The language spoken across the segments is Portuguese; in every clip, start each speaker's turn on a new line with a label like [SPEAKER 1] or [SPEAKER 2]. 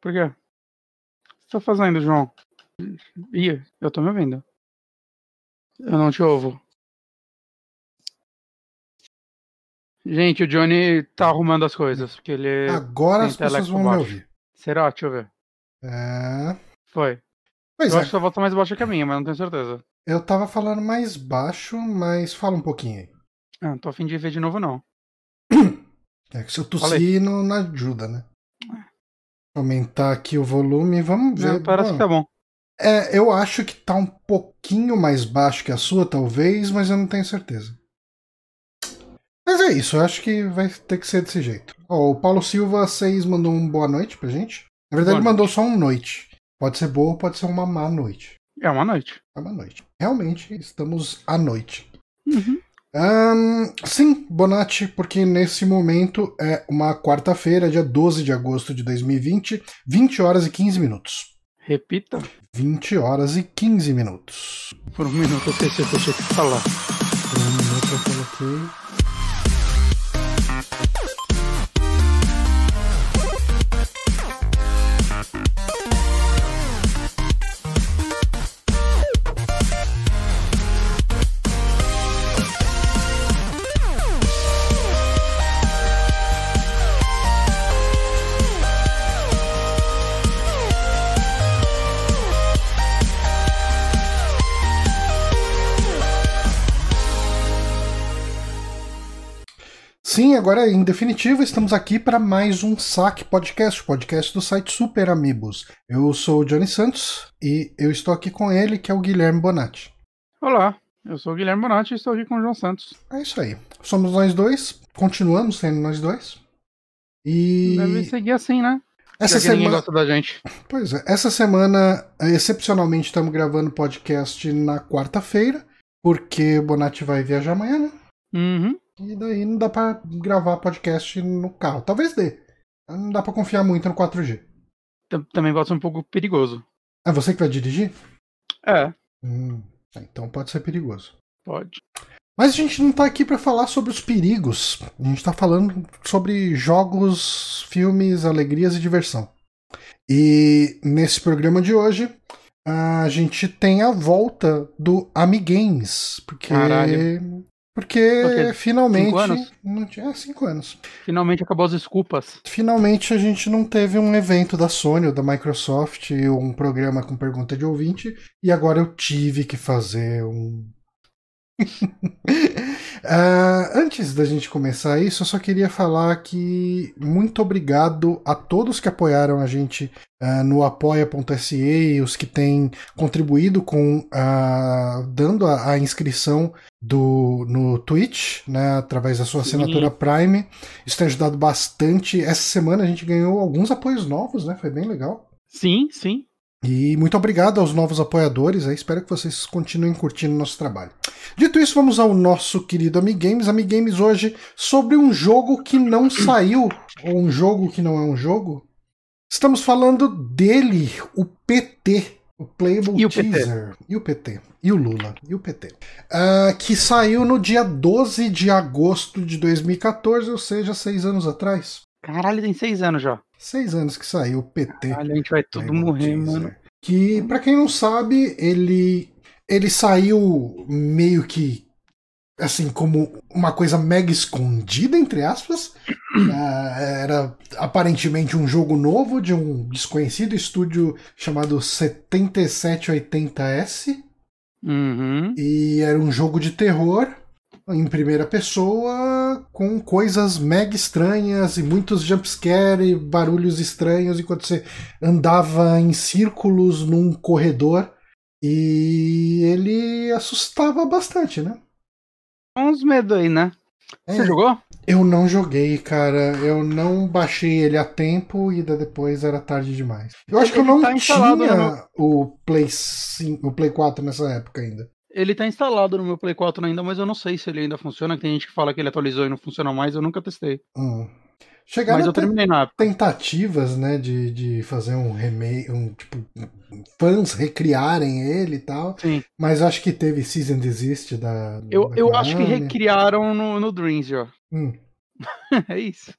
[SPEAKER 1] Por quê? O que você tá fazendo, João? Ih, eu tô me ouvindo. Eu não te ouvo. Gente, o Johnny tá arrumando as coisas, porque ele.
[SPEAKER 2] Agora as pessoas vão me ouvir.
[SPEAKER 1] Será? Deixa eu ver.
[SPEAKER 2] É.
[SPEAKER 1] Foi.
[SPEAKER 2] Pois
[SPEAKER 1] eu
[SPEAKER 2] é,
[SPEAKER 1] acho que sua voz tá mais baixa que a minha, mas não tenho certeza.
[SPEAKER 2] eu tava falando mais baixo, mas fala um pouquinho aí.
[SPEAKER 1] Ah, não tô afim de ver de novo, não.
[SPEAKER 2] É que se eu tossir não, não ajuda, né? Aumentar aqui o volume, vamos ver.
[SPEAKER 1] Não, parece
[SPEAKER 2] Bom,
[SPEAKER 1] que tá bom.
[SPEAKER 2] É, eu acho que tá um pouquinho mais baixo que a sua, talvez, mas eu não tenho certeza. Mas é isso, eu acho que vai ter que ser desse jeito. Ó, o Paulo Silva 6 mandou um boa noite pra gente. Na verdade, ele
[SPEAKER 1] Boa
[SPEAKER 2] mandou só um noite. Pode ser boa, pode ser uma má noite.
[SPEAKER 1] É uma noite.
[SPEAKER 2] É uma noite. Realmente, estamos à noite.
[SPEAKER 1] Uhum.
[SPEAKER 2] Ahn, sim, Bonatti, porque nesse momento é uma quarta-feira, dia 12 de agosto de 2020, 20 horas e 15 minutos.
[SPEAKER 1] Repita.
[SPEAKER 2] 20 horas e 15 minutos.
[SPEAKER 1] Por um minuto eu o que eu tinha que falar.
[SPEAKER 2] Por um minuto eu coloquei. Sim, agora em definitivo estamos aqui para mais um Saque Podcast, podcast do site Super Amigos. Eu sou o Johnny Santos e eu estou aqui com ele, que é o Guilherme Bonatti.
[SPEAKER 1] Olá, eu sou o Guilherme Bonatti e estou aqui com o João Santos.
[SPEAKER 2] É isso aí. Somos nós dois, continuamos sendo nós dois. E
[SPEAKER 1] Deve seguir assim, né?
[SPEAKER 2] essa
[SPEAKER 1] Já
[SPEAKER 2] semana,
[SPEAKER 1] gosta da gente.
[SPEAKER 2] pois é, essa semana excepcionalmente estamos gravando podcast na quarta-feira, porque o Bonatti vai viajar amanhã, né?
[SPEAKER 1] Uhum.
[SPEAKER 2] E daí não dá pra gravar podcast no carro. Talvez dê. Não dá pra confiar muito no 4G.
[SPEAKER 1] Tam- Também pode ser um pouco perigoso.
[SPEAKER 2] É você que vai dirigir?
[SPEAKER 1] É,
[SPEAKER 2] Hum, então pode ser perigoso.
[SPEAKER 1] pode.
[SPEAKER 2] Mas a gente não tá aqui pra falar sobre os perigos. A gente tá falando sobre jogos, filmes, alegrias e diversão. E nesse programa de hoje, a gente tem a volta do Amigames. Porque.
[SPEAKER 1] Caralho.
[SPEAKER 2] Porque
[SPEAKER 1] Por quê?
[SPEAKER 2] finalmente.
[SPEAKER 1] Cinco anos?
[SPEAKER 2] Não tinha, é, cinco anos.
[SPEAKER 1] Finalmente acabou as desculpas.
[SPEAKER 2] Finalmente a gente não teve um evento da Sony ou da Microsoft, um programa com pergunta de ouvinte, e agora eu tive que fazer um. Ah, antes da gente começar isso, eu só queria falar que muito obrigado a todos que apoiaram a gente ah, no apoia.se e os que têm contribuído com ah, dando a, a inscrição do no Twitch, né, através da sua
[SPEAKER 1] Sim.
[SPEAKER 2] assinatura Prime. Isso tem ajudado bastante. Essa semana a gente ganhou alguns apoios novos, né? Foi bem legal.
[SPEAKER 1] Sim, sim.
[SPEAKER 2] E muito obrigado aos novos apoiadores. aí espero que vocês continuem curtindo o nosso trabalho. Dito isso, vamos ao nosso querido Amigames. Amigames hoje sobre um jogo que não saiu, ou um jogo que não é um jogo. Estamos falando dele, o PT, o Playable
[SPEAKER 1] E o PT?
[SPEAKER 2] Teaser. E o PT. E o Lula. E o PT. Ah, que saiu no dia 12 de agosto de 2014, ou seja, seis anos atrás.
[SPEAKER 1] Caralho, tem seis anos já.
[SPEAKER 2] Seis anos que saiu o PT.
[SPEAKER 1] Caralho, a gente vai tudo
[SPEAKER 2] Playable
[SPEAKER 1] morrer,
[SPEAKER 2] Teaser.
[SPEAKER 1] mano.
[SPEAKER 2] Que, pra quem não sabe, ele ele saiu meio que assim como uma coisa mega escondida entre aspas. Ah, era aparentemente um jogo novo de um desconhecido estúdio chamado 7780S
[SPEAKER 1] Uhum.
[SPEAKER 2] e era um jogo de terror em primeira pessoa com coisas mega estranhas e muitos jumpscare e barulhos estranhos enquanto você andava em círculos num corredor e ele assustava bastante, né?
[SPEAKER 1] Uns medo aí, né? Você
[SPEAKER 2] É,
[SPEAKER 1] jogou?
[SPEAKER 2] Eu não joguei, cara. Eu não baixei ele a tempo e depois era tarde demais. Eu acho que eu
[SPEAKER 1] Ele
[SPEAKER 2] não
[SPEAKER 1] tá
[SPEAKER 2] tinha o Play 5, o Play 4 nessa época ainda.
[SPEAKER 1] Ele tá instalado no meu Play 4 ainda, mas eu não sei se ele ainda funciona. Tem gente que fala que ele atualizou e não funciona mais, eu nunca testei.
[SPEAKER 2] Hum. Chegaram
[SPEAKER 1] mas eu terminei na
[SPEAKER 2] tentativas, né, de, de fazer um remake, um tipo fãs recriarem ele e tal,
[SPEAKER 1] Sim.
[SPEAKER 2] mas acho que teve season desist da.
[SPEAKER 1] Eu,
[SPEAKER 2] da
[SPEAKER 1] eu acho que recriaram no, no Dreams já.
[SPEAKER 2] Hum,
[SPEAKER 1] é isso.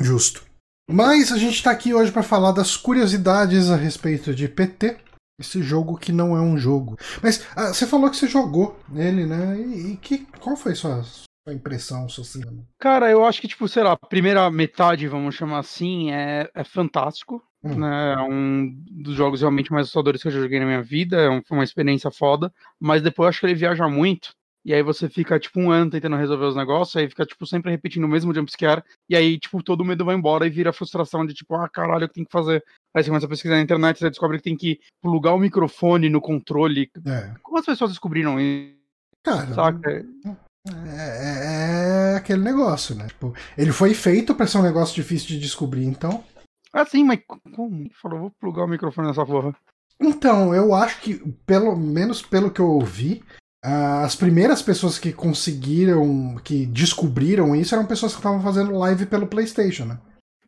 [SPEAKER 2] justo. Mas a gente tá aqui hoje para falar das curiosidades a respeito de PT. Esse jogo que não é um jogo. Mas ah, você falou que você jogou nele, né? E, e que, qual foi a sua, sua impressão, sua cinema?
[SPEAKER 1] Cara, eu acho que, tipo, sei lá, a primeira metade, vamos chamar assim, é, é fantástico.
[SPEAKER 2] Hum.
[SPEAKER 1] Né? É um dos jogos realmente mais assustadores que eu já joguei na minha vida. É um- foi uma experiência foda. Mas depois eu acho que ele viaja muito. E aí você fica, tipo, um ano tentando resolver os negócios, aí fica, tipo, sempre repetindo o mesmo jumpscare. E aí, tipo, todo o medo vai embora e vira a frustração de, tipo, ah, caralho, o que tem que fazer? Aí você começa a pesquisar na internet, você descobre que tem que plugar o microfone no controle.
[SPEAKER 2] É.
[SPEAKER 1] Como as pessoas descobriram isso,
[SPEAKER 2] Cara,
[SPEAKER 1] saca?
[SPEAKER 2] é, é- é aquele negócio, né? Tipo, ele foi feito para ser um negócio difícil de descobrir, então.
[SPEAKER 1] Ah, sim, mas como? Falou, vou plugar o microfone nessa porra.
[SPEAKER 2] Então, eu acho que, pelo menos pelo que eu ouvi, as primeiras pessoas que conseguiram, que descobriram isso eram pessoas que estavam fazendo live pelo PlayStation, né?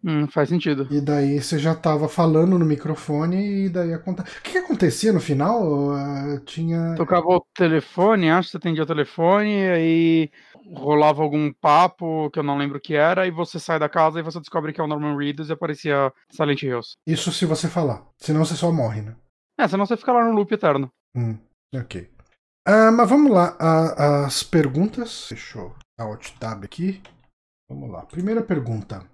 [SPEAKER 1] Hum, faz sentido.
[SPEAKER 2] E daí você já tava falando no microfone e daí acontece. O que, que acontecia no final? Ah, tinha.
[SPEAKER 1] Tocava o telefone, acho que você atendia o telefone, aí rolava algum papo que eu não lembro o que era, e você sai da casa e você descobre que é o Norman Reedus e aparecia Silent Hills.
[SPEAKER 2] Isso se você falar. Senão você só morre, né?
[SPEAKER 1] É, senão você fica lá no loop eterno.
[SPEAKER 2] Hum, ok. Ah, mas vamos lá. as perguntas. Deixa eu dar alt tab aqui. Vamos lá. Primeira pergunta.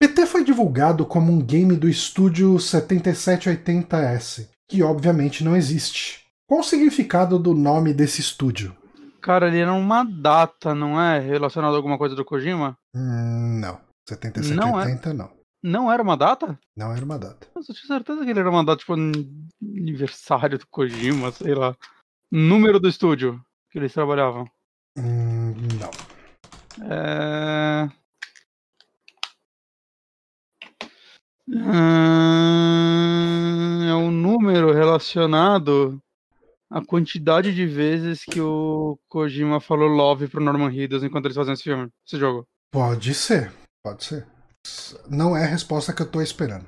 [SPEAKER 2] PT foi divulgado como um game do estúdio 7780S, que obviamente não existe. Qual o significado do nome desse estúdio?
[SPEAKER 1] Cara, ele era uma data, não é? Relacionado a alguma coisa do Kojima?
[SPEAKER 2] Hum, não. 7780 não,
[SPEAKER 1] Não era uma data?
[SPEAKER 2] não. era uma data.
[SPEAKER 1] Nossa, eu tinha certeza que ele era uma data, tipo, an- aniversário do Kojima, sei lá. Número do estúdio que eles trabalhavam.
[SPEAKER 2] Hum, não.
[SPEAKER 1] É... Ah, É um número relacionado à quantidade de vezes que o Kojima falou love pro Norman Reedus enquanto eles faziam esse filme, esse jogo.
[SPEAKER 2] Pode ser. Pode ser. Não é a resposta que eu tô esperando.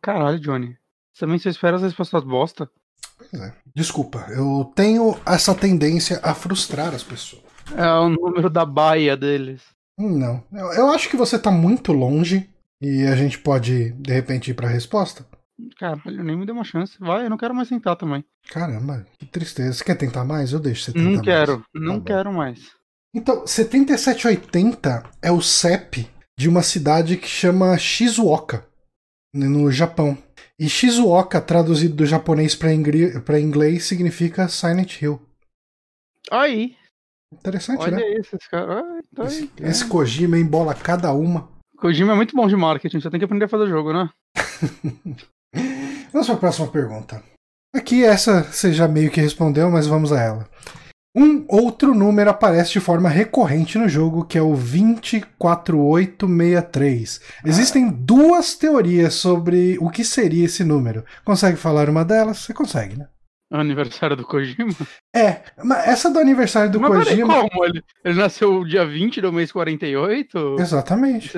[SPEAKER 1] Caralho, Johnny. Também você espera as respostas bosta?
[SPEAKER 2] Pois é. Desculpa, eu tenho essa tendência a frustrar as pessoas.
[SPEAKER 1] É o número da baia deles.
[SPEAKER 2] Hum, Não. Eu, eu acho que você tá muito longe e a gente pode, de repente, ir pra resposta.
[SPEAKER 1] Caralho, nem me deu uma chance. Vai, eu não quero mais tentar também.
[SPEAKER 2] Caramba, que tristeza. Você quer tentar mais? Eu deixo você tentar
[SPEAKER 1] Não
[SPEAKER 2] mais.
[SPEAKER 1] quero, não
[SPEAKER 2] bom.
[SPEAKER 1] quero mais.
[SPEAKER 2] Então, 7780 é o CEP de uma cidade que chama Shizuoka, no Japão. E Shizuoka, traduzido do japonês para inglês, significa Silent Hill.
[SPEAKER 1] Aí,
[SPEAKER 2] Interessante,
[SPEAKER 1] olha
[SPEAKER 2] né?
[SPEAKER 1] isso, esse cara. Ah, tá
[SPEAKER 2] Esse,
[SPEAKER 1] aí.
[SPEAKER 2] esse Kojima embola cada uma.
[SPEAKER 1] Kojima é muito bom de marketing, você tem que aprender a fazer jogo, né?
[SPEAKER 2] Vamos para a próxima pergunta. Aqui essa você já meio que respondeu, mas vamos a ela. Um outro número aparece de forma recorrente no jogo, que é o 24863. Existem duas teorias sobre o que seria esse número. Consegue falar uma delas? Você consegue, né?
[SPEAKER 1] Aniversário do Kojima.
[SPEAKER 2] É, mas essa do aniversário do
[SPEAKER 1] Mas peraí,
[SPEAKER 2] Kojima.
[SPEAKER 1] como? Ele, ele nasceu dia 20 do mês 48?
[SPEAKER 2] Exatamente.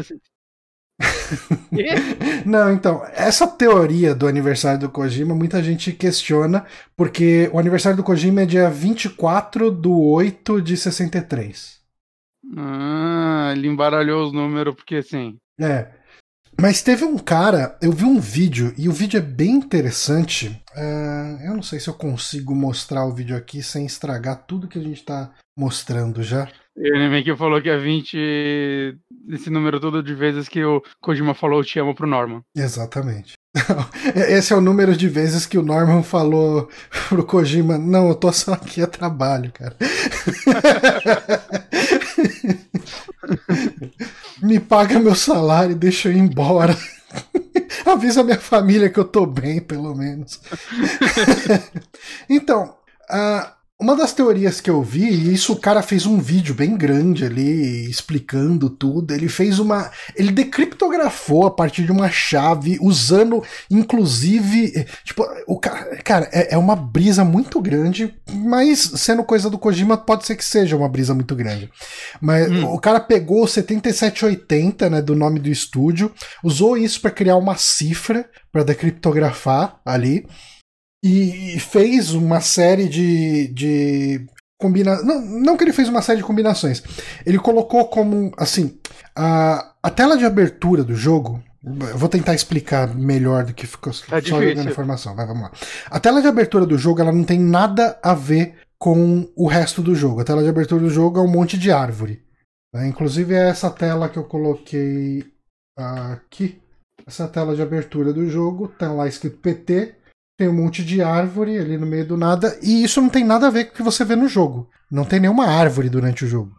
[SPEAKER 2] Não, então, essa teoria do aniversário do Kojima, muita gente questiona, porque o aniversário do Kojima é dia 24 do 8 de 63.
[SPEAKER 1] Ah, ele embaralhou os números, porque assim.
[SPEAKER 2] É. Mas teve um cara, eu vi um vídeo, e o vídeo é bem interessante. É, eu não sei se eu consigo mostrar o vídeo aqui sem estragar tudo que a gente tá mostrando já.
[SPEAKER 1] Ele meio que falou que é 20. Esse número todo de vezes que o Kojima falou eu te amo pro Norman.
[SPEAKER 2] Exatamente. Esse é o número de vezes que o Norman falou pro Kojima: Não, eu tô só aqui a trabalho, cara. Me paga meu salário e deixa eu ir embora. Avisa minha família que eu tô bem, pelo menos. então, ah, uma das teorias que eu vi, e isso o cara fez um vídeo bem grande ali, explicando tudo. Ele fez uma. Ele decriptografou a partir de uma chave, usando, inclusive. Tipo, o cara. Cara, é, é uma brisa muito grande, mas sendo coisa do Kojima, pode ser que seja uma brisa muito grande. Mas
[SPEAKER 1] Hum.
[SPEAKER 2] o cara pegou o 7780, né, do nome do estúdio, usou isso para criar uma cifra para decriptografar ali e fez uma série de, de combina não, não que ele fez uma série de combinações ele colocou como assim a, a tela de abertura do jogo Eu vou tentar explicar melhor do que ficou
[SPEAKER 1] Tá
[SPEAKER 2] só jogando informação. Vai, vamos lá. A tela de abertura do jogo ela não tem nada a ver com o resto do jogo. A tela de abertura do jogo é um monte de árvore. né? Inclusive é essa tela que eu coloquei aqui. Essa tela de abertura do jogo, tá lá escrito PT, tem um monte de árvore ali no meio do nada, e isso não tem nada a ver com o que você vê no jogo. Não tem nenhuma árvore durante o jogo,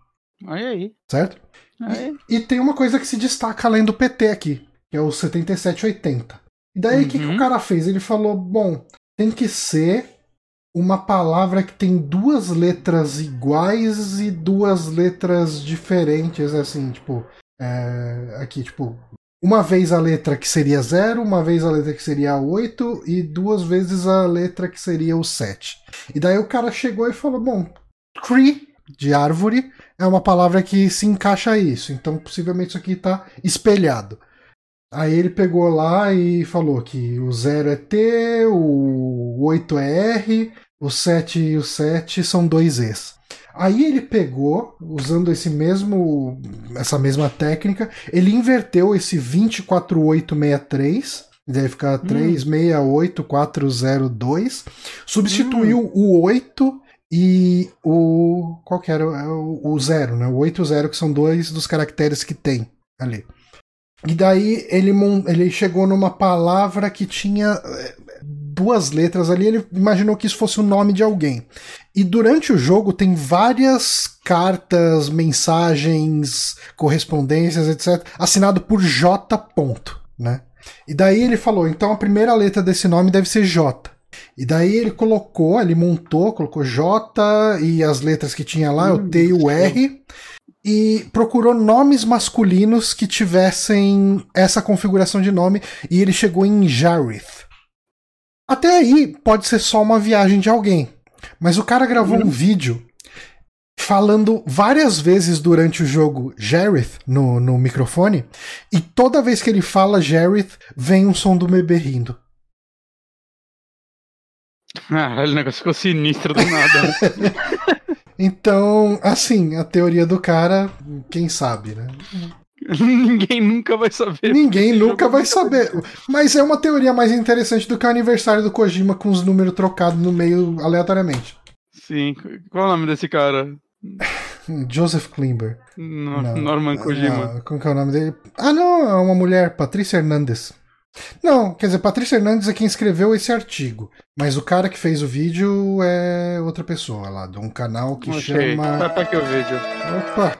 [SPEAKER 1] Aí aí.
[SPEAKER 2] certo?
[SPEAKER 1] aí.
[SPEAKER 2] E tem uma coisa que se destaca além do PT aqui, que é o 7780. E daí o que, que
[SPEAKER 1] Uhum.
[SPEAKER 2] o cara fez? Ele falou: bom, tem que ser uma palavra que tem duas letras iguais e duas letras diferentes, assim, tipo, é, aqui, tipo, uma vez a letra que seria 0, uma vez a letra que seria 8 e duas vezes a letra que seria o 7. E daí o cara chegou e falou: bom, tree, de árvore, é uma palavra que se encaixa a isso, então possivelmente isso aqui está espelhado. Aí ele pegou lá e falou que o 0 é T, o 8 é R, o 7 e o 7 são dois E's. Aí ele pegou, usando esse mesmo essa mesma técnica, ele inverteu esse 24863, e daí fica 368402, substituiu o 8 e o. Qual que era? É O o zero, né? O 8 e o 0, que são dois dos caracteres que tem ali. E daí ele, ele chegou numa palavra que tinha eh, duas letras ali, ele imaginou que isso fosse o nome de alguém. E durante o jogo tem várias cartas, mensagens, correspondências, etc., assinado por J. Ponto, né? E daí ele falou, então a primeira letra desse nome deve ser J. E daí ele colocou, ele montou, colocou J e as letras que tinha lá, o
[SPEAKER 1] Hum,
[SPEAKER 2] T e o R, e procurou nomes masculinos que tivessem essa configuração de nome, e ele chegou em Jareth. Até aí pode ser só uma viagem de alguém, mas o cara gravou um vídeo falando várias vezes durante o jogo Jareth no, no microfone, e toda vez que ele fala Jareth, vem um som do bebê rindo.
[SPEAKER 1] Ah, o negócio ficou sinistro do nada. né?
[SPEAKER 2] Então, assim, a teoria do cara, quem sabe, né?
[SPEAKER 1] Ninguém nunca vai saber.
[SPEAKER 2] Ninguém nunca vai saber. Mas é uma teoria mais interessante do que o aniversário do Kojima com os números trocados no meio aleatoriamente.
[SPEAKER 1] Sim. Qual é o nome desse cara?
[SPEAKER 2] Joseph Klimber.
[SPEAKER 1] No-
[SPEAKER 2] Não.
[SPEAKER 1] Norman Kojima.
[SPEAKER 2] Ah, como que é o nome dele? Ah, não, é uma mulher, Patrícia Hernandes. Não, quer dizer, Patrícia Hernandes é quem escreveu esse artigo. Mas o cara que fez o vídeo é outra pessoa lá, de um canal que
[SPEAKER 1] Ok,
[SPEAKER 2] chama.
[SPEAKER 1] Tá, tá aqui o vídeo.
[SPEAKER 2] Opa!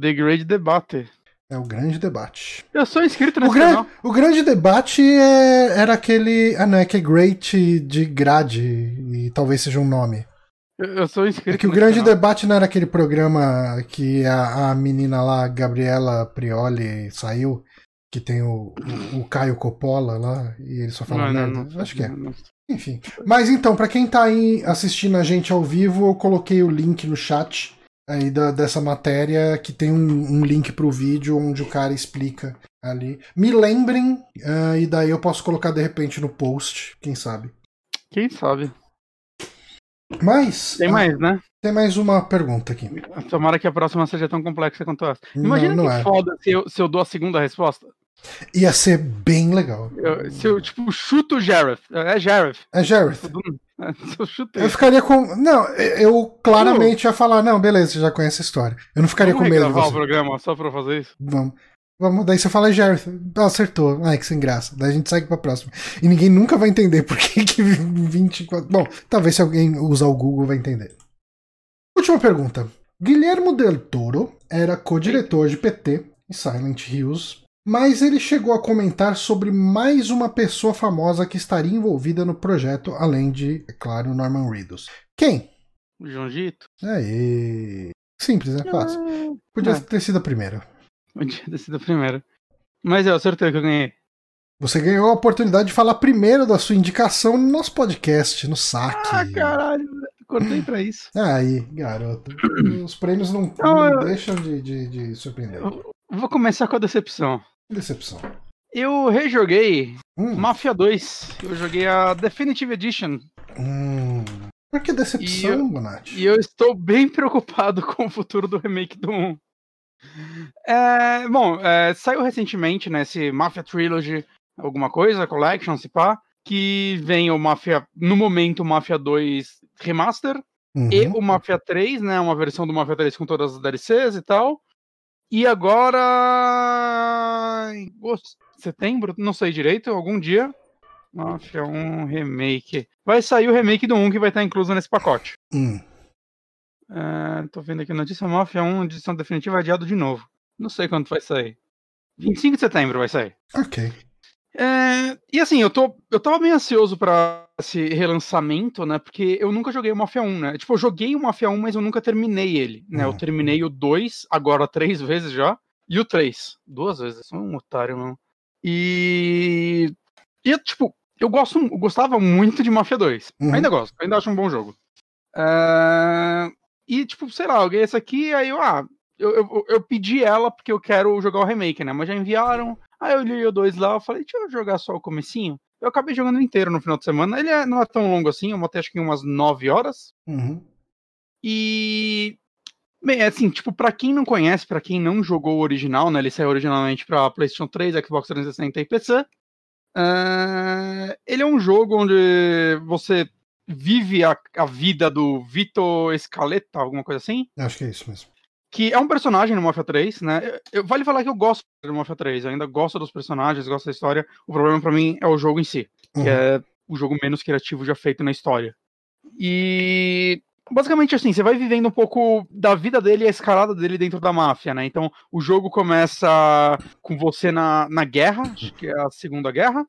[SPEAKER 1] The Great Debate.
[SPEAKER 2] É o grande debate.
[SPEAKER 1] Eu sou inscrito
[SPEAKER 2] O,
[SPEAKER 1] nesse
[SPEAKER 2] gran-
[SPEAKER 1] canal.
[SPEAKER 2] o grande debate é- era aquele. Ah, não, é que é Great de grade, e talvez seja um nome.
[SPEAKER 1] Eu, eu sou inscrito
[SPEAKER 2] É que o grande
[SPEAKER 1] canal.
[SPEAKER 2] debate não era aquele programa que a, a menina lá, Gabriela Prioli, saiu, que tem o, o, o Caio Coppola lá, e ele só fala
[SPEAKER 1] Não,
[SPEAKER 2] merda.
[SPEAKER 1] não, não,
[SPEAKER 2] Acho que é. Enfim. Mas então, pra quem tá aí assistindo a gente ao vivo, eu coloquei o link no chat aí da, dessa matéria, que tem um, um link pro vídeo onde o cara explica ali. Me lembrem, ah, e daí eu posso colocar de repente no post, quem sabe.
[SPEAKER 1] Quem sabe?
[SPEAKER 2] Mas.
[SPEAKER 1] Tem
[SPEAKER 2] ah,
[SPEAKER 1] mais, né?
[SPEAKER 2] tem mais uma pergunta aqui.
[SPEAKER 1] Tomara que a próxima seja tão complexa quanto essa. Imagina
[SPEAKER 2] não, não
[SPEAKER 1] que
[SPEAKER 2] é.
[SPEAKER 1] foda se eu, se eu dou a segunda resposta.
[SPEAKER 2] Ia ser bem legal.
[SPEAKER 1] Eu- se eu, tipo, chuto o Jareth. É Jareth.
[SPEAKER 2] É Jareth.
[SPEAKER 1] Eu chutei.
[SPEAKER 2] Eu ficaria com. Não, eu claramente ia falar, não, beleza, você já conhece a história. Eu não ficaria
[SPEAKER 1] Vamos
[SPEAKER 2] com medo
[SPEAKER 1] regravar o programa só pra fazer isso?
[SPEAKER 2] Vamos. Vamos, daí você fala. Ah, acertou. Ai, que sem graça. Daí a gente segue pra próxima. E ninguém nunca vai entender por que, que 24. Bom, talvez se alguém usar o Google vai entender. Última pergunta. Guilhermo Del Toro era co-diretor de PT e Silent Hills, mas ele chegou a comentar sobre mais uma pessoa famosa que estaria envolvida no projeto, além de, é claro, Norman Reedus. Quem?
[SPEAKER 1] O João Gito?
[SPEAKER 2] Aí. Simples, né? Fácil. Podia
[SPEAKER 1] É.
[SPEAKER 2] ter sido a primeira.
[SPEAKER 1] Podia ter sido a primeira. Mas eu acertei que eu ganhei.
[SPEAKER 2] Você ganhou a oportunidade de falar primeiro da sua indicação no nosso podcast, no saque.
[SPEAKER 1] Ah, caralho. Cortei pra isso.
[SPEAKER 2] Aí, garoto. Os prêmios não,
[SPEAKER 1] Não,
[SPEAKER 2] não
[SPEAKER 1] eu-
[SPEAKER 2] deixam de, de, de surpreender.
[SPEAKER 1] Eu Vou começar com a decepção.
[SPEAKER 2] Decepção.
[SPEAKER 1] Eu rejoguei
[SPEAKER 2] Hum,
[SPEAKER 1] Mafia 2. Eu joguei a Definitive Edition.
[SPEAKER 2] hum. Por que decepção, Bonatti?
[SPEAKER 1] E eu estou bem preocupado com o futuro do remake do 1. É, bom, é, saiu recentemente, né, esse Mafia Trilogy, alguma coisa, Collection, se pá, que vem o Mafia, no momento, o Mafia 2 Remaster, uhum. e o Mafia 3, né, uma versão do Mafia 3 com todas as DLCs e tal. E agora, em setembro, não sei direito, algum dia, Mafia 1 Remake. Vai sair o remake do 1 que vai estar incluso nesse pacote.
[SPEAKER 2] Hum.
[SPEAKER 1] Uh, tô vendo aqui a notícia Mafia 1, edição definitiva adiado de novo. Não sei quando vai sair. 25 de setembro vai sair.
[SPEAKER 2] Ok.
[SPEAKER 1] É, e assim, eu, tô, eu tava bem ansioso para esse relançamento, né? Porque eu nunca joguei o Mafia 1, né? Tipo, eu joguei o Mafia 1, mas eu nunca terminei ele, né? Uhum. Eu terminei o 2, agora três vezes já, e o 3. Duas vezes, sou um otário, não. E. E, tipo, eu, gosto, eu gostava muito de Mafia 2. Uhum. Ainda gosto, ainda acho um bom jogo. Uh, e, tipo, sei lá, eu ganhei essa aqui, aí eu, ah, eu, eu, eu, pedi ela porque eu quero jogar o remake, né? Mas já enviaram. Aí eu li o 2 lá, eu falei, deixa eu jogar só o comecinho. Eu acabei jogando inteiro no final de semana. Ele é, não é tão longo assim, eu botei acho que umas 9 horas.
[SPEAKER 2] Uhum.
[SPEAKER 1] E. Bem, é assim, tipo, pra quem não conhece, pra quem não jogou o original, né? Ele saiu originalmente pra PlayStation 3, Xbox 360 e PC. Uh, ele é um jogo onde você vive a, a vida do Vito Escaleta, alguma coisa assim.
[SPEAKER 2] Acho que é isso mesmo.
[SPEAKER 1] Que é um personagem no Mafia 3, né? Eu, vale falar que eu gosto do Mafia 3, eu ainda gosto dos personagens, gosto da história. O problema para mim é o jogo em si, uhum. que é o jogo menos criativo já feito na história. E basicamente assim, você vai vivendo um pouco da vida dele e a escalada dele dentro da máfia, né? Então, o jogo começa com você na, na guerra, acho que é a Segunda Guerra.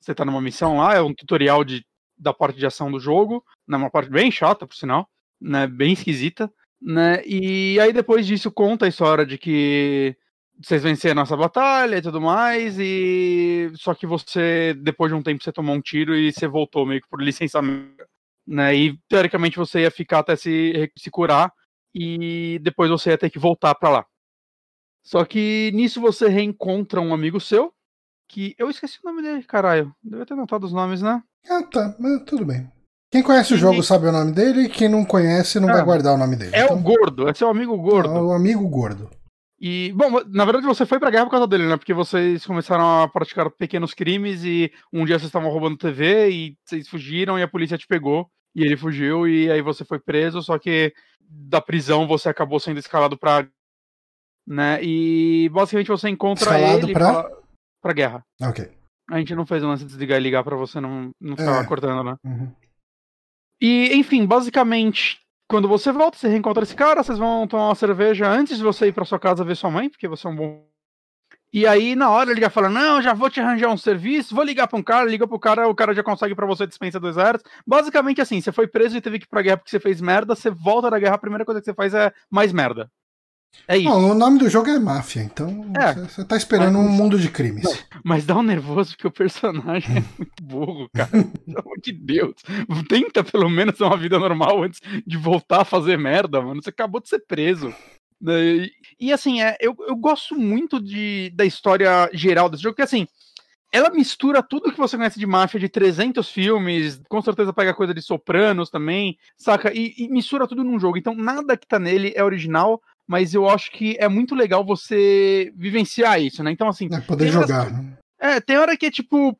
[SPEAKER 1] Você tá numa missão lá, é um tutorial de, da parte de ação do jogo, né? Uma parte bem chata, por sinal, né? Bem esquisita, né? E aí depois disso conta a história de que vocês venceram nossa batalha e tudo mais, e só que você, depois de um tempo, você tomou um tiro e você voltou meio que por licenciamento né? E teoricamente você ia ficar até se, se curar e depois você ia ter que voltar para lá. Só que nisso você reencontra um amigo seu, que eu esqueci o nome dele, caralho. Devia ter notado os nomes, né?
[SPEAKER 2] Ah, tá, mas tudo bem. Quem conhece e... o jogo sabe o nome dele, quem não conhece não é, vai guardar o nome dele.
[SPEAKER 1] É então... o gordo, é seu amigo gordo. É
[SPEAKER 2] o amigo gordo.
[SPEAKER 1] E, bom, na verdade você foi pra guerra por causa dele, né? Porque vocês começaram a praticar pequenos crimes e um dia vocês estavam roubando TV e vocês fugiram e a polícia te pegou e ele fugiu e aí você foi preso, só que da prisão você acabou sendo escalado pra. Né? E basicamente você encontra
[SPEAKER 2] escalado
[SPEAKER 1] ele
[SPEAKER 2] pra...
[SPEAKER 1] pra guerra.
[SPEAKER 2] Ok.
[SPEAKER 1] A gente não fez o lance de desligar e ligar pra você não, não ficar é. cortando, né?
[SPEAKER 2] Uhum.
[SPEAKER 1] E, enfim, basicamente, quando você volta, você reencontra esse cara, vocês vão tomar uma cerveja antes de você ir pra sua casa ver sua mãe, porque você é um bom. E aí, na hora, ele já fala: Não, já vou te arranjar um serviço, vou ligar pra um cara, liga pro cara, o cara já consegue para você dispensa do exército. Basicamente assim: você foi preso e teve que ir pra guerra porque você fez merda, você volta da guerra, a primeira coisa que você faz é mais merda. É isso.
[SPEAKER 2] O nome do jogo é Máfia, então é, você tá esperando mas, um mundo de crimes.
[SPEAKER 1] Mas dá um nervoso porque o personagem é muito burro, cara. Pelo amor de Deus. Tenta pelo menos uma vida normal antes de voltar a fazer merda, mano. Você acabou de ser preso. E, e assim, é, eu, eu gosto muito de, da história geral desse jogo, porque assim, ela mistura tudo que você conhece de máfia de 300 filmes, com certeza pega coisa de Sopranos também, saca? E, e, mistura tudo num jogo. Então, nada que tá nele é original, mas eu acho que é muito legal você vivenciar isso, né? Então, assim.
[SPEAKER 2] É, poder jogar, né?
[SPEAKER 1] É, tem hora que é tipo.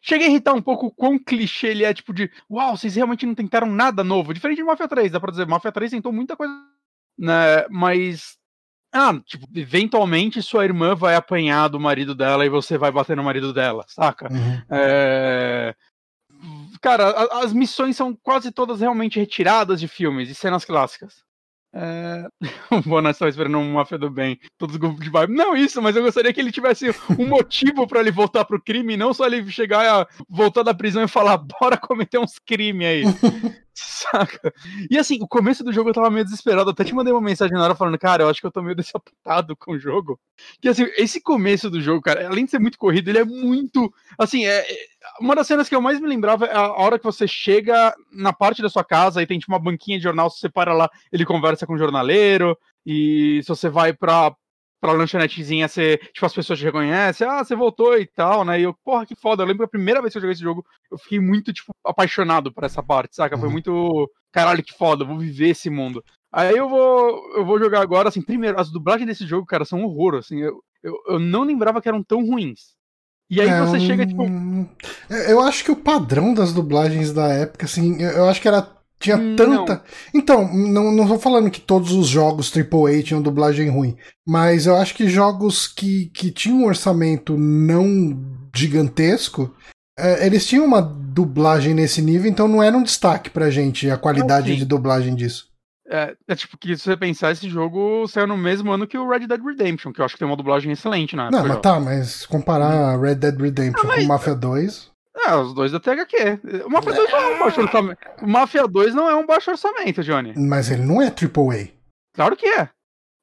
[SPEAKER 1] Chega a irritar um pouco o quão clichê ele é, tipo de. Uau, vocês realmente não tentaram nada novo. Diferente de Mafia 3, dá pra dizer. Mafia 3 tentou muita coisa né? Mas ah, tipo, eventualmente sua irmã vai apanhar do marido dela e você vai bater no marido dela, saca?
[SPEAKER 2] Uhum.
[SPEAKER 1] É... Cara, as missões são quase todas realmente retiradas de filmes e cenas clássicas. É... O Bonas estava esperando um Máfia do Bem, todos os grupos de vibe. Não isso, mas eu gostaria que ele tivesse um motivo para ele voltar pro crime, não só ele chegar a voltar da prisão e falar, bora cometer uns crimes aí. Saca? E assim, o começo do jogo eu tava meio desesperado. Até te mandei uma mensagem na hora falando, cara, eu acho que eu tô meio desapontado com o jogo. Que assim, esse começo do jogo, cara, além de ser muito corrido, ele é muito. Assim, é, é uma das cenas que eu mais me lembrava é a hora que você chega na parte da sua casa e tem tipo uma banquinha de jornal, você para lá, ele conversa com o jornaleiro, e se você vai pra, pra lanchonetezinha, você, tipo, as pessoas te reconhecem, ah, você voltou e tal, né? E eu, porra, que foda. Eu lembro que a primeira vez que eu joguei esse jogo, eu fiquei muito, tipo, apaixonado por essa parte, saca? Foi uhum. muito, caralho, que foda, vou viver esse mundo. Aí eu vou, eu vou jogar agora, assim, primeiro, as dublagens desse jogo, cara, são um horror, assim, eu, eu, eu não lembrava que eram tão ruins. E aí é, você chega, tipo.
[SPEAKER 2] Eu acho que o padrão das dublagens da época, assim, eu acho que era. Tinha tanta. Não. Então, não, não tô falando que todos os jogos AAA tinham dublagem ruim. Mas eu acho que jogos que, que tinham um orçamento não gigantesco, é, eles tinham uma dublagem nesse nível, então não era um destaque pra gente a qualidade ah, de dublagem disso.
[SPEAKER 1] É, é, tipo que se você pensar, esse jogo saiu no mesmo ano que o Red Dead Redemption, que eu acho que tem uma dublagem excelente na
[SPEAKER 2] época. Não, mas tá, mas comparar Red Dead Redemption ah, mas... com Mafia 2.
[SPEAKER 1] É, os dois da THQ. O Mafia 2 não é um baixo orçamento. O Mafia 2 não é um baixo orçamento, Johnny.
[SPEAKER 2] Mas ele não é AAA.
[SPEAKER 1] Claro que é.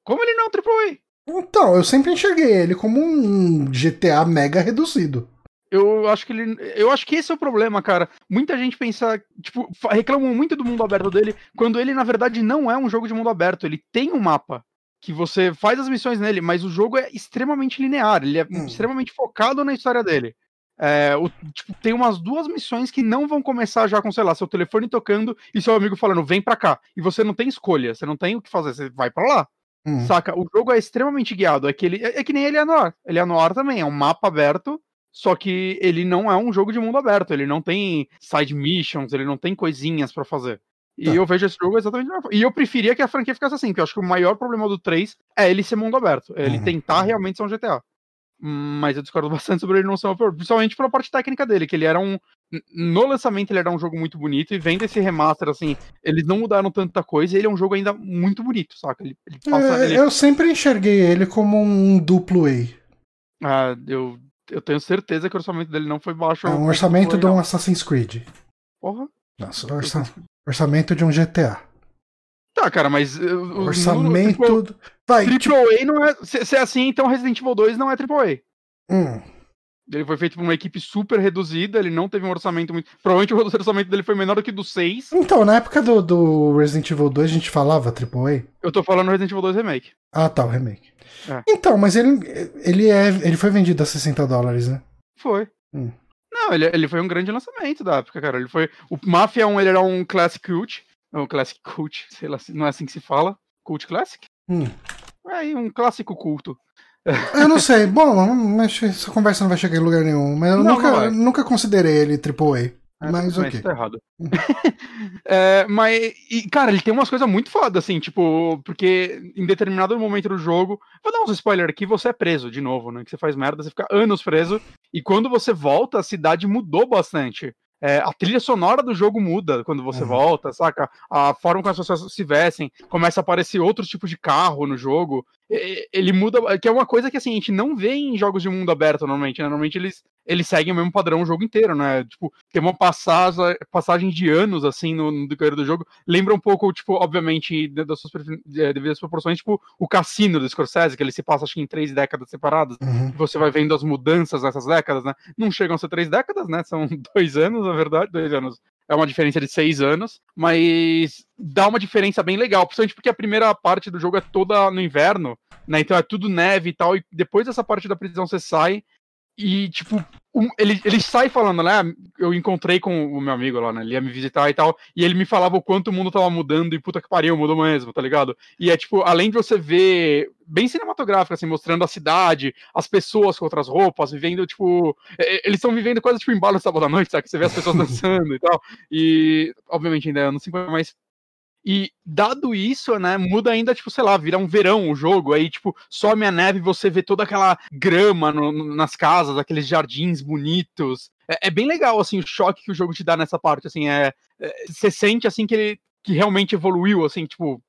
[SPEAKER 1] Como ele não é um AAA?
[SPEAKER 2] Então, eu sempre enxerguei ele como um GTA mega reduzido.
[SPEAKER 1] Eu acho que ele. Eu acho que esse é o problema, cara. Muita gente pensa. Tipo, reclamam muito do mundo aberto dele, quando ele, na verdade, não é um jogo de mundo aberto. Ele tem um mapa. Que você faz as missões nele, mas o jogo é extremamente linear. Ele é hum. extremamente focado na história dele. É, o, tipo, tem umas duas missões que não vão começar já com, sei lá, seu telefone tocando e seu amigo falando, vem pra cá. E você não tem escolha, você não tem o que fazer, você vai para lá. Hum. Saca? O jogo é extremamente guiado. É que, ele, é, é que nem Eleanor. Eleanor também é um mapa aberto só que ele não é um jogo de mundo aberto, ele não tem side missions, ele não tem coisinhas para fazer. E tá. eu vejo esse jogo exatamente E eu preferia que a franquia ficasse assim, porque eu acho que o maior problema do 3 é ele ser mundo aberto, é ele uhum. tentar realmente ser um GTA. Mas eu discordo bastante sobre ele não ser um principalmente pela parte técnica dele, que ele era um. No lançamento ele era um jogo muito bonito, e vendo esse remaster, assim, eles não mudaram tanta coisa, e ele é um jogo ainda muito bonito, saca? Ele, ele
[SPEAKER 2] passa, é, ele... Eu sempre enxerguei ele como um duplo A.
[SPEAKER 1] Ah, eu eu tenho certeza que o orçamento dele não foi baixo. É
[SPEAKER 2] um orçamento de um Assassin's Creed.
[SPEAKER 1] Porra.
[SPEAKER 2] Nossa, orça... orçamento de um GTA.
[SPEAKER 1] Tá, cara, mas.
[SPEAKER 2] Orçamento.
[SPEAKER 1] No, tipo, Vai, AAA tipo... não é. Se, se, é assim, então Resident Evil 2 não é AAA.
[SPEAKER 2] Hum.
[SPEAKER 1] Ele foi feito por uma equipe super reduzida, ele não teve um orçamento muito. Provavelmente o orçamento dele foi menor do que do 6.
[SPEAKER 2] Então, na época do, do Resident Evil 2 a gente falava AAA?
[SPEAKER 1] Eu tô falando Resident Evil 2 Remake.
[SPEAKER 2] Ah, tá, o remake. É. Então, mas ele, ele, é, ele foi vendido a 60 dólares, né?
[SPEAKER 1] Foi. Hum. Não, ele, ele foi um grande lançamento da época, cara. Ele foi. O Mafia 1 ele era um Classic Cult. Um Classic Cult, sei lá, não é assim que se fala. Cult Classic?
[SPEAKER 2] Hum.
[SPEAKER 1] É, um clássico culto.
[SPEAKER 2] Eu não sei. Bom, essa conversa não vai chegar em lugar nenhum. Mas eu não, nunca, nunca considerei ele AAA. É, mas ok.
[SPEAKER 1] Tá errado. é, mas, e, cara, ele tem umas coisas muito fodas, assim, tipo, porque em determinado momento do jogo. Vou dar uns spoilers aqui, você é preso de novo, né? Que você faz merda, você fica anos preso. E quando você volta, a cidade mudou bastante. É, a trilha sonora do jogo muda quando você uhum. volta, saca? A forma como as pessoas se vestem, começa a aparecer outros tipos de carro no jogo. Ele muda, que é uma coisa que assim, a gente não vê em jogos de mundo aberto normalmente. Né? Normalmente eles, eles seguem o mesmo padrão o jogo inteiro, né? Tipo, tem uma passagem, passagem de anos, assim, no, no decorrer do jogo. Lembra um pouco, tipo, obviamente, das suas é, devidas proporções, tipo, o cassino do Scorsese, que ele se passa, acho que em três décadas separadas. Uhum. Você vai vendo as mudanças nessas décadas, né? Não chegam a ser três décadas, né? São dois anos, na verdade, dois anos é uma diferença de seis anos, mas dá uma diferença bem legal, principalmente porque a primeira parte do jogo é toda no inverno, né? Então é tudo neve e tal, e depois dessa parte da prisão você sai e, tipo, um, ele, ele sai falando, né? Eu encontrei com o meu amigo lá, né? Ele ia me visitar e tal. E ele me falava o quanto o mundo tava mudando e puta que pariu, mudou mesmo, tá ligado? E é tipo, além de você ver bem cinematográfico, assim, mostrando a cidade, as pessoas com outras roupas, vivendo, tipo. Eles estão vivendo quase tipo embalo sábado à noite, sabe? Que você vê as pessoas dançando e tal. E, obviamente, ainda é anos 50, mas e dado isso, né, muda ainda, tipo, sei lá, vira um verão o jogo, aí, tipo, some a neve e você vê toda aquela grama no, no, nas casas, aqueles jardins bonitos. É, é, bem legal, assim, o choque que o jogo te dá nessa parte, assim, é, é, você sente, assim, que ele que realmente evoluiu, assim, tipo,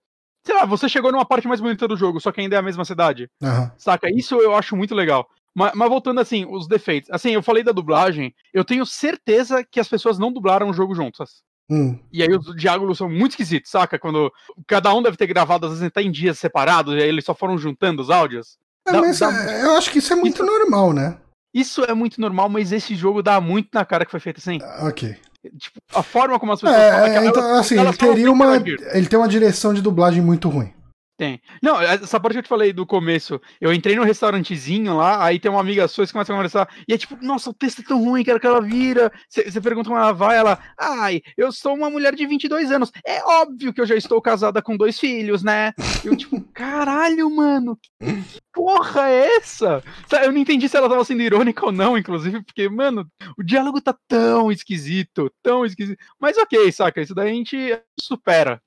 [SPEAKER 1] sei lá, você chegou numa parte mais bonita do jogo, só que ainda é a mesma cidade.
[SPEAKER 2] Uhum.
[SPEAKER 1] Saca? Isso eu acho muito legal. Mas, mas, voltando assim, os defeitos. Assim, eu falei da dublagem, eu tenho certeza que as pessoas não dublaram o jogo juntas.
[SPEAKER 2] Hum.
[SPEAKER 1] E aí os diálogos são muito esquisitos, saca? Quando cada um deve ter gravado, às vezes até em dias separados, e aí eles só foram juntando os áudios.
[SPEAKER 2] É, dá, mas dá... É, eu acho que isso é muito isso, normal, né?
[SPEAKER 1] Isso é muito normal, mas esse jogo dá muito na cara que foi feito assim.
[SPEAKER 2] Ah, ok.
[SPEAKER 1] Tipo, a forma como as pessoas
[SPEAKER 2] é, falam, é, então, assim, ele teria uma. Ele tem uma direção de dublagem muito ruim.
[SPEAKER 1] Tem. Não, essa parte que eu te falei do começo, eu entrei no restaurantezinho lá, aí tem uma amiga sua que começa a conversar, e é tipo, nossa, o texto é tão ruim, quero que ela vira. Você pergunta como ela vai, ela, ai, eu sou uma mulher de 22 anos. É óbvio que eu já estou casada com dois filhos, né? Eu, tipo, caralho, mano, que porra é essa? Eu não entendi se ela tava sendo irônica ou não, inclusive, porque, mano, o diálogo tá tão esquisito, tão esquisito. Mas ok, saca, isso daí a gente supera.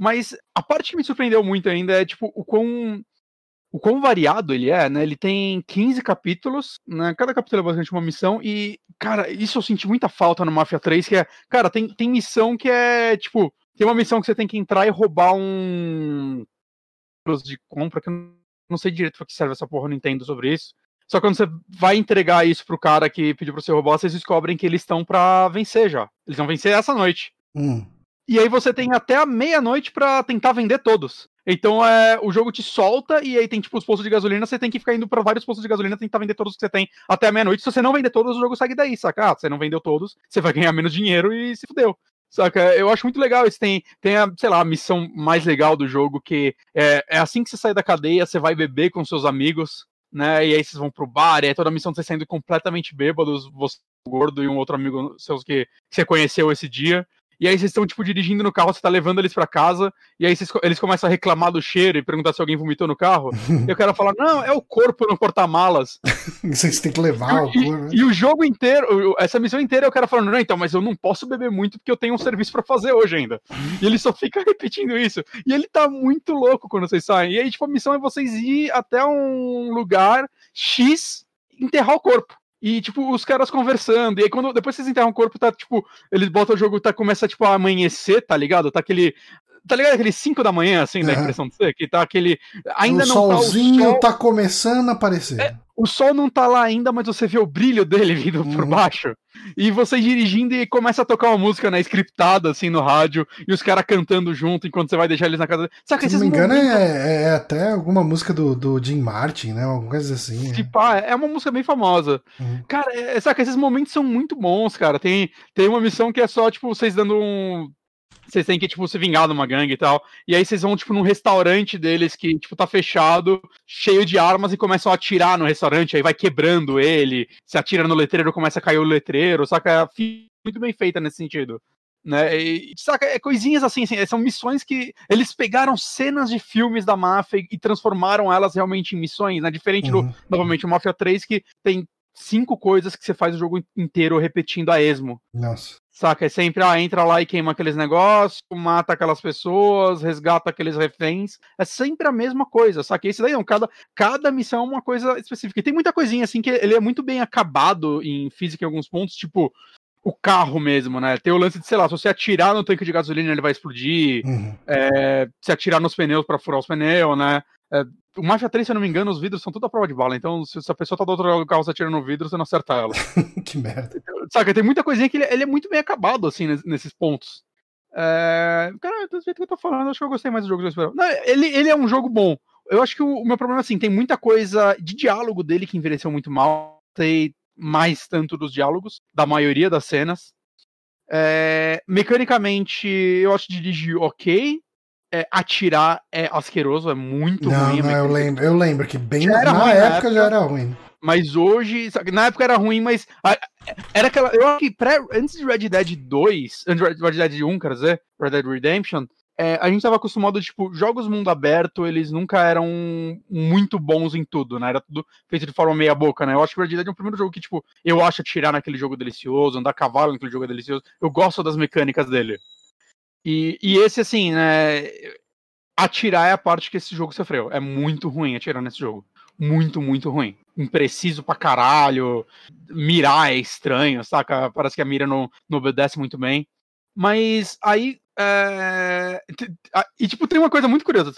[SPEAKER 1] Mas a parte que me surpreendeu muito ainda é, tipo, o quão, o quão variado ele é, né? Ele tem 15 capítulos, né? Cada capítulo é basicamente uma missão, e, cara, isso eu senti muita falta no Mafia 3, que é, cara, tem, tem missão que é, tipo, tem uma missão que você tem que entrar e roubar um de compra, que eu não sei direito pra que serve essa porra, Nintendo sobre isso. Só que quando você vai entregar isso pro cara que pediu pra você roubar, vocês descobrem que eles estão pra vencer já. Eles vão vencer essa noite.
[SPEAKER 2] Hum.
[SPEAKER 1] E aí você tem até a meia-noite para tentar vender todos. Então é, o jogo te solta e aí tem tipo os postos de gasolina, você tem que ficar indo para vários postos de gasolina tentar vender todos que você tem até a meia-noite. Se você não vender todos, o jogo segue daí, saca? Ah, você não vendeu todos, você vai ganhar menos dinheiro e se fudeu. Saca? Eu acho muito legal isso. Tem, tem a, sei lá, a missão mais legal do jogo, que é, é assim que você sai da cadeia, você vai beber com seus amigos, né? E aí vocês vão pro bar, e aí toda a missão você saindo completamente bêbados, você gordo e um outro amigo seus que, que você conheceu esse dia e aí vocês estão, tipo, dirigindo no carro, você tá levando eles para casa, e aí vocês, eles começam a reclamar do cheiro e perguntar se alguém vomitou no carro, e o cara fala, não, é o corpo no porta-malas.
[SPEAKER 2] vocês têm que levar
[SPEAKER 1] e, o corpo. Né? E, o jogo inteiro, essa missão inteira, o cara falando, não, então, mas eu não posso beber muito porque eu tenho um serviço para fazer hoje ainda. E ele só fica repetindo isso. E ele tá muito louco quando vocês saem. E aí, tipo, a missão é vocês ir até um lugar X enterrar o corpo. E, tipo, os caras conversando. E aí, quando depois vocês enterram o corpo, tá, tipo, eles botam o jogo, tá, começa, tipo, a amanhecer, tá ligado? Tá aquele. Tá ligado aquele 5 da manhã, assim, da impressão de ser? Que tá aquele. Ainda
[SPEAKER 2] o
[SPEAKER 1] não
[SPEAKER 2] solzinho
[SPEAKER 1] tá o sol.
[SPEAKER 2] tá começando a aparecer.
[SPEAKER 1] É, o sol não tá lá ainda, mas você vê o brilho dele vindo uhum. por baixo. E você dirigindo e começa a tocar uma música, né, scriptada, assim, no rádio, e os caras cantando junto enquanto você vai deixar eles na casa.
[SPEAKER 2] Saca, Se não me engano, momentos... é, é, até alguma música do, do Jim Martin, né? Alguma coisa assim.
[SPEAKER 1] Se pá, é uma música bem famosa. Uhum. Cara, é, saca, esses momentos são muito bons, cara. Tem, tem uma missão que é só, tipo, vocês dando um vocês têm que, tipo, se vingar de uma gangue e tal. E aí vocês vão, tipo, num restaurante deles que, tipo, tá fechado, cheio de armas, e começam a atirar no restaurante, aí vai quebrando ele, se atira no letreiro, começa a cair o letreiro, saca? Muito bem feita nesse sentido. Né? E, saca, é coisinhas assim, assim, são missões que eles pegaram cenas de filmes da máfia e transformaram elas realmente em missões, né? Diferente uhum. do, novamente, o Mafia 3, que tem cinco coisas que você faz o jogo inteiro repetindo a esmo.
[SPEAKER 2] Nossa.
[SPEAKER 1] Saca? É sempre, ah, entra lá e queima aqueles negócios, mata aquelas pessoas, resgata aqueles reféns. É sempre a mesma coisa, saca? Esse daí não, cada, cada missão é uma coisa específica. E tem muita coisinha assim que ele é muito bem acabado em física em alguns pontos, tipo, o carro mesmo, né? Tem o lance de, sei lá, se você atirar no tanque de gasolina, ele vai explodir. Uhum. É, se atirar nos pneus para furar os pneus, né? É, o Mafia 3, se eu não me engano, os vidros são tudo a prova de bala. Então, se, a pessoa tá do outro lado do carro se atirando no vidro, você não acerta ela.
[SPEAKER 2] que merda.
[SPEAKER 1] Então, saca, tem muita coisinha que ele, ele, é muito bem acabado, assim, nesses pontos. É... Cara, do jeito que eu tô falando, acho que eu gostei mais do jogo do Não, ele, ele é um jogo bom. Eu acho que o, o, meu problema, assim, tem muita coisa de diálogo dele que envelheceu muito mal. Sei mais tanto dos diálogos, da maioria das cenas. É... Mecanicamente, eu acho de dirigir ok é, atirar é asqueroso, é muito
[SPEAKER 2] não,
[SPEAKER 1] ruim.
[SPEAKER 2] Não, eu lembro, eu lembro que bem na época, época, já era ruim.
[SPEAKER 1] Mas hoje, na época era ruim, mas era aquela. Eu acho que pré, antes de Red Dead 2, antes de Red Dead 1, quer dizer, Red Dead Redemption, é, a gente tava acostumado, tipo, jogos mundo aberto, eles nunca eram muito bons em tudo, né? Era tudo feito de forma meia boca, né? Eu acho que Red Dead é o primeiro jogo que, tipo, eu acho atirar naquele jogo delicioso, andar a cavalo naquele jogo delicioso. Eu gosto das mecânicas dele. E, e esse, assim, né? Atirar é a parte que esse jogo sofreu. É muito ruim atirar nesse jogo. Muito, muito ruim. Impreciso pra caralho. Mirar é estranho, saca? Parece que a mira não, não obedece muito bem. Mas aí. É... E, tipo, tem uma coisa muito curiosa.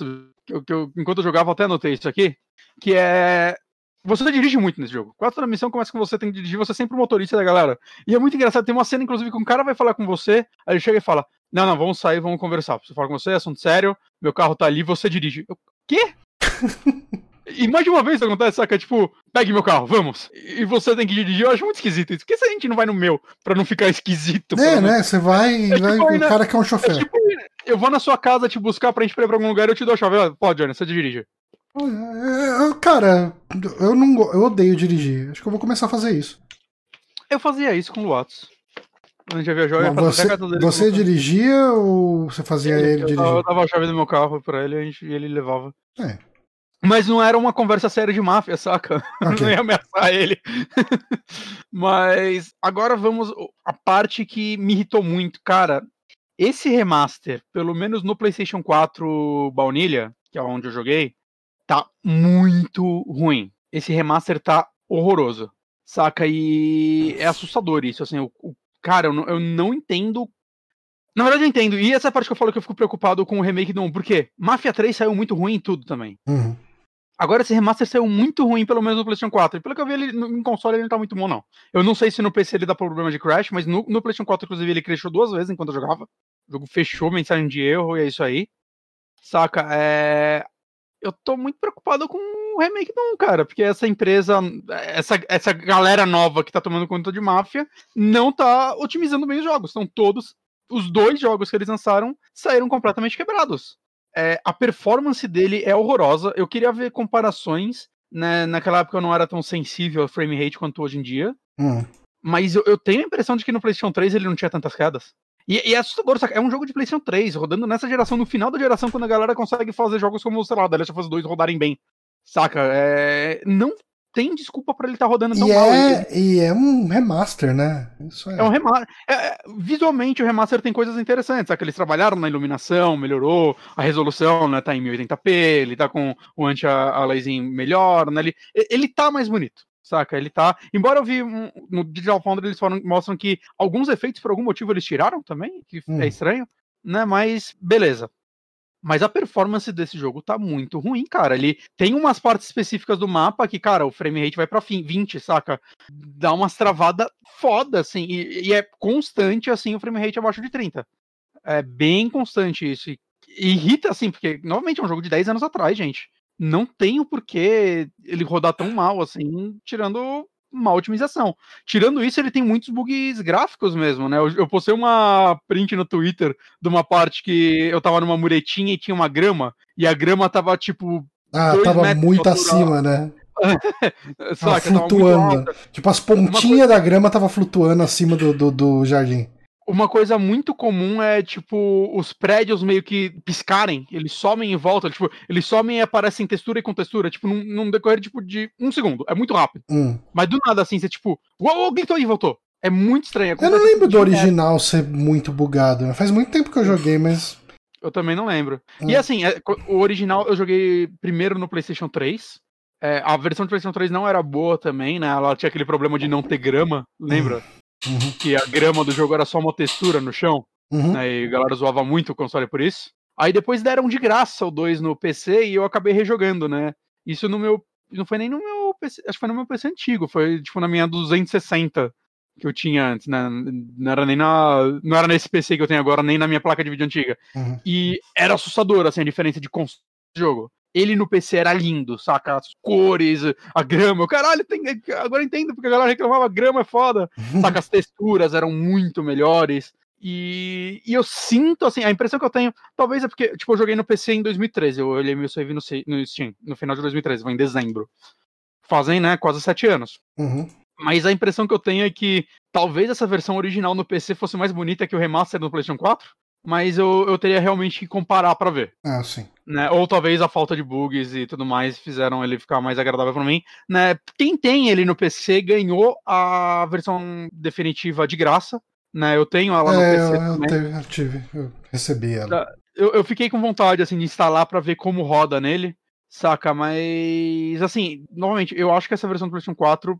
[SPEAKER 1] Que eu, que eu, enquanto eu jogava, até anotei isso aqui. Que é você dirige muito nesse jogo. Quatro da missão começa com você tem que dirigir, você é sempre o motorista da galera. E é muito engraçado, tem uma cena, inclusive, que um cara vai falar com você, aí ele chega e fala: Não, não, vamos sair, vamos conversar. Preciso falar com você, assunto sério, meu carro tá ali, você dirige. Eu, Quê? E mais de uma vez isso acontece, saca? Tipo, pegue meu carro, vamos. E você tem que dirigir. Eu acho muito esquisito isso. Por que se a gente não vai no meu pra não ficar esquisito?
[SPEAKER 2] É, né? Você vai, é vai tipo, o cara que é um chofer. É tipo,
[SPEAKER 1] eu vou na sua casa te buscar pra gente ir pra algum lugar e eu te dou a chave. Pode, Johnny, você dirige.
[SPEAKER 2] Cara, eu não eu odeio dirigir. Acho que eu vou começar a fazer isso.
[SPEAKER 1] Eu fazia isso com o Lotus. A gente já viajou,
[SPEAKER 2] Não, você, você dirigia ou você fazia ele, ele dirigir?
[SPEAKER 1] Eu dava a chave do meu carro pra ele e ele levava. É. Mas não era uma conversa séria de máfia, saca? Okay. Não ia ameaçar ele. Mas agora vamos a parte que me irritou muito, cara. Esse remaster, pelo menos no PlayStation 4 Baunilha, que é onde eu joguei, tá muito ruim. Esse remaster tá horroroso, saca? E é assustador isso, assim. O, o cara, eu não, eu não entendo na verdade, eu entendo. E essa é a parte que eu falo que eu fico preocupado com o remake do 1. Por quê? Mafia 3 saiu muito ruim em tudo também. Uhum. Agora, esse remaster saiu muito ruim, pelo menos no PlayStation 4. E pelo que eu vi, ele, no, em console ele não tá muito bom, não. Eu não sei se no PC ele dá problema de crash, mas no, no PlayStation 4, inclusive, ele crashou duas vezes enquanto eu jogava. O jogo fechou, mensagem de erro, e é isso aí. Saca? É eu tô muito preocupado com o remake 1, cara, porque essa empresa, essa, essa galera nova que tá tomando conta de máfia, não tá otimizando bem os jogos. Estão todos, os dois jogos que eles lançaram saíram completamente quebrados. É, a performance dele é horrorosa. Eu queria ver comparações. Né? Naquela época eu não era tão sensível ao frame rate quanto hoje em dia. Hum. Mas eu, eu, tenho a impressão de que no PlayStation 3 ele não tinha tantas quedas. E, e é assustador, saca? É um jogo de PlayStation 3, rodando nessa geração, no final da geração, quando a galera consegue fazer jogos como, sei lá, The Last of Us 2 rodarem bem. Saca? É... Não tem desculpa para ele estar tá rodando tão
[SPEAKER 2] e
[SPEAKER 1] mal.
[SPEAKER 2] É, e é um remaster, né?
[SPEAKER 1] É. é. um remaster. É, é, visualmente, o remaster tem coisas interessantes. Sabe? Eles trabalharam na iluminação, melhorou a resolução, né? Tá em 1080p, ele tá com o anti-aliasing melhor, né? Ele, ele tá mais bonito saca? Ele tá. Embora eu vi um, no Digital Foundry eles falam, mostram que alguns efeitos por algum motivo eles tiraram também, que hum. é estranho, né? Mas beleza. Mas a performance desse jogo tá muito ruim, cara. Ele tem umas partes específicas do mapa que, cara, o frame rate vai pra 20, saca? Dá umas travadas foda, assim. E, e, é constante, assim, o frame rate abaixo de 30. É bem constante isso. E irrita, assim, porque, novamente, é um jogo de 10 anos atrás, gente não tem o porquê ele rodar tão mal assim, tirando uma otimização. Tirando isso, ele tem muitos bugs gráficos mesmo, né? Eu, eu postei uma print no Twitter de uma parte que eu tava numa muretinha e tinha uma grama, e a grama tava tipo.
[SPEAKER 2] Ah, tava muito acima, né? Saca, flutuando. Tipo, as pontinhas coisa... da grama tava flutuando acima do, do, do jardim
[SPEAKER 1] uma coisa muito comum é, tipo, os prédios meio que piscarem, eles somem em volta, tipo, eles somem e aparecem textura e com textura, tipo, num, num decorrer, tipo, de um segundo. É muito rápido. Hum. Mas do nada, assim, você, tipo, uou, alguém gritou aí voltou. É muito estranho.
[SPEAKER 2] Eu não lembro do original ser muito bugado. Né? Faz muito tempo que eu joguei, mas...
[SPEAKER 1] Eu também não lembro. Hum. E assim, é, o original eu joguei primeiro no PlayStation 3. É, a versão de PlayStation 3 não era boa também, né? Ela tinha aquele problema de não ter grama, lembra? Hum uhum. que a grama do jogo era só uma textura no chão, uhum. né, e a galera zoava muito o console por isso. Aí depois deram de graça o 2 no PC e eu acabei rejogando, né? Isso no meu. Não foi nem no meu PC. Acho que foi no meu PC antigo. Foi tipo na minha 260 que eu tinha antes, né? Não era nem na. Não era nesse PC que eu tenho agora, nem na minha placa de vídeo antiga. Uhum. E era assustador, assim, a diferença de console de jogo ele no PC era lindo, saca? As cores, a grama. Caralho, tem... agora entendo porque a galera reclamava, grama é foda. saca? As texturas eram muito melhores. E, e, eu sinto, assim, a impressão que eu tenho, talvez é porque, tipo, eu joguei no PC em 2013, eu olhei meu save no, no Steam, no final de 2013, foi em dezembro. Fazem, né, quase sete anos. Uhum. Mas a impressão que eu tenho é que talvez essa versão original no PC fosse mais bonita que o remaster no PlayStation 4 mas eu, eu teria realmente que comparar para ver.
[SPEAKER 2] Ah, sim.
[SPEAKER 1] Né? Ou talvez a falta de bugs e tudo mais fizeram ele ficar mais agradável para mim. Né? Quem tem ele no PC ganhou a versão definitiva de graça. Né? Eu tenho ela no
[SPEAKER 2] é,
[SPEAKER 1] PC.
[SPEAKER 2] Eu, eu, eu, tive, eu recebi ela.
[SPEAKER 1] Tá, eu, eu fiquei com vontade assim, de instalar para ver como roda nele. Saca, mas assim, novamente, eu acho que essa versão do PlayStation 4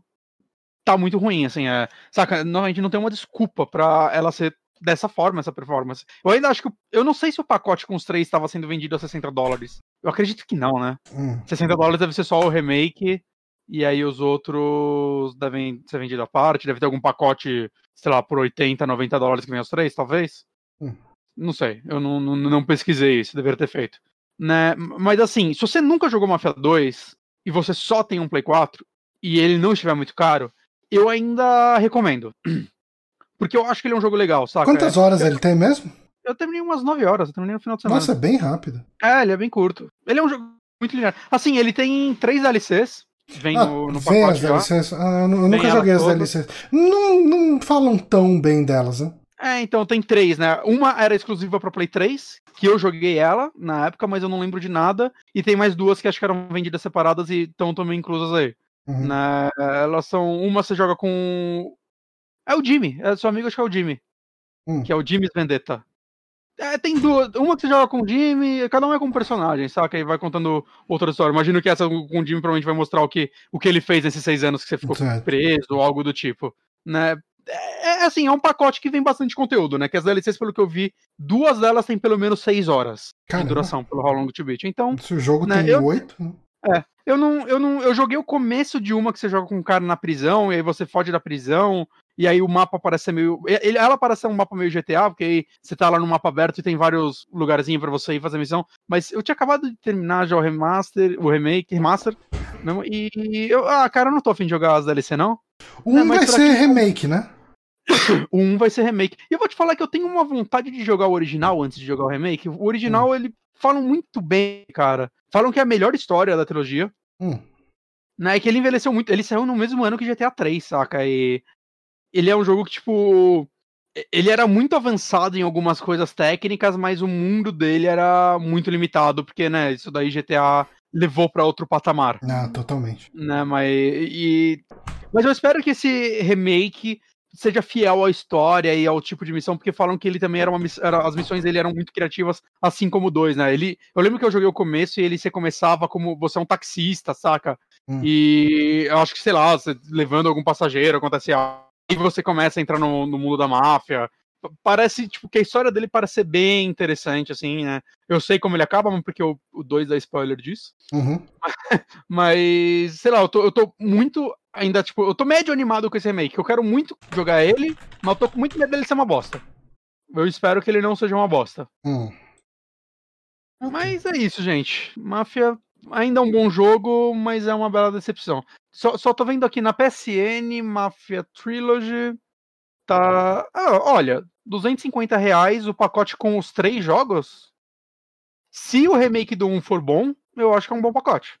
[SPEAKER 1] tá muito ruim, assim, é, saca, novamente não tem uma desculpa para ela ser dessa forma essa performance. Eu ainda acho que. Eu não sei se o pacote com os três estava sendo vendido a 60 dólares. Eu acredito que não, né? Hum. 60 dólares deve ser só o remake. E aí os outros devem ser vendidos à parte. Deve ter algum pacote, sei lá, por 80, 90 dólares que vem os três, talvez. Hum. Não sei. Eu não, não, não pesquisei isso, deveria ter feito. Né? Mas assim, se você nunca jogou Mafia 2, e você só tem um Play 4 e ele não estiver muito caro, eu ainda recomendo. Porque eu acho que ele é um jogo legal, saca?
[SPEAKER 2] Quantas
[SPEAKER 1] É,
[SPEAKER 2] horas
[SPEAKER 1] eu,
[SPEAKER 2] ele tem mesmo?
[SPEAKER 1] Eu terminei umas 9 horas, eu terminei no final de semana.
[SPEAKER 2] Nossa, é bem rápido.
[SPEAKER 1] É, ele é bem curto. Ele é um jogo muito linear. Assim, ele tem três DLCs. Vem
[SPEAKER 2] Ah,
[SPEAKER 1] no, no
[SPEAKER 2] vem as. DLCs. Ah, eu, nu- eu nunca joguei as. DLCs. Não, não falam tão bem delas, né?
[SPEAKER 1] É, então tem três, né? Uma era exclusiva pra Play 3, que eu joguei ela na época, mas eu não lembro de nada. E tem mais duas que acho que eram vendidas separadas e estão também inclusas aí.
[SPEAKER 2] Uhum.
[SPEAKER 1] Né? Elas são. Uma você joga com. É o Jimmy, é seu amigo, acho que é o Jimmy.
[SPEAKER 2] Hum.
[SPEAKER 1] Que é o Jimmy's Vendetta. É, tem duas. Uma que você joga com o Jimmy, cada um é com um personagem, saca? E vai contando outra história. Imagino que essa com o Jimmy provavelmente vai mostrar o que, o que ele fez nesses seis anos que você ficou
[SPEAKER 2] Certo.
[SPEAKER 1] preso ou algo do tipo. Né? É, é assim, é um pacote que vem bastante conteúdo, né? Que as DLCs, pelo que eu vi, duas delas têm pelo menos seis horas
[SPEAKER 2] Caramba.
[SPEAKER 1] de duração pelo How Long to Beat. Então,
[SPEAKER 2] Se o jogo
[SPEAKER 1] Né,
[SPEAKER 2] tem
[SPEAKER 1] eu-
[SPEAKER 2] oito. né?
[SPEAKER 1] eu não, eu não. Eu joguei o começo de uma que você joga com um cara na prisão, e aí você foge da prisão, e aí o mapa parece ser meio. Ele, ela parece ser um mapa meio GTA, porque aí você tá lá no mapa aberto e tem vários lugarzinhos pra você ir fazer missão. Mas eu tinha acabado de terminar já o remaster, o remake, remaster. mesmo, E eu, ah, cara, eu não tô afim de jogar as DLC, não.
[SPEAKER 2] Um vai ser
[SPEAKER 1] quem-
[SPEAKER 2] remake, né?
[SPEAKER 1] 1 vai ser remake. E eu vou te falar que eu tenho uma vontade de jogar o original antes de jogar o remake. O original, ele falam muito bem, cara. Falam que é a melhor história da trilogia.
[SPEAKER 2] Hum.
[SPEAKER 1] né, que ele envelheceu muito. Ele saiu no mesmo ano que GTA 3, saca? E ele é um jogo que, tipo. Ele era muito avançado em algumas coisas técnicas, mas o mundo dele era muito limitado, porque, né, isso daí GTA levou pra outro patamar,
[SPEAKER 2] Ah, totalmente.
[SPEAKER 1] né, mas e mas eu espero que esse remake seja fiel à história e ao tipo de missão, porque falam que ele também era uma era, as missões dele eram muito criativas, assim como o 2, né? Ele, eu lembro que eu joguei o começo e ele se começava como você é um taxista, saca?
[SPEAKER 2] Hum.
[SPEAKER 1] E eu acho que, sei lá, você levando algum passageiro, acontece e você começa a entrar no, no mundo da máfia. P- Parece, tipo, que a história dele parece ser bem interessante, assim, né? Eu sei como ele acaba, porque o 2 dá spoiler disso.
[SPEAKER 2] Uhum.
[SPEAKER 1] Mas, sei lá, eu tô, eu tô muito. Ainda, tipo, eu tô médio animado com esse remake. Eu quero muito jogar ele, mas eu tô com muito medo dele ser uma bosta. Eu espero que ele não seja uma bosta.
[SPEAKER 2] Hum.
[SPEAKER 1] Mas é isso, gente. Máfia ainda é um bom jogo, mas é uma bela decepção. Só, só tô vendo aqui na PSN, Máfia Trilogy. Tá. Ah, olha, 250 reais o pacote com os três jogos. Se o remake do 1 for bom, eu acho que é um bom pacote.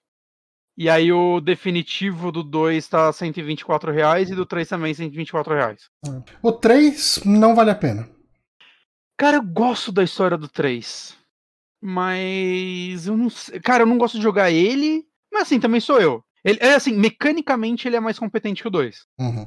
[SPEAKER 1] E aí o definitivo do 2 tá 124 reais e do 3 também 124 reais.
[SPEAKER 2] O 3 não vale a pena.
[SPEAKER 1] Cara, eu gosto da história do 3. Mas eu não sei. Cara, eu não gosto de jogar ele. Mas assim, também sou eu. Ele, é assim, mecanicamente ele é mais competente que o 2.
[SPEAKER 2] Uhum.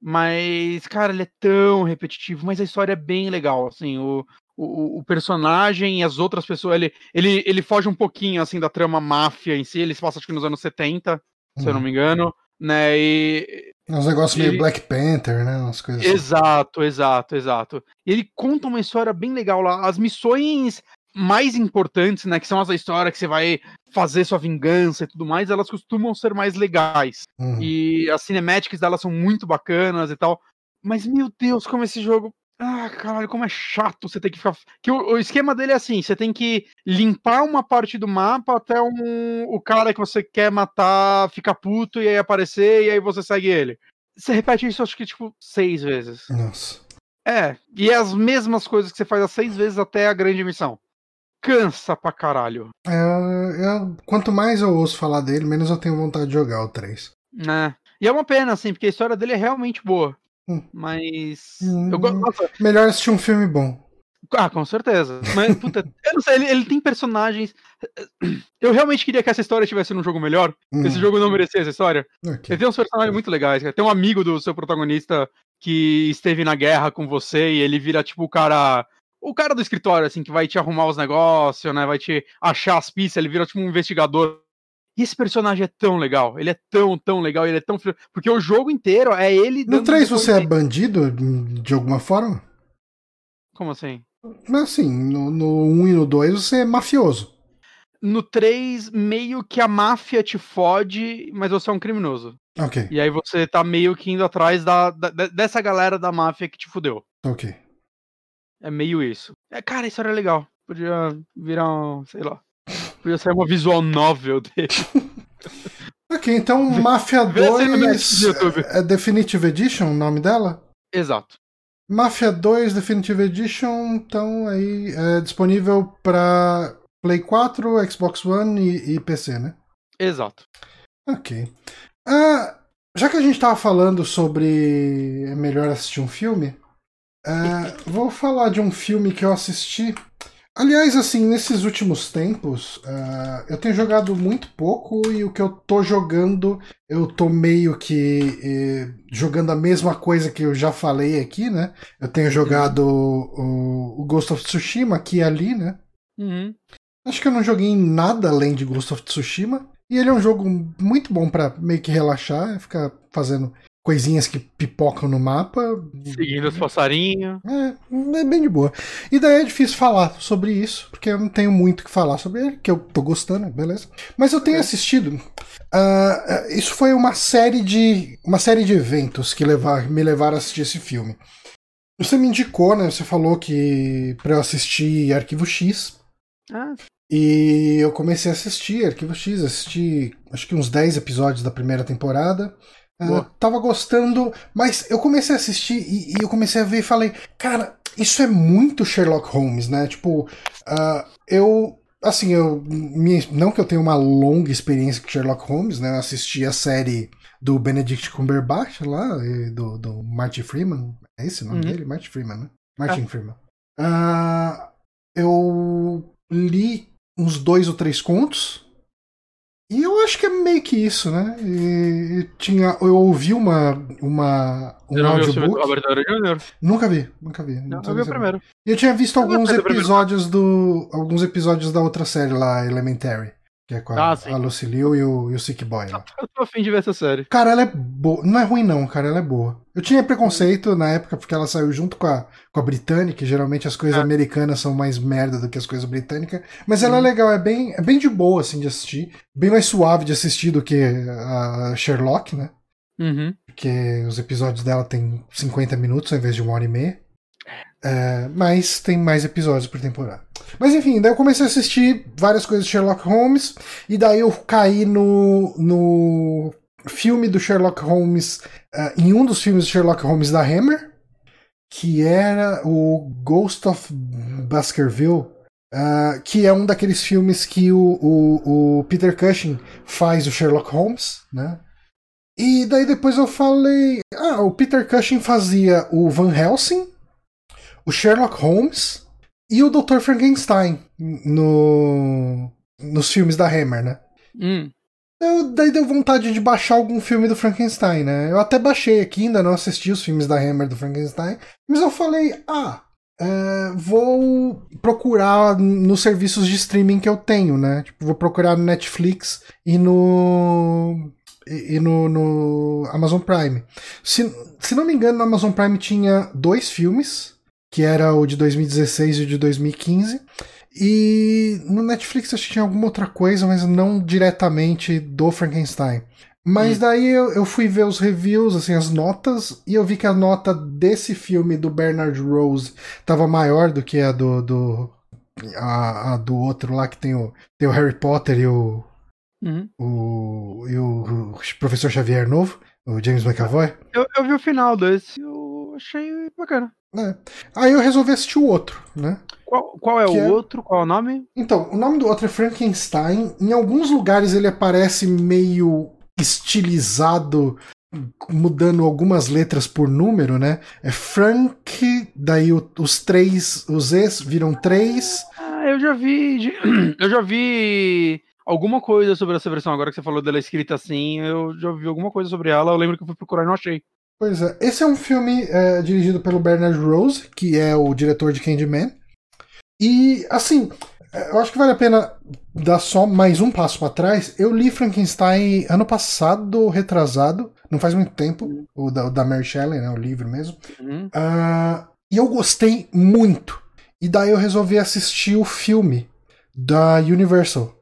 [SPEAKER 1] Mas, cara, ele é tão repetitivo, mas a história é bem legal, assim, o, o, o personagem e as outras pessoas, ele, ele, ele foge um pouquinho, assim, da trama máfia em si, ele se passa, acho que nos anos 70, se eu não me engano, né, e...
[SPEAKER 2] É uns negócios meio Black Panther, né? Umas coisas assim.
[SPEAKER 1] Exato, exato, exato. E ele conta uma história bem legal lá, as missões mais importantes, né, que são as da história que você vai fazer sua vingança e tudo mais, elas costumam ser mais legais.
[SPEAKER 2] Uhum.
[SPEAKER 1] E as cinematics delas são muito bacanas e tal. Mas, meu Deus, como esse jogo. Ah, caralho, como é chato você ter que ficar. Que o, o esquema dele é assim: você tem que limpar uma parte do mapa até um, o cara que você quer matar ficar puto e aí aparecer e aí você segue ele. Você repete isso, acho que, tipo, seis vezes.
[SPEAKER 2] Nossa.
[SPEAKER 1] É, e é as mesmas coisas que você faz as seis vezes até a grande missão. Cansa pra caralho.
[SPEAKER 2] É, eu- quanto mais eu ouço falar dele, menos eu tenho vontade de jogar o 3.
[SPEAKER 1] né? E é uma pena, assim, porque a história dele é realmente boa.
[SPEAKER 2] Hum.
[SPEAKER 1] Mas.
[SPEAKER 2] Hum.
[SPEAKER 1] Eu gosto.
[SPEAKER 2] Melhor assistir um filme bom.
[SPEAKER 1] Ah, com certeza. Mas, puta, eu não sei, ele, ele tem personagens. Eu realmente queria que essa história tivesse num jogo melhor.
[SPEAKER 2] Hum,
[SPEAKER 1] Esse jogo não merecia essa história.
[SPEAKER 2] ok.
[SPEAKER 1] Ele tem uns personagens muito legais. cara. Tem um amigo do seu protagonista que esteve na guerra com você e ele vira tipo o cara. O cara do escritório, assim, que vai te arrumar os negócios, né? Vai te achar as pistas, ele vira tipo um investigador. E esse personagem é tão legal. Ele é tão, tão legal, ele é tão. Porque o jogo inteiro é ele.
[SPEAKER 2] No
[SPEAKER 1] dando
[SPEAKER 2] 3 você é bandido de alguma forma?
[SPEAKER 1] Como assim?
[SPEAKER 2] Mas assim, no, no 1 e no 2 você é mafioso.
[SPEAKER 1] No 3, meio que a máfia te fode, mas você é um criminoso.
[SPEAKER 2] Ok,
[SPEAKER 1] E aí você tá meio que indo atrás da, da- de- dessa galera da máfia que te fudeu.
[SPEAKER 2] ok.
[SPEAKER 1] É meio isso. É, cara, isso era legal. Podia virar um, sei lá. Podia ser uma visual novel dele.
[SPEAKER 2] Ok, então Mafia
[SPEAKER 1] Vê essa aí no
[SPEAKER 2] 2
[SPEAKER 1] do YouTube.
[SPEAKER 2] é Definitive Edition o nome dela?
[SPEAKER 1] Exato.
[SPEAKER 2] Mafia 2 Definitive Edition, então aí é disponível para Play 4, Xbox One e, e PC, né?
[SPEAKER 1] Exato.
[SPEAKER 2] Ok. Ah, já que a gente tava falando sobre é melhor assistir um filme, ah, vou falar de um filme que eu assisti. Aliás, assim, nesses últimos tempos, ah, eu tenho jogado muito pouco e o que eu tô jogando, eu tô meio que eh, jogando a mesma coisa que eu já falei aqui, né? Eu tenho jogado o, o Ghost of Tsushima aqui e ali, né?
[SPEAKER 1] Uhum.
[SPEAKER 2] Acho que eu não joguei nada além de Ghost of Tsushima. E ele é um jogo muito bom pra meio que relaxar, ficar fazendo coisinhas que pipocam no mapa.
[SPEAKER 1] Seguindo os passarinhos.
[SPEAKER 2] É, é bem de boa. E daí é difícil falar sobre isso, porque eu não tenho muito o que falar sobre ele, que eu tô gostando, beleza? Mas eu tenho assistido. ah, isso foi uma série de. uma série de eventos que levar, me levaram a assistir esse filme. Você me indicou, né? Você falou que pra eu assistir Arquivo X.
[SPEAKER 1] Ah,
[SPEAKER 2] E eu comecei a assistir Arquivo X, assisti acho que uns 10 episódios da primeira temporada. Ah,
[SPEAKER 1] Boa.
[SPEAKER 2] tava gostando, mas eu comecei a assistir e, e eu comecei a ver e falei, cara, isso é muito Sherlock Holmes, né? Tipo, ah, eu. Assim, eu. minha- não que eu tenha uma longa experiência com Sherlock Holmes, né? Eu assisti a série do Benedict Cumberbatch lá, do, do Martin Freeman. É esse o nome
[SPEAKER 1] Uhum.
[SPEAKER 2] dele? Martin Freeman, né? Martin Freeman. Ah, eu li uns dois ou três contos. E eu acho que é meio que isso, né? E, tinha, eu ouvi uma, uma um
[SPEAKER 1] você não viu o
[SPEAKER 2] audiobook.
[SPEAKER 1] Robert Downey Jr.?
[SPEAKER 2] Nunca vi, nunca vi.
[SPEAKER 1] Não, eu vi o primeiro.
[SPEAKER 2] E eu tinha visto
[SPEAKER 1] Eu
[SPEAKER 2] alguns
[SPEAKER 1] gostei do
[SPEAKER 2] episódios do. alguns episódios da outra série lá, Elementary. Que é com a,
[SPEAKER 1] Ah, sim.
[SPEAKER 2] a Lucy Liu e o, e o Sick Boy lá.
[SPEAKER 1] Eu tô afim de ver essa série.
[SPEAKER 2] Cara, ela é boa. Não é ruim, não, cara, ela é boa. Eu tinha preconceito na época porque ela saiu junto com a, com a britânica, e geralmente as coisas
[SPEAKER 1] É.
[SPEAKER 2] americanas são mais merda do que as coisas britânicas. Mas ela é legal, é bem, é bem de boa, assim, de assistir. Bem mais suave de assistir do que a Sherlock, né?
[SPEAKER 1] Uhum.
[SPEAKER 2] Porque os episódios dela tem 50 minutos ao invés de uma hora e meia. É, mas tem mais episódios por temporada. Mas enfim, daí eu comecei a assistir várias coisas de Sherlock Holmes. E daí eu caí no, no filme do Sherlock Holmes. eh, em um dos filmes do Sherlock Holmes da Hammer. Que era o Ghost of Baskerville. ah, que é um daqueles filmes que o, o, o Peter Cushing faz o Sherlock Holmes, né? E daí depois eu falei. Ah, o Peter Cushing fazia o Van Helsing, o Sherlock Holmes e o Dr. Frankenstein no, nos filmes da Hammer, né?
[SPEAKER 1] Hum.
[SPEAKER 2] Eu, daí deu vontade de baixar algum filme do Frankenstein, né? Eu até baixei aqui, ainda não assisti os filmes da Hammer do Frankenstein, mas eu falei, ah, é, vou procurar nos serviços de streaming que eu tenho, né? Tipo, vou procurar no Netflix e no e e no, no Amazon Prime. Se, se não me engano, no Amazon Prime tinha dois filmes, que era o de 2016 e o de 2015. E no Netflix acho que tinha alguma outra coisa, mas não diretamente do Frankenstein. Mas
[SPEAKER 1] Hum.
[SPEAKER 2] daí eu, eu fui ver os reviews, assim, as notas, e eu vi que a nota desse filme do Bernard Rose tava maior do que a do. do a, a do outro lá que tem o, tem o Harry Potter e o,
[SPEAKER 1] Uhum.
[SPEAKER 2] o, e o, o professor Xavier novo, o James McAvoy.
[SPEAKER 1] Eu, eu vi o final desse, eu achei bacana.
[SPEAKER 2] Né? Aí eu resolvi assistir o outro, né?
[SPEAKER 1] Qual, qual é
[SPEAKER 2] Que
[SPEAKER 1] o
[SPEAKER 2] é-
[SPEAKER 1] outro? Qual é o nome?
[SPEAKER 2] Então, o nome do outro é Frankenstein. Em alguns lugares ele aparece meio estilizado, mudando algumas letras por número, né? É Frank, daí os três, os Es viram três.
[SPEAKER 1] Ah, eu já vi. Eu já vi alguma coisa sobre essa versão. Agora que você falou dela escrita assim, eu já vi alguma coisa sobre ela. Eu lembro que eu fui procurar e não achei.
[SPEAKER 2] Pois é, esse é um filme é, dirigido pelo Bernard Rose, que é o diretor de Candyman. E, assim, é, eu acho que vale a pena dar só mais um passo para trás. Eu li Frankenstein ano passado, retrasado, não faz muito tempo, o da, o da Mary Shelley, né, o livro mesmo.
[SPEAKER 1] Uhum.
[SPEAKER 2] Ah, e eu gostei muito. E daí eu resolvi assistir o filme da Universal.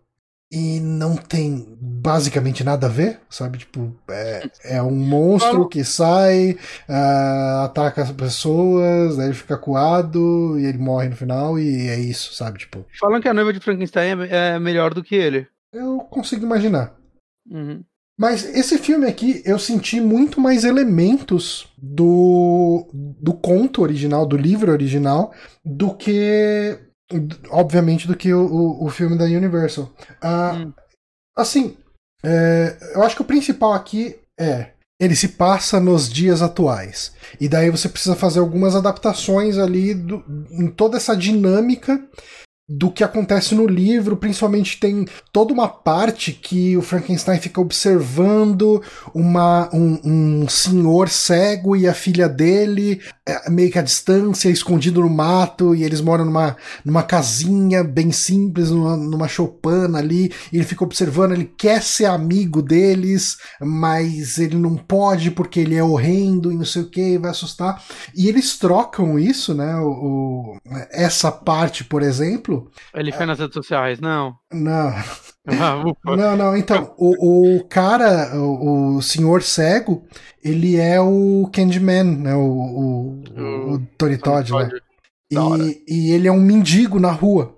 [SPEAKER 2] E não tem basicamente nada a ver, sabe? Tipo, é, é um monstro que sai, ah, ataca as pessoas, daí ele fica coado e ele morre no final, e é isso, sabe? Tipo,
[SPEAKER 1] Falam que a noiva de Frankenstein é, é melhor do que ele.
[SPEAKER 2] eu consigo imaginar.
[SPEAKER 1] Uhum.
[SPEAKER 2] Mas esse filme aqui eu senti muito mais elementos do, do conto original, do livro original, do que. Obviamente, do que o, o, o filme da Universal. Ah, hum. Assim, é, eu acho que o principal aqui é. Ele se passa nos dias atuais. E daí você precisa fazer algumas adaptações ali do, em toda essa dinâmica do que acontece no livro, principalmente tem toda uma parte que o Frankenstein fica observando uma, um, um senhor cego e a filha dele, meio que à distância, escondido no mato, e eles moram numa, numa casinha bem simples, numa, numa choupana ali, e ele fica observando, ele quer ser amigo deles, mas ele não pode porque ele é horrendo e não sei o que, vai assustar. E eles trocam isso, né? O, o essa parte, por exemplo.
[SPEAKER 1] Ele foi nas redes sociais, não?
[SPEAKER 2] Não. Ah, não, não, então, o, o cara, o, o senhor cego, ele é o Candyman, né? O, o, o, o Tony Todd, né? E, e ele é um mendigo na rua.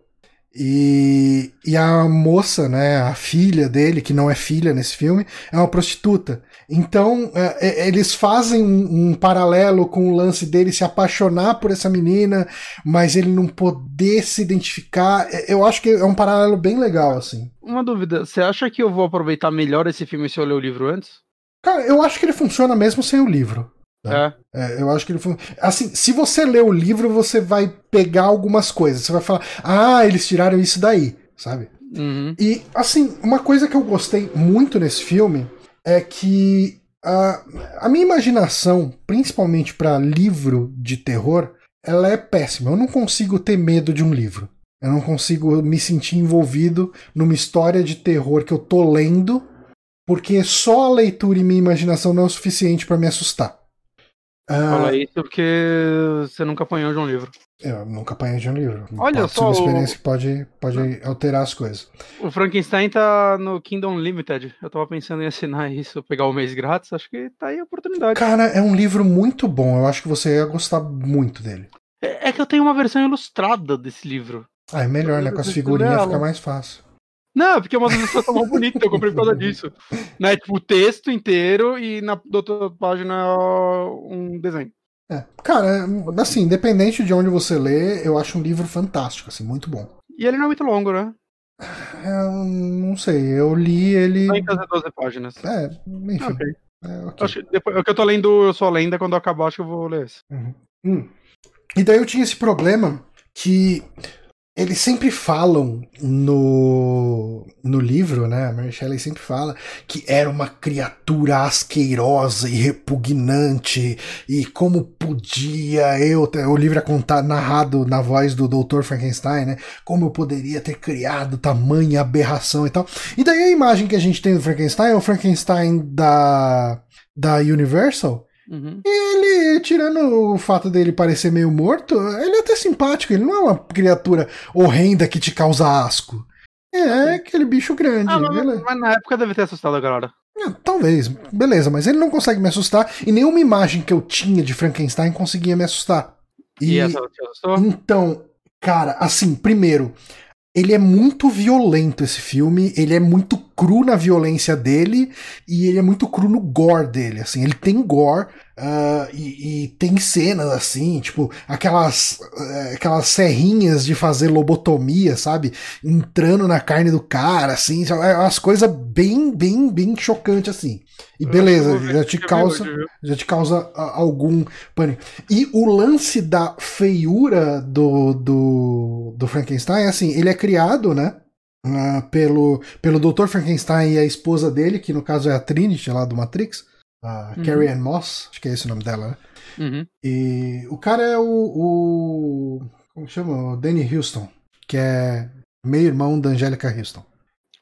[SPEAKER 2] E, e a moça, né, a filha dele, que não é filha nesse filme, é uma prostituta. Então, é, é, eles fazem um, um, paralelo com o lance dele se apaixonar por essa menina, mas ele não poder se identificar. É, eu acho que é um paralelo bem legal, assim.
[SPEAKER 1] Uma dúvida, você acha que eu vou aproveitar melhor esse filme se eu ler o livro antes?
[SPEAKER 2] Cara, eu acho que ele funciona mesmo sem o livro. Né? É. é. eu acho que ele foi. Assim, se você ler o livro, você vai pegar algumas coisas. Você vai falar, ah, eles tiraram isso daí, sabe?
[SPEAKER 1] Uhum.
[SPEAKER 2] E, assim, uma coisa que eu gostei muito nesse filme é que a, a minha imaginação, principalmente para livro de terror, ela é péssima. Eu não consigo ter medo de um livro. Eu não consigo me sentir envolvido numa história de terror que eu tô lendo, porque só a leitura e minha imaginação não é o suficiente para me assustar.
[SPEAKER 1] Fala ah, isso porque você nunca apanhou de um livro.
[SPEAKER 2] Eu nunca apanhei de um livro.
[SPEAKER 1] Olha
[SPEAKER 2] pode
[SPEAKER 1] só.
[SPEAKER 2] Ser uma experiência o... que pode, pode alterar as coisas.
[SPEAKER 1] O Frankenstein tá no Kingdom Limited. Eu tava pensando em assinar isso, pegar o mês grátis. Acho que tá aí a oportunidade.
[SPEAKER 2] Cara, é um livro muito bom. Eu acho que você ia gostar muito dele.
[SPEAKER 1] É, é que eu tenho uma versão ilustrada desse livro.
[SPEAKER 2] Ah, é melhor, né? Com as figurinhas fica mais fácil.
[SPEAKER 1] Não, porque uma das tão bonita, eu comprei por causa disso. Né? Tipo, o texto inteiro e na outra página um desenho.
[SPEAKER 2] É. Cara, assim, independente de onde você lê, eu acho um livro fantástico, assim, muito bom.
[SPEAKER 1] E ele não é muito longo, né?
[SPEAKER 2] É, não sei, eu li ele.
[SPEAKER 1] 12 páginas.
[SPEAKER 2] É, enfim.
[SPEAKER 1] Okay. É, okay. Acho, depois, o que eu tô lendo, eu sou lenda, quando eu acabar, acho que eu vou ler esse.
[SPEAKER 2] Uhum. Hum. E daí eu tinha esse problema que eles sempre falam no, no livro, né? A Mary Shelley sempre fala que era uma criatura asquerosa e repugnante e como podia eu, o livro é contar, narrado na voz do Dr. Frankenstein, né? Como eu poderia ter criado tamanha aberração e tal. E daí a imagem que a gente tem do Frankenstein é o Frankenstein da da Universal,
[SPEAKER 1] Uhum.
[SPEAKER 2] E ele, tirando o fato dele parecer meio morto, ele é até simpático, ele não é uma criatura horrenda que te causa asco. É aquele bicho grande.
[SPEAKER 1] Ah, mas, mas, na época deve ter assustado a galera.
[SPEAKER 2] É, talvez, beleza, mas ele não consegue me assustar e nenhuma imagem que eu tinha de Frankenstein conseguia me assustar.
[SPEAKER 1] E, e essa te assustou?
[SPEAKER 2] Então, cara, assim, primeiro, ele é muito violento esse filme, ele é muito cru na violência dele e ele é muito cru no gore dele, assim, ele tem gore uh, e, e, tem cenas assim, tipo aquelas uh, aquelas serrinhas de fazer lobotomia, sabe, entrando na carne do cara, assim, é as coisas bem, bem, bem chocantes assim. E beleza, já te causa, já te causa algum pânico. E o lance da feiura do, do, do Frankenstein, assim, ele é criado, né? Uh, pelo, pelo Dr. Frankenstein e a esposa dele, que no caso é a Trinity lá do Matrix, a uhum. Carrie Ann Moss, acho que é esse o nome dela, né?
[SPEAKER 1] Uhum.
[SPEAKER 2] E o cara é o, o. Como chama? O Danny Houston, que é meio-irmão da Angélica Houston.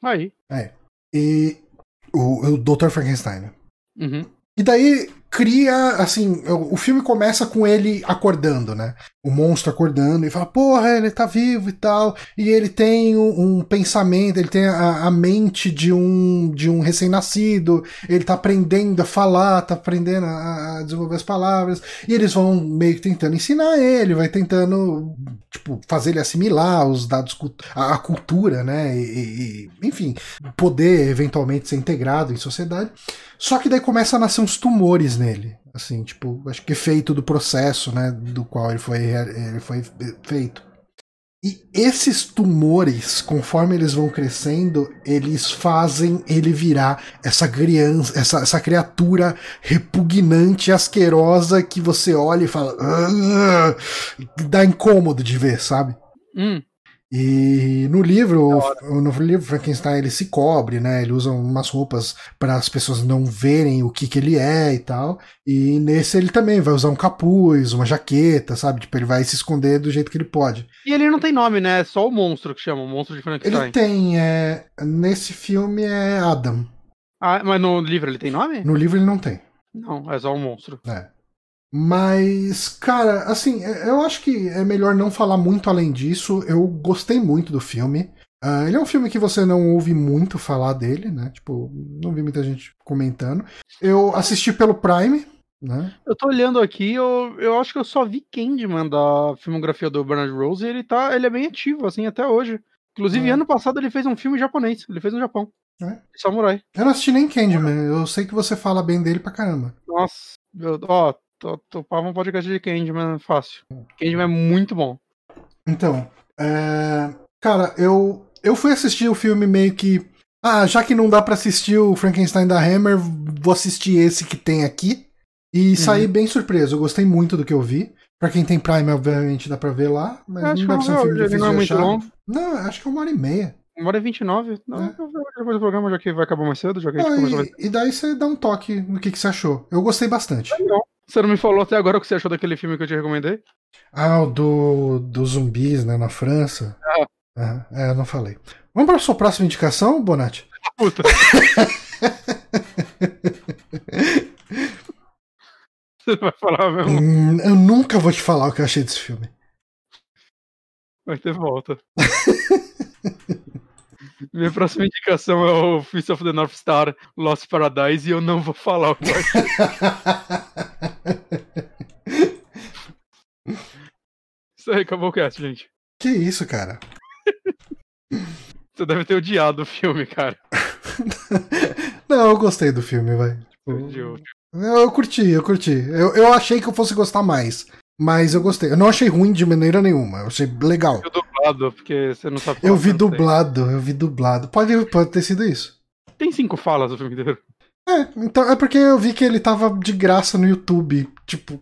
[SPEAKER 1] Aí.
[SPEAKER 2] É. E o, o Dr. Frankenstein, né?
[SPEAKER 1] Uhum.
[SPEAKER 2] E daí cria, assim, o, filme começa com ele acordando, né? O monstro acordando e fala, porra, ele tá vivo e tal. E ele tem um, um pensamento, ele tem a, a, mente de um, de um recém-nascido, ele tá aprendendo a falar, tá aprendendo a, a, desenvolver as palavras. E eles vão meio que tentando ensinar ele, vai tentando tipo, fazer ele assimilar os dados, a, a cultura, né? E, e, enfim, poder eventualmente ser integrado em sociedade. Só que daí começa a nascer uns tumores nele. Assim, tipo, acho que efeito do processo, né? Do qual ele foi, ele foi feito. E esses tumores, conforme eles vão crescendo, eles fazem ele virar essa criança, essa, essa criatura repugnante, asquerosa que você olha e fala. dá incômodo de ver, sabe?
[SPEAKER 1] Hum.
[SPEAKER 2] E no livro, no livro Frankenstein ele se cobre, né? Ele usa umas roupas para as pessoas não verem o que, que ele é e tal. E nesse ele também vai usar um capuz, uma jaqueta, sabe? Tipo, ele vai se esconder do jeito que ele pode.
[SPEAKER 1] E ele não tem nome, né? É só o monstro que chama, o monstro de Frankenstein.
[SPEAKER 2] Ele tem, é... nesse filme é Adam.
[SPEAKER 1] Ah, mas no livro ele tem nome?
[SPEAKER 2] No livro ele não tem.
[SPEAKER 1] Não, é só um monstro.
[SPEAKER 2] É. Mas, cara, assim, é, eu acho que é melhor não falar muito além disso. Eu gostei muito do filme. Uh, ele é um filme que você não ouve muito falar dele, né? Tipo, não vi muita gente comentando. Eu assisti pelo Prime, né?
[SPEAKER 1] Eu tô olhando aqui, eu, eu acho que eu só vi Candyman da filmografia do Bernard Rose e ele tá. Ele é bem ativo, assim, até hoje. Inclusive, é. ano passado ele fez um filme japonês, ele fez no Japão. É. Samurai.
[SPEAKER 2] Eu não assisti nem Candyman, eu sei que você fala bem dele pra caramba.
[SPEAKER 1] Nossa, eu, ó, topava um podcast de Candyman fácil. Candyman é muito bom.
[SPEAKER 2] Então, é... cara, eu, eu fui assistir o filme meio que. Ah, já que não dá para assistir o Frankenstein da Hammer, vou assistir esse que tem aqui. E uhum. saí bem surpreso. Eu gostei muito do que eu vi. Pra quem tem Prime, obviamente dá pra ver lá. Mas
[SPEAKER 1] acho não deve ser um filme difícil não é muito longo.
[SPEAKER 2] Não, acho que é uma hora e meia.
[SPEAKER 1] Uma hora e vinte e nove. Não, é. depois do programa, já que vai acabar mais cedo, já que a gente
[SPEAKER 2] ah,
[SPEAKER 1] começou
[SPEAKER 2] e, e daí você dá um toque no que, que você achou. Eu gostei bastante.
[SPEAKER 1] Legal. Você não me falou até agora o que você achou daquele filme que eu te recomendei?
[SPEAKER 2] Ah, o do, do zumbis, né, na França. Ah. é, eu não falei. Vamos para a sua próxima indicação, Bonatti?
[SPEAKER 1] Puta. você vai falar mesmo?
[SPEAKER 2] Hum, eu nunca vou te falar o que eu achei desse filme.
[SPEAKER 1] Vai ter volta. Minha próxima indicação é o Fist of the North Star Lost Paradise e eu não vou falar o achei. Isso aí, acabou o cast, gente.
[SPEAKER 2] Que isso, cara?
[SPEAKER 1] Você deve ter odiado o filme, cara.
[SPEAKER 2] Não, eu gostei do filme, vai. Eu, eu curti, eu curti. Eu, eu achei que eu fosse gostar mais. Mas eu gostei. Eu não achei ruim de maneira nenhuma. Eu achei legal.
[SPEAKER 1] Eu dublado, porque você não sabe
[SPEAKER 2] Eu vi dublado, eu vi dublado. Pode, pode ter sido isso.
[SPEAKER 1] Tem cinco falas o filme inteiro.
[SPEAKER 2] É, então é porque eu vi que ele tava de graça no YouTube. Tipo.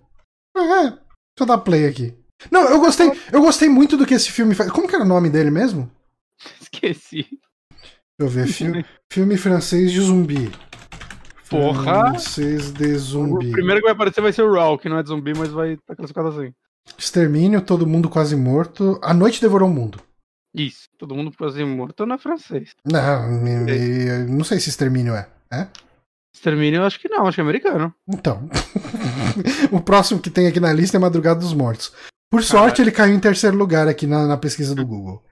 [SPEAKER 2] É, deixa eu dar play aqui. Não, eu gostei. Eu gostei muito do que esse filme faz. Como que era o nome dele mesmo?
[SPEAKER 1] Esqueci.
[SPEAKER 2] Deixa eu ver. filme, filme francês de zumbi.
[SPEAKER 1] Porra!
[SPEAKER 2] Francês de zumbi.
[SPEAKER 1] O primeiro que vai aparecer vai ser o Raul, que não é de zumbi, mas vai estar tá classificado assim.
[SPEAKER 2] Extermínio, todo mundo quase morto. A noite devorou o mundo.
[SPEAKER 1] Isso, todo mundo quase morto não é francês.
[SPEAKER 2] Não, me, me, não sei se extermínio é. É?
[SPEAKER 1] Extermínio eu acho que não, acho que é americano.
[SPEAKER 2] Então. o próximo que tem aqui na lista é Madrugada dos Mortos. Por sorte, ele caiu em terceiro lugar aqui na, na pesquisa do Google.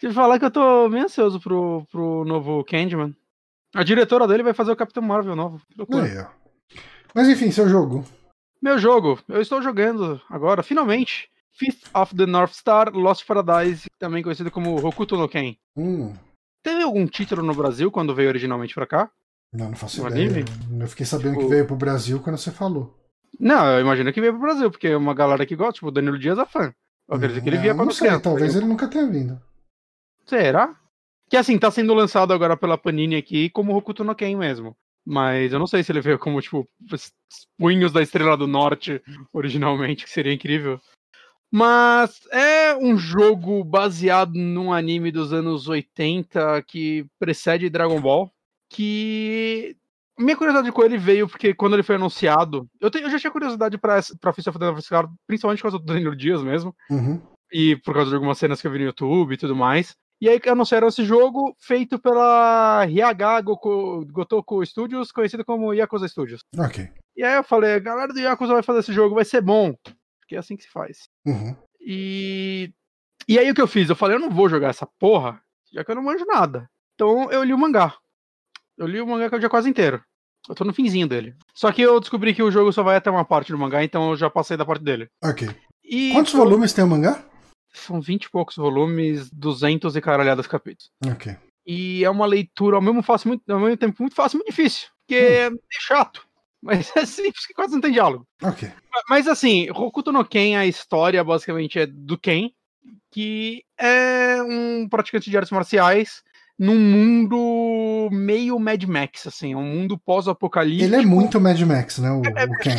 [SPEAKER 1] Deixa eu falar que eu tô meio ansioso pro, pro novo Candyman. A diretora dele vai fazer o Capitão Marvel novo.
[SPEAKER 2] Aí, Mas enfim, seu jogo.
[SPEAKER 1] Meu jogo, eu estou jogando agora, finalmente, Fifth of the North Star Lost Paradise, também conhecido como Hokuto no Ken.
[SPEAKER 2] Hum.
[SPEAKER 1] Teve algum título no Brasil quando veio originalmente pra cá?
[SPEAKER 2] Não, não faço ideia. Anime? Eu fiquei sabendo tipo... que veio pro Brasil quando você falou.
[SPEAKER 1] Não, eu imagino que veio pro Brasil, porque uma galera que gosta, tipo, o Danilo Dias é fã. Eu acredito que ele via quando
[SPEAKER 2] sei, talvez ele nunca tenha vindo.
[SPEAKER 1] Será? Que assim, tá sendo lançado agora pela Panini aqui como Hokuto no Ken mesmo. Mas eu não sei se ele veio como, tipo, punhos da Estrela do Norte originalmente, que seria incrível. Mas é um jogo baseado num anime dos anos 80 que precede Dragon Ball. Que. Minha curiosidade com ele veio porque quando ele foi anunciado. Eu, te, eu já tinha curiosidade pra, pra Fist of the principalmente por causa do Daniel Dias mesmo.
[SPEAKER 2] Uhum.
[SPEAKER 1] E por causa de algumas cenas que eu vi no YouTube e tudo mais. E aí anunciaram esse jogo feito pela Ryaga Goku, Gotoku Studios, conhecido como Yakuza Studios.
[SPEAKER 2] Ok.
[SPEAKER 1] E aí eu falei, a galera do Yakuza vai fazer esse jogo, vai ser bom. Porque é assim que se faz.
[SPEAKER 2] Uhum.
[SPEAKER 1] E... E aí o que eu fiz? Eu falei, eu não vou jogar essa porra, já que eu não manjo nada. Então eu li o mangá. Eu li o mangá que é o dia quase inteiro. Eu tô no finzinho dele. Só que eu descobri que o jogo só vai até uma parte do mangá, então eu já passei da parte dele.
[SPEAKER 2] Ok. E Quantos volumes tem o mangá?
[SPEAKER 1] São 20 e poucos volumes, 200 e caralhadas capítulos.
[SPEAKER 2] Ok.
[SPEAKER 1] E é uma leitura ao mesmo, fácil, muito, ao mesmo tempo muito fácil e muito difícil, porque hum. é chato. Mas é simples que quase não tem diálogo.
[SPEAKER 2] Ok.
[SPEAKER 1] Mas assim, Hokuto no Ken, a história basicamente é do Ken, que é um praticante de artes marciais num mundo meio Mad Max, assim, um mundo pós-apocalíptico.
[SPEAKER 2] Ele é muito Mad Max, né, o, é, o Ken.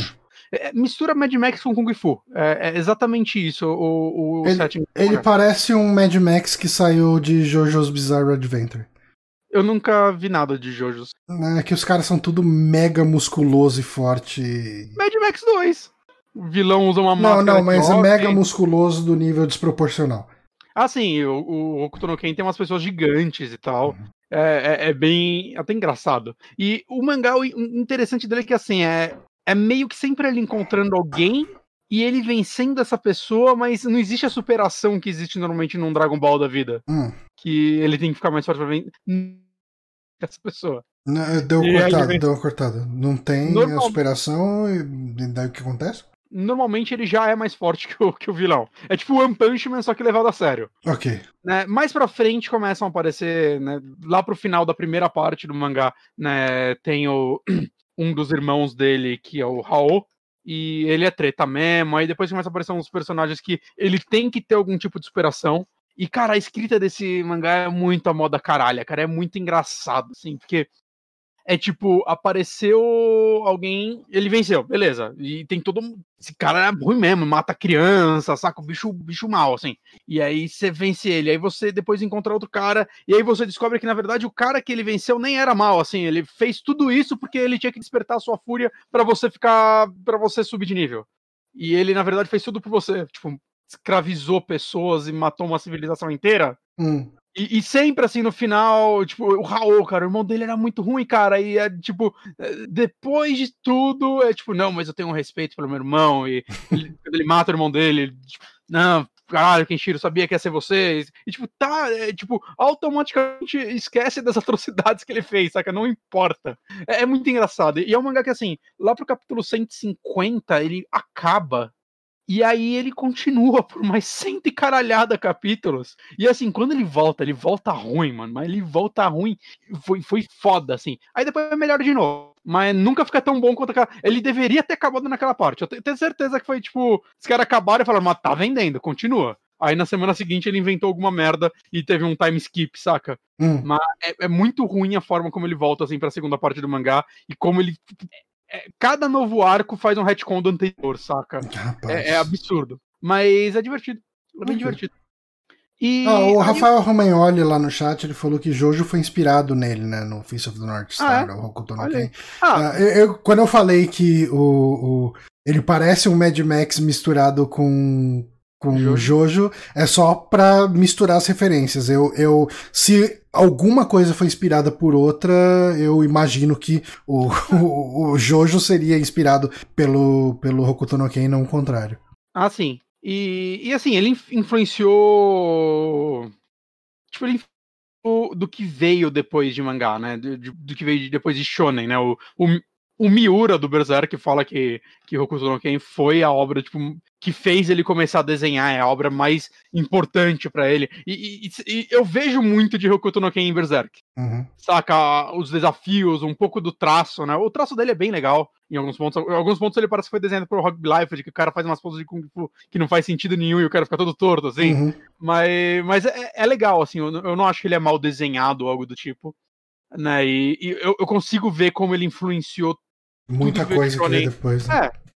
[SPEAKER 1] É, mistura Mad Max com Kung Fu. É, é exatamente isso o, o
[SPEAKER 2] ele, setting. Ele parece um Mad Max que saiu de JoJo's Bizarre Adventure.
[SPEAKER 1] Eu nunca vi nada de JoJo's.
[SPEAKER 2] É que os caras são tudo mega musculoso e forte.
[SPEAKER 1] Mad Max 2. O vilão usa uma
[SPEAKER 2] máscara. Não, não, mas é mega musculoso do nível desproporcional.
[SPEAKER 1] Ah, sim, o, o Ken tem umas pessoas gigantes e tal. Uhum. É, é, é, bem até engraçado. E o mangá, o interessante dele é que assim, é, é meio que sempre ele encontrando alguém e ele vencendo essa pessoa, mas não existe a superação que existe normalmente num Dragon Ball da vida.
[SPEAKER 2] Hum.
[SPEAKER 1] Que ele tem que ficar mais forte pra vencer essa pessoa.
[SPEAKER 2] Não, deu e cortado, deu uma cortada. Não tem Normal... a superação e daí o que acontece?
[SPEAKER 1] Normalmente ele já é mais forte que o, que o vilão. É tipo One Punch Man, só que levado a sério.
[SPEAKER 2] Ok.
[SPEAKER 1] Né, mais pra frente começam a aparecer, né, lá pro final da primeira parte do mangá, né, tem o, um dos irmãos dele, que é o Raul, e ele é treta mesmo. Aí depois começa a aparecer uns personagens que ele tem que ter algum tipo de superação. E, cara, a escrita desse mangá é muito a moda caralha, cara. É muito engraçado, assim, porque é tipo, apareceu alguém, ele venceu, beleza. E tem todo. Esse cara é ruim mesmo, mata criança, saca? O bicho, bicho mal, assim. E aí você vence ele. Aí você depois encontra outro cara. E aí você descobre que, na verdade, o cara que ele venceu nem era mal, assim. Ele fez tudo isso porque ele tinha que despertar a sua fúria para você ficar. para você subir de nível. E ele, na verdade, fez tudo por você. Tipo, escravizou pessoas e matou uma civilização inteira.
[SPEAKER 2] Hum.
[SPEAKER 1] E, e, sempre assim no final, tipo, o Raul, cara, o irmão dele era muito ruim, cara. E é tipo, é, depois de tudo, é tipo, não, mas eu tenho um respeito pelo meu irmão. E ele, quando ele mata o irmão dele, ele, tipo, não, caralho, Kenshiro sabia que ia ser você. E tipo, tá, é, tipo, automaticamente esquece das atrocidades que ele fez, saca? Não importa. É, é muito engraçado. E é um mangá que, assim, lá pro capítulo 150, ele acaba e aí ele continua por mais cento e caralhada capítulos. E assim, quando ele volta, ele volta ruim, mano. Mas ele volta ruim. Foi, foi foda, assim. Aí depois é melhor de novo. Mas nunca fica tão bom quanto aquela. Ele deveria ter acabado naquela parte. Eu tenho certeza que foi tipo. Os caras acabaram e falaram, mas tá vendendo, continua. Aí na semana seguinte ele inventou alguma merda e teve um time skip, saca?
[SPEAKER 2] Hum.
[SPEAKER 1] Mas é, é, muito ruim a forma como ele volta assim pra segunda parte do mangá e como ele cada novo arco faz um retcon do anterior, saca? É, é, absurdo. Mas é divertido. É bem divertido.
[SPEAKER 2] E ah, o. Rafael Romagnoli lá no chat ele falou que Jojo foi inspirado nele, né? No Face of the North Star, ah, é? o Hokuto no Ken. Ah. Uh, eu, eu, quando eu falei que o, o, ele parece um Mad Max misturado com com Jojo. Jojo é só pra misturar as referências. Eu, eu, se alguma coisa foi inspirada por outra, eu imagino que o, o, o Jojo seria inspirado pelo, pelo Hokuto no Ken, não o contrário.
[SPEAKER 1] Ah, sim. E, e assim, ele influenciou. Tipo, ele do que veio depois de mangá, né? Do, do que veio depois de Shonen, né? O, o, o Miura do Berserk fala que, que Hokuto no Ken foi a obra tipo, que fez ele começar a desenhar, é a obra mais importante para ele. E, e, e, eu vejo muito de Hokuto no Ken em Berserk.
[SPEAKER 2] Uhum.
[SPEAKER 1] Saca os desafios, um pouco do traço, né? O traço dele é bem legal em alguns pontos. Em alguns pontos ele parece que foi desenhado por Life, de que o cara faz umas poses de Kung Fu que não faz sentido nenhum e o cara fica todo torto, assim. Uhum. Mas, mas é, é, legal, assim. Eu, eu não acho que ele é mal desenhado ou algo do tipo. Né? E, e eu, eu consigo ver como ele influenciou
[SPEAKER 2] Muita coisa que veio depois.
[SPEAKER 1] Né? É.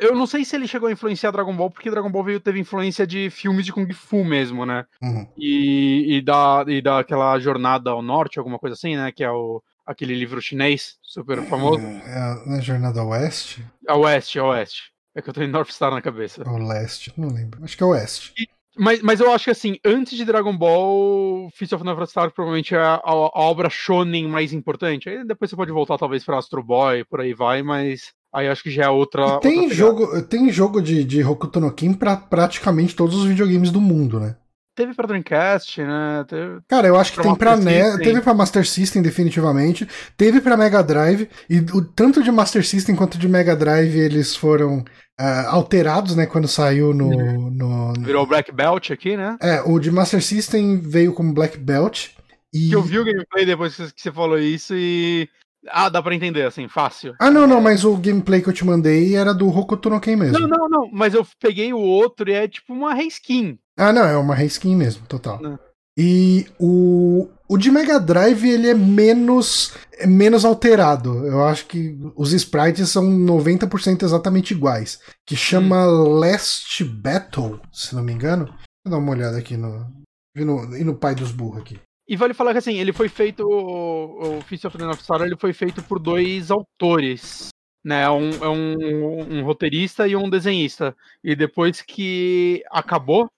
[SPEAKER 1] Eu não sei se ele chegou a influenciar Dragon Ball, porque Dragon Ball veio, teve influência de filmes de Kung Fu mesmo, né?
[SPEAKER 2] Uhum.
[SPEAKER 1] E, e, da, e daquela jornada ao norte, alguma coisa assim, né? Que é o, aquele livro chinês super famoso. É,
[SPEAKER 2] é a Jornada ao Oeste?
[SPEAKER 1] A Oeste, a Oeste. É que eu tenho North Star na cabeça.
[SPEAKER 2] O Leste, não lembro. Acho que é o Oeste.
[SPEAKER 1] E, mas, mas eu acho que assim, antes de Dragon Ball, Fist of Never Star provavelmente é a, a, a, obra shonen mais importante. Aí depois você pode voltar talvez para Astro Boy, por aí vai, mas aí acho que já é outra.
[SPEAKER 2] E tem
[SPEAKER 1] outra
[SPEAKER 2] jogo, tem jogo de, de Hokuto no Ken pra praticamente todos os videogames do mundo, né?
[SPEAKER 1] Teve pra Dreamcast, né? Teve
[SPEAKER 2] Cara, eu acho que tem pra NES, teve pra Master System definitivamente, teve pra Mega Drive e o tanto de Master System quanto de Mega Drive eles foram uh, alterados, né? Quando saiu no, no,
[SPEAKER 1] Virou Black Belt aqui, né?
[SPEAKER 2] É, o de Master System veio como Black Belt.
[SPEAKER 1] E... Que eu vi o gameplay depois que você falou isso e. Ah, dá pra entender, assim, fácil.
[SPEAKER 2] Ah, não, não, mas o gameplay que eu te mandei era do Hokuto no Ken mesmo.
[SPEAKER 1] Não, não, não, mas eu peguei o outro e é tipo uma reskin.
[SPEAKER 2] Ah, não, é uma reskin mesmo, total. Não. E o, o de Mega Drive ele é menos, é menos alterado. Eu acho que os sprites são 90% exatamente iguais. Que chama hum. Last Battle, se não me engano. Vou dar uma olhada aqui no. E no, e no pai dos burros aqui.
[SPEAKER 1] E vale falar que assim, ele foi feito. O, o Fist of the North Star ele foi feito por dois autores. Né, é um, é um, um roteirista e um desenhista. E depois que acabou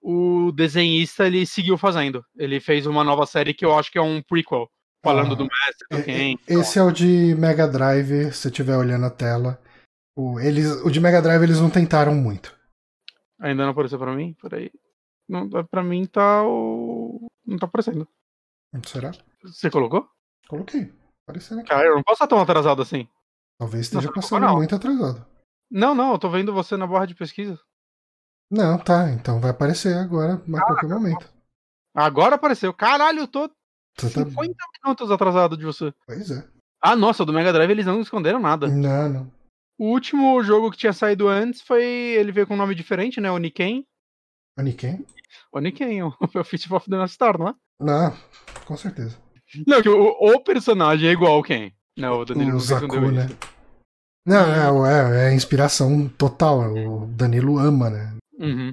[SPEAKER 1] o desenhista ele seguiu fazendo. Ele fez uma nova série que eu acho que é um prequel, falando ah, do Master, do Ken.
[SPEAKER 2] Esse é o de Mega Drive, se estiver olhando a tela. O, eles, o de Mega Drive eles não tentaram muito.
[SPEAKER 1] Ainda não apareceu pra mim? Peraí. Não, pra mim tá o. Não tá aparecendo.
[SPEAKER 2] Será?
[SPEAKER 1] Você colocou?
[SPEAKER 2] Coloquei. Aparecendo aqui.
[SPEAKER 1] Cara, eu não posso estar tão atrasado assim.
[SPEAKER 2] Talvez esteja não, passando colocou, muito atrasado.
[SPEAKER 1] Não, não, eu tô vendo você na barra de pesquisa.
[SPEAKER 2] Não, tá. Então vai aparecer agora, a qualquer momento.
[SPEAKER 1] Agora apareceu. Caralho, eu tô você 50 tá... minutos atrasado de você.
[SPEAKER 2] Pois é.
[SPEAKER 1] Ah, nossa, do Mega Drive eles não esconderam nada.
[SPEAKER 2] Não, não.
[SPEAKER 1] O último jogo que tinha saído antes foi. Ele veio com um nome diferente, né? Oniken.
[SPEAKER 2] Oniken?
[SPEAKER 1] Oniken, o Fist of the Star, não é?
[SPEAKER 2] Não, com certeza.
[SPEAKER 1] Não, que o, o personagem é igual quem? Não, o Danilo
[SPEAKER 2] o Zaku, né? Não, é, é, é inspiração total. O Danilo ama, né?
[SPEAKER 1] Uhum.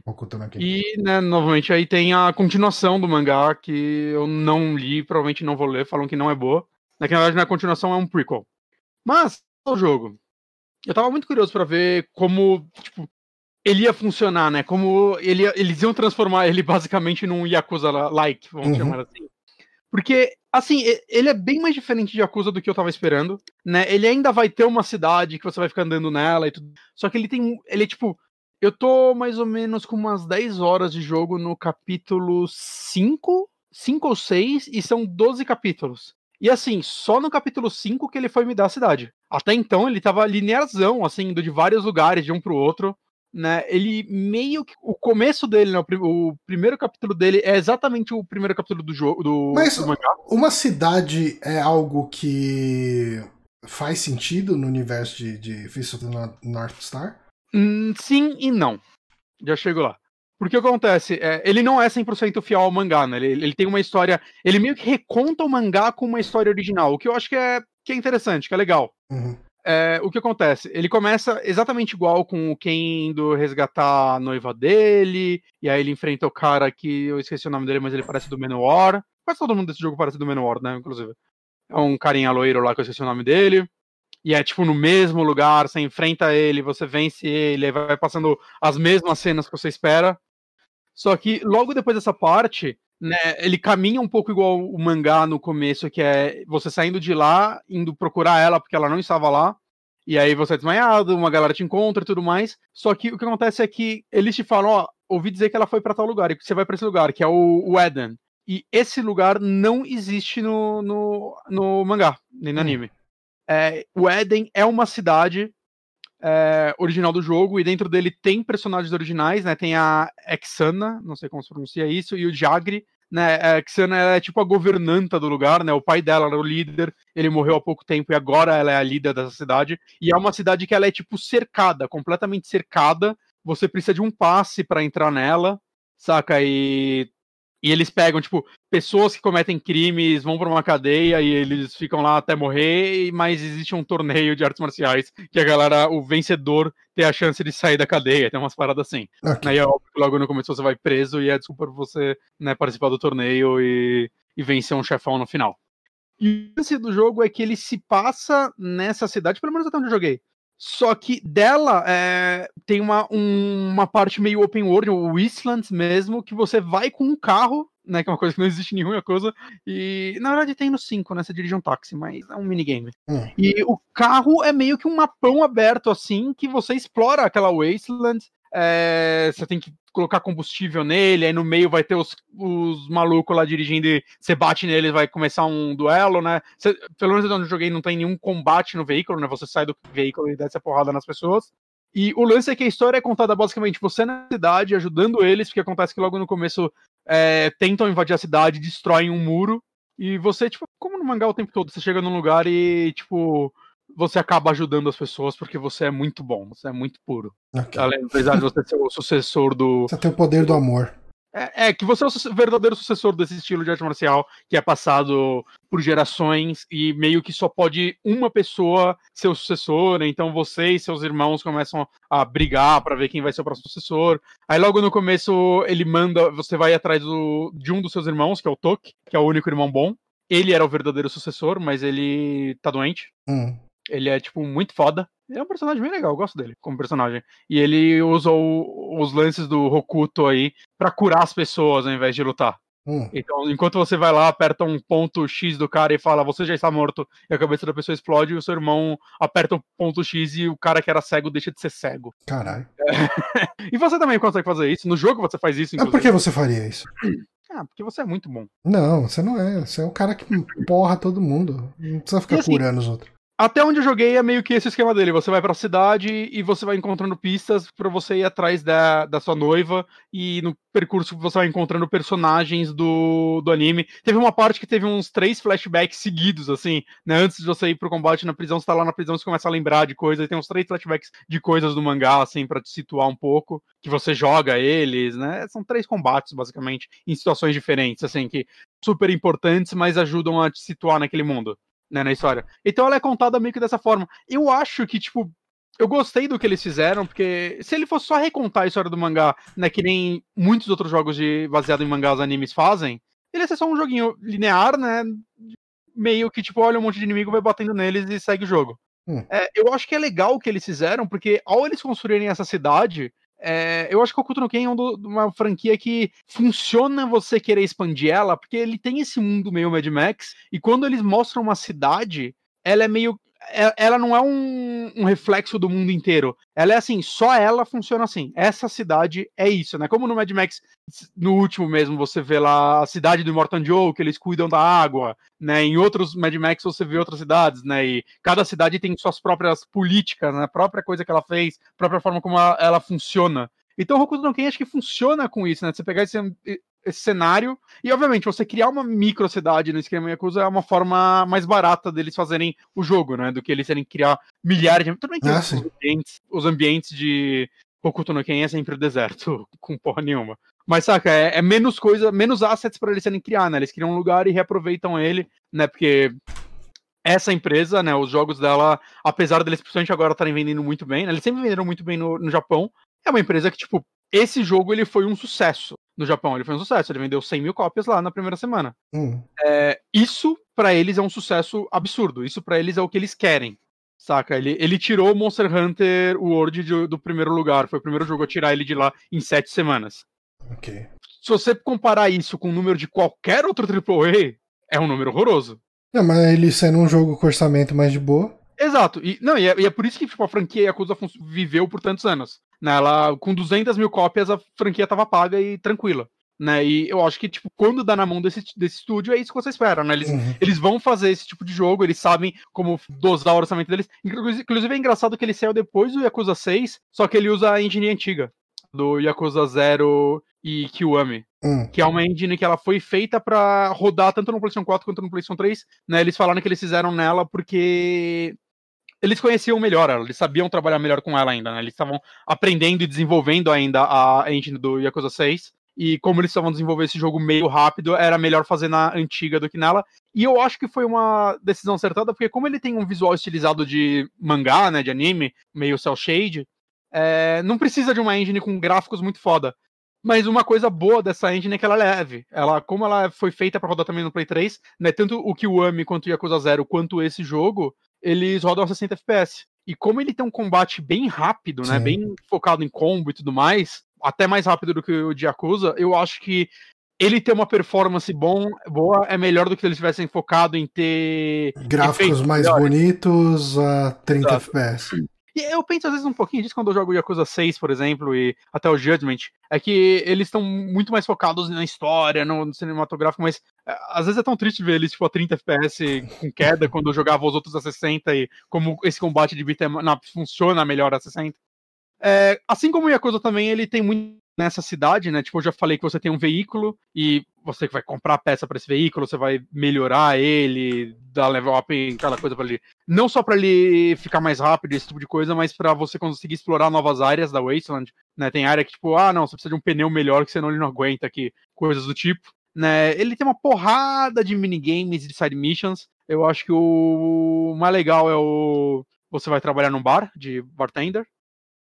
[SPEAKER 1] E, né, novamente, aí tem a continuação do mangá, que eu não li, provavelmente não vou ler, falam que não é boa. Na verdade, na continuação é um prequel. Mas, o jogo. Eu tava muito curioso para ver como, tipo, ele ia funcionar, né? Como ele, eles iam transformar ele basicamente num Yakuza-like, vamos uhum. chamar assim. Porque, assim, ele é bem mais diferente de Yakuza do que eu tava esperando, né? Ele ainda vai ter uma cidade que você vai ficar andando nela e tudo. Só que ele tem. Ele é tipo eu tô mais ou menos com umas 10 horas de jogo no capítulo 5, 5 ou 6, e são 12 capítulos. E assim, só no capítulo 5 que ele foi me dar a cidade. Até então ele tava linearzão, assim, indo de vários lugares, de um pro outro. Né, ele meio que. O começo dele, né, o, primeiro capítulo dele é exatamente o primeiro capítulo do jogo. Do,
[SPEAKER 2] Mas
[SPEAKER 1] do
[SPEAKER 2] uma cidade é algo que faz sentido no universo de, de Fist of the North Star?
[SPEAKER 1] Hum, sim e não. Já chego lá. Porque o que acontece? É, ele não é 100% fiel ao mangá, né? Ele, ele, tem uma história. Ele meio que reconta o mangá com uma história original, o que eu acho que é, que é interessante, que é legal.
[SPEAKER 2] Uhum.
[SPEAKER 1] É, o que acontece? Ele começa exatamente igual com o Ken indo resgatar a noiva dele, e aí ele enfrenta o cara que eu esqueci o nome dele, mas ele parece do Menor. Quase todo mundo desse jogo parece do Menor, né? Inclusive. É um carinha loiro lá que eu esqueci o nome dele e é tipo no mesmo lugar, você enfrenta ele, você vence ele, vai passando as mesmas cenas que você espera. Só que logo depois dessa parte, né, ele caminha um pouco igual o mangá no começo, que é você saindo de lá, indo procurar ela porque ela não estava lá. E aí você é desmaiado, uma galera te encontra e tudo mais. Só que o que acontece é que eles te falam, ó, ouvi dizer que ela foi para tal lugar, e você vai para esse lugar, que é o, o Eden. E esse lugar não existe no, no, no mangá, nem no hum. anime. É, o Eden é uma cidade é, original do jogo, e dentro dele tem personagens originais, né? Tem a Exana, não sei como se pronuncia isso, e o Jagri, né? A Exana é tipo a governanta do lugar, né? O pai dela era o líder, ele morreu há pouco tempo e agora ela é a líder dessa cidade. E é uma cidade que ela é tipo cercada, completamente cercada. Você precisa de um passe para entrar nela, saca? E e eles pegam, tipo, pessoas que cometem crimes, vão para uma cadeia e eles ficam lá até morrer, mas existe um torneio de artes marciais que a galera, o vencedor, tem a chance de sair da cadeia, tem umas paradas assim. Okay. Aí é óbvio que logo no começo você vai preso e é desculpa por você né, participar do torneio e, e vencer um chefão no final. E o lance do jogo é que ele se passa nessa cidade, pelo menos até onde eu joguei. Só que dela é, tem uma, um, uma parte meio open world, o Wasteland mesmo, que você vai com um carro, né? Que é uma coisa que não existe nenhuma coisa. E na verdade tem no 5, né? Você dirige um táxi, mas é um minigame.
[SPEAKER 2] Hum.
[SPEAKER 1] E o carro é meio que um mapão aberto, assim, que você explora aquela Wasteland. É, você tem que colocar combustível nele, aí no meio vai ter os, os malucos lá dirigindo e você bate nele vai começar um duelo, né? Cê, pelo menos onde eu joguei não tem nenhum combate no veículo, né? Você sai do veículo e desce a porrada nas pessoas. E o lance é que a história é contada basicamente você na cidade, ajudando eles, porque acontece que logo no começo é, tentam invadir a cidade, destroem um muro, e você, tipo, como no mangá o tempo todo, você chega num lugar e, tipo, você acaba ajudando as pessoas porque você é muito bom, você é muito puro. Okay. Além, apesar de você ser o sucessor do.
[SPEAKER 2] Você tem o poder do amor.
[SPEAKER 1] É, é, que você é o verdadeiro sucessor desse estilo de arte marcial que é passado por gerações e meio que só pode uma pessoa ser o sucessor, então você e seus irmãos começam a brigar para ver quem vai ser o próximo sucessor. Aí logo no começo ele manda, você vai atrás do, de um dos seus irmãos, que é o Toki, que é o único irmão bom. Ele era o verdadeiro sucessor, mas ele tá doente.
[SPEAKER 2] Hum.
[SPEAKER 1] Ele é, tipo, muito foda. Ele é um personagem bem legal, eu gosto dele como personagem. E ele usa o, os lances do Rokuto aí para curar as pessoas ao invés de lutar.
[SPEAKER 2] Hum.
[SPEAKER 1] Então, enquanto você vai lá, aperta um ponto X do cara e fala, você já está morto, e a cabeça da pessoa explode, e o seu irmão aperta o um ponto X e o cara que era cego deixa de ser cego.
[SPEAKER 2] Caralho. É.
[SPEAKER 1] e você também consegue fazer isso? No jogo você faz isso,
[SPEAKER 2] inclusive. Mas por que você faria isso?
[SPEAKER 1] Ah, porque você é muito bom.
[SPEAKER 2] Não, você não é. Você é um cara que porra todo mundo. Não precisa ficar assim, curando os outros.
[SPEAKER 1] Até onde eu joguei é meio que esse esquema dele. Você vai pra cidade e você vai encontrando pistas para você ir atrás da, da sua noiva. E no percurso você vai encontrando personagens do, do anime. Teve uma parte que teve uns três flashbacks seguidos, assim, né? Antes de você ir pro combate na prisão, você tá lá na prisão, você começa a lembrar de coisas. E tem uns três flashbacks de coisas do mangá, assim, para te situar um pouco. Que você joga eles, né? São três combates, basicamente, em situações diferentes, assim, que super importantes, mas ajudam a te situar naquele mundo né, na história. Então ela é contada meio que dessa forma. Eu acho que, tipo, eu gostei do que eles fizeram, porque se ele fosse só recontar a história do mangá, né, que nem muitos outros jogos de baseado em mangás animes fazem, ele ia ser só um joguinho linear, né, meio que, tipo, olha um monte de inimigo, vai batendo neles e segue o jogo.
[SPEAKER 2] Hum.
[SPEAKER 1] É, eu acho que é legal o que eles fizeram, porque ao eles construírem essa cidade, é, eu acho que o Hokuto no Ken é uma franquia que funciona você querer expandir ela, porque ele tem esse mundo meio Mad Max, e quando eles mostram uma cidade, ela é meio ela não é um, um, reflexo do mundo inteiro. Ela é assim, só ela funciona assim. Essa cidade é isso, né? Como no Mad Max, no último mesmo, você vê lá a cidade do Immortan Joe, que eles cuidam da água, né? Em outros Mad Max você vê outras cidades, né? E cada cidade tem suas próprias políticas, né? A própria coisa que ela fez, a própria forma como ela, ela funciona. Então o Hokuto no Ken acho que funciona com isso, né? Você pegar esse, esse cenário. E, obviamente, você criar uma micro cidade no esquema Yakuza é uma forma mais barata deles fazerem o jogo, né? Do que eles terem que criar milhares de. Tudo bem que ah, os, ambientes, os, ambientes, de Hokuto no Ken é sempre o deserto, com porra nenhuma. Mas, saca, é, é menos coisa, menos assets para eles serem criar, né? Eles criam um lugar e reaproveitam ele, né? Porque essa empresa, né, os jogos dela, apesar deles principalmente agora estarem vendendo muito bem, né, eles sempre venderam muito bem no, no Japão, é uma empresa que, tipo, esse jogo ele foi um sucesso no Japão. Ele foi um sucesso. Ele vendeu 100 mil cópias lá na primeira semana.
[SPEAKER 2] Hum.
[SPEAKER 1] É, isso, para eles, é um sucesso absurdo. Isso, para eles, é o que eles querem. Saca? Ele, ele tirou Monster Hunter World de, do primeiro lugar. Foi o primeiro jogo a tirar ele de lá em sete semanas.
[SPEAKER 2] Ok.
[SPEAKER 1] Se você comparar isso com o número de qualquer outro AAA, é um número horroroso.
[SPEAKER 2] Não, mas ele sendo um jogo com orçamento mais de boa.
[SPEAKER 1] Exato. E, não, e é, e é por isso que tipo, a franquia Yakuza viveu por tantos anos. Né? Ela, com 200 mil cópias, a franquia estava paga e tranquila. Né? E eu acho que, tipo, quando dá na mão desse, desse estúdio, é isso que você espera, né? Eles, uhum. eles vão fazer esse tipo de jogo, eles sabem como dosar o orçamento deles. Inclusive, é engraçado que ele saiu depois do Yakuza 6, só que ele usa a engine antiga, do Yakuza 0 e Kiwami.
[SPEAKER 2] Uhum.
[SPEAKER 1] Que é uma engine que ela foi feita para rodar tanto no PlayStation 4 quanto no PlayStation 3. Né? Eles falaram que eles fizeram nela porque eles conheciam melhor ela, eles sabiam trabalhar melhor com ela ainda, né? Eles estavam aprendendo e desenvolvendo ainda a engine do Yakuza 6. E como eles estavam desenvolvendo esse jogo meio rápido, era melhor fazer na antiga do que nela. E eu acho que foi uma decisão acertada, porque como ele tem um visual estilizado de mangá, né, de anime, meio cel shade, é, não precisa de uma engine com gráficos muito foda. Mas uma coisa boa dessa engine é que ela é leve. Ela, como ela foi feita para rodar também no Play 3, né, tanto o Kiwami quanto o Yakuza Zero, quanto esse jogo, eles rodam a 60 FPS. E como ele tem um combate bem rápido, né? Bem focado em combo e tudo mais, até mais rápido do que o de Yakuza, eu acho que ele ter uma performance bom, boa é melhor do que se eles tivessem focado em ter
[SPEAKER 2] gráficos mais melhores. bonitos a 30 Exato. FPS.
[SPEAKER 1] E eu penso às vezes um pouquinho disso quando eu jogo Yakuza 6, por exemplo, e até o Judgment, é que eles estão muito mais focados na história, no, cinematográfico, mas é, às vezes é tão triste ver eles tipo a 30 FPS com queda quando eu jogava os outros a 60 e como esse combate de beat'em funciona melhor a 60. é, assim como o Yakuza também, ele tem muito nessa cidade, né? Tipo, eu já falei que você tem um veículo e você vai comprar peça para esse veículo, você vai melhorar ele, dar level up em aquela coisa para ele, não só para ele ficar mais rápido, esse tipo de coisa, mas para você conseguir explorar novas áreas da Wasteland, né? Tem área que tipo, ah, não, você precisa de um pneu melhor que senão ele não aguenta aqui, coisas do tipo. Né, ele tem uma porrada de minigames e de side missions. Eu acho que o mais legal é o. Você vai trabalhar num bar de bartender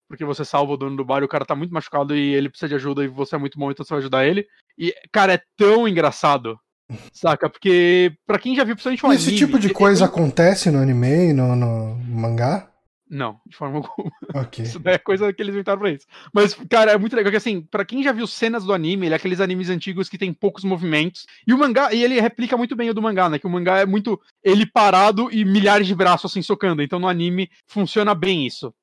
[SPEAKER 1] porque você salva o dono do bar e o cara tá muito machucado e ele precisa de ajuda e você é muito bom, então você vai ajudar ele. E, cara, é tão engraçado. Saca? Porque, pra quem já viu, principalmente um
[SPEAKER 2] Esse
[SPEAKER 1] anime,
[SPEAKER 2] tipo de coisa acontece no anime e no, no mangá?
[SPEAKER 1] Não, de forma alguma.
[SPEAKER 2] Ok.
[SPEAKER 1] Isso daí é coisa que eles inventaram pra isso. Mas, cara, é muito legal que, assim, pra quem já viu cenas do anime, ele é aqueles animes antigos que tem poucos movimentos. E o mangá, e ele replica muito bem o do mangá, né? Que o mangá é muito ele parado e milhares de braços assim socando. Então no anime funciona bem isso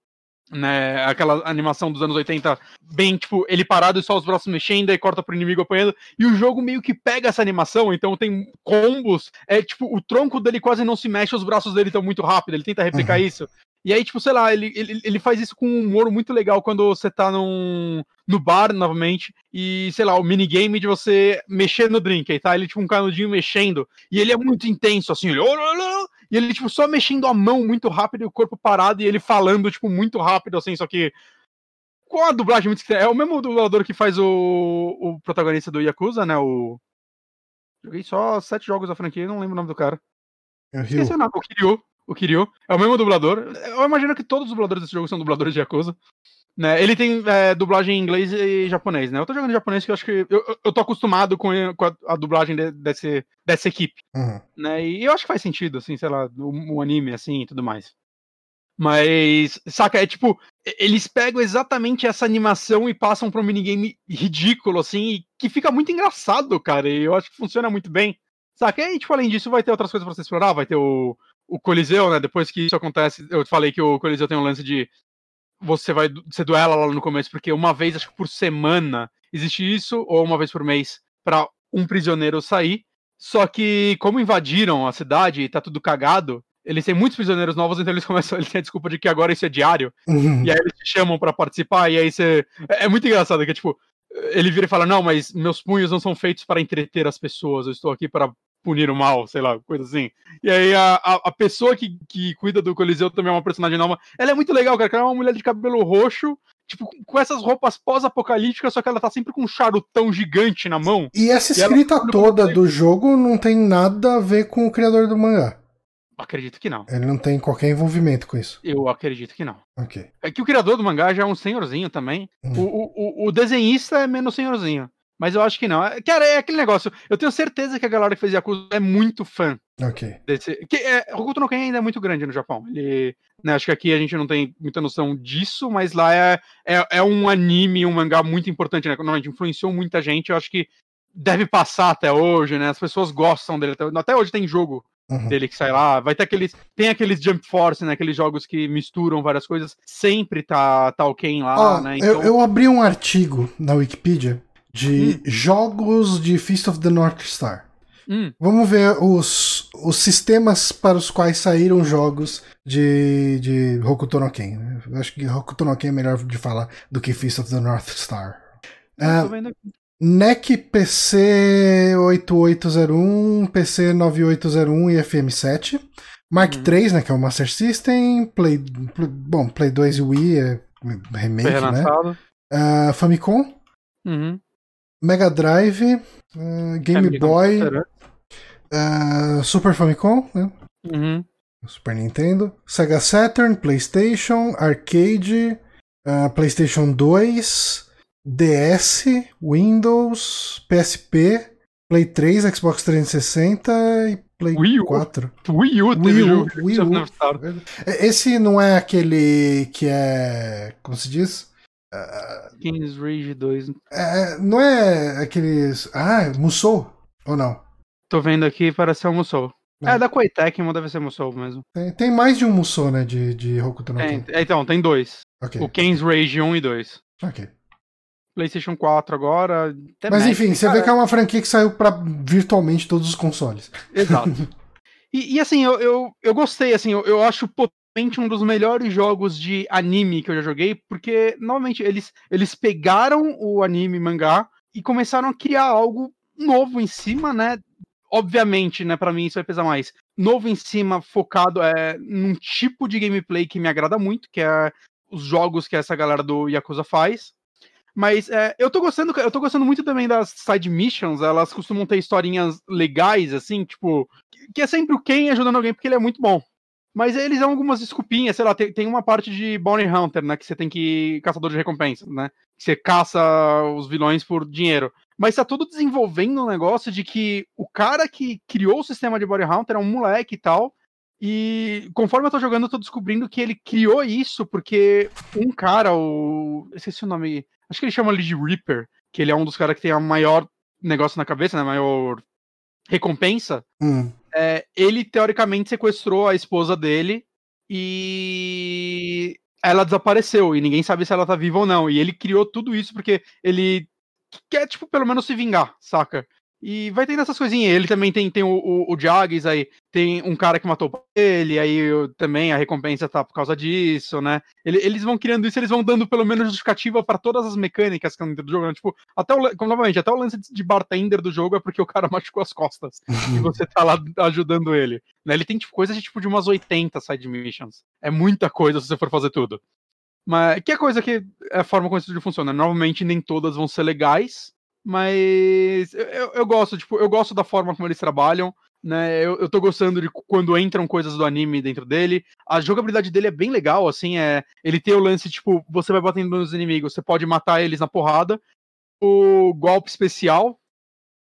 [SPEAKER 1] né, aquela animação dos anos 80, bem, tipo, ele parado e só os braços mexendo, e corta pro inimigo apanhando, e o jogo meio que pega essa animação, então tem combos, é tipo, o tronco dele quase não se mexe, os braços dele estão muito rápido, ele tenta replicar uhum. isso. E aí, tipo, sei lá, ele, ele, ele faz isso com um humor muito legal quando você tá num, no bar novamente, e, sei lá, o minigame de você mexer no drink, aí tá ele, tipo, um canudinho mexendo, e ele é muito intenso, assim, ele, e ele, tipo, só mexendo a mão muito rápido e o corpo parado e ele falando, tipo, muito rápido, assim, só que. Com a dublagem muito É o mesmo dublador que faz o, o protagonista do Yakuza, né? O. Joguei só sete jogos da franquia, não lembro o nome do cara.
[SPEAKER 2] É o
[SPEAKER 1] Esqueci o nome, o Kiryu. O Kiryu. É o mesmo dublador. Eu imagino que todos os dubladores desse jogo são dubladores de Yakuza. Né? Ele tem é, dublagem em inglês e japonês, né? Eu tô jogando em japonês que eu acho que. Eu, eu tô acostumado com, com a, a, dublagem de, desse, dessa equipe.
[SPEAKER 2] Uhum.
[SPEAKER 1] Né? E eu acho que faz sentido, assim, sei lá, o, o anime, assim e tudo mais. Mas, saca, é tipo, eles pegam exatamente essa animação e passam pra um minigame ridículo, assim, que fica muito engraçado, cara, e eu acho que funciona muito bem. Saca? E, tipo, além disso, vai ter outras coisas pra você explorar, vai ter o, o Coliseu, né? Depois que isso acontece, eu falei que o Coliseu tem um lance de você vai você duela lá no começo, porque uma vez, acho que por semana, existe isso, ou uma vez por mês, para um prisioneiro sair. Só que, como invadiram a cidade e tá tudo cagado, eles têm muitos prisioneiros novos, então eles começam, eles têm a desculpa de que agora isso é diário. Uhum. E aí eles te chamam para participar, e aí você. É, é muito engraçado, que tipo, ele vira e fala: Não, mas meus punhos não são feitos para entreter as pessoas, eu estou aqui para punir o mal, sei lá, coisa assim. E aí a, a, a, pessoa que, que cuida do Coliseu também é uma personagem nova. Ela é muito legal, cara, ela é uma mulher de cabelo roxo, tipo, com essas roupas pós-apocalípticas, só que ela tá sempre com um charutão gigante na mão.
[SPEAKER 2] E essa escrita e toda do jogo não tem nada a ver com o criador do mangá.
[SPEAKER 1] Acredito que não.
[SPEAKER 2] Ele não tem qualquer envolvimento com isso.
[SPEAKER 1] Eu acredito que não.
[SPEAKER 2] Ok.
[SPEAKER 1] É que o criador do mangá já é um senhorzinho também. Hum. O, o, o desenhista é menos senhorzinho. Mas eu acho que não. Cara, é aquele negócio. Eu tenho certeza que a galera que fez Yakuza é muito fã.
[SPEAKER 2] Ok.
[SPEAKER 1] Desse, que é, Hokuto no Ken ainda é muito grande no Japão. Ele, né, acho que aqui a gente não tem muita noção disso, mas lá é, é, é um anime, um mangá muito importante, né? Normalmente influenciou muita gente. Eu acho que deve passar até hoje, né? As pessoas gostam dele. Até, até hoje tem jogo Uhum. dele que sai lá. Vai ter aqueles. Tem aqueles Jump Force, né? Aqueles jogos que misturam várias coisas. Sempre tá, tá o Ken lá,
[SPEAKER 2] oh,
[SPEAKER 1] né?
[SPEAKER 2] Então... Eu, eu, abri um artigo na Wikipedia de hum. jogos de Feast of the North Star.
[SPEAKER 1] Hum.
[SPEAKER 2] Vamos ver os, os sistemas para os quais saíram jogos de, de Hokuto no Ken. Né? Acho que Hokuto no Ken é melhor de falar do que Feast of the North Star. Uh, NEC PC 8801, PC 9801 e FM7. Mark hum. 3, né, que é o Master System. Play, Play, bom, Play 2 e Wii é remake, né? Uh, Famicom.
[SPEAKER 1] Uhum.
[SPEAKER 2] Mega Drive, uh, Game Boy, uh, Super Famicom, né?
[SPEAKER 1] Uhum.
[SPEAKER 2] Super Nintendo, Sega Saturn, PlayStation, Arcade, uh, PlayStation 2, DS, Windows, PSP, Play 3, Xbox 360 e Play
[SPEAKER 1] Wii U.
[SPEAKER 2] 4.
[SPEAKER 1] Wii U,
[SPEAKER 2] Wii U, Wii U. Esse não é aquele que é. Como se diz?
[SPEAKER 1] King's Rage 2.
[SPEAKER 2] É, não é aqueles. Ah, Musou? Ou não?
[SPEAKER 1] Tô vendo aqui, parece ser um Musou. É, é da Koei Tecmo, deve ser Musou mesmo.
[SPEAKER 2] Tem, tem, mais de um Musou, né? De, de Hokuto no Ken.
[SPEAKER 1] É, então, tem dois.
[SPEAKER 2] Okay.
[SPEAKER 1] O King's Rage 1 e 2.
[SPEAKER 2] Ok.
[SPEAKER 1] PlayStation 4 agora.
[SPEAKER 2] Mas enfim, você vê que é uma franquia que saiu para virtualmente todos os consoles.
[SPEAKER 1] Exato. e, e, assim, eu, eu, eu, gostei, assim, eu, eu acho um dos melhores jogos de anime que eu já joguei, porque, novamente, eles, eles pegaram o anime mangá e começaram a criar algo novo em cima, né? Obviamente, né, para mim isso vai pesar mais. Novo em cima, focado é, num tipo de gameplay que me agrada muito, que é os jogos que essa galera do Yakuza faz. Mas é, eu tô gostando, eu tô gostando muito também das side missions, elas costumam ter historinhas legais, assim, tipo, que é sempre o Ken ajudando alguém porque ele é muito bom. Mas eles dão algumas desculpinhas, sei lá, tem, tem uma parte de Bounty Hunter, né? Que você tem que. caçador de recompensas, né? Que você caça os vilões por dinheiro. Mas tá tudo desenvolvendo um negócio de que o cara que criou o sistema de Bounty Hunter é um moleque e tal. E conforme eu tô jogando, eu tô descobrindo que ele criou isso porque um cara, o. Esqueci o nome. Acho que ele chama ele de Reaper, que ele é um dos caras que tem a maior negócio na cabeça, né? Maior recompensa.
[SPEAKER 2] Hum
[SPEAKER 1] é, ele teoricamente sequestrou a esposa dele e ela desapareceu e ninguém sabe se ela tá viva ou não. E ele criou tudo isso porque ele quer, tipo, pelo menos se vingar, saca? E vai tendo essas coisinhas. Ele também tem, tem o, o, o Jags aí, tem um cara que matou ele, aí eu, também a recompensa tá por causa disso, né? Ele, eles vão criando isso, eles vão dando pelo menos justificativa para todas as mecânicas que estão dentro do jogo. Né? Tipo, até o, novamente, até o lance de bartender do jogo é porque o cara machucou as costas e você tá lá ajudando ele. Né? Ele tem tipo, coisa de tipo de umas 80 side missions. É muita coisa se você for fazer tudo. Mas que é coisa que é a forma como isso funciona. Normalmente nem todas vão ser legais, mas eu, eu, gosto, tipo, eu gosto da forma como eles trabalham, né? Eu, eu tô gostando de quando entram coisas do anime dentro dele. A jogabilidade dele é bem legal, assim, é. Ele tem o lance, tipo, você vai batendo nos inimigos, você pode matar eles na porrada. O golpe especial,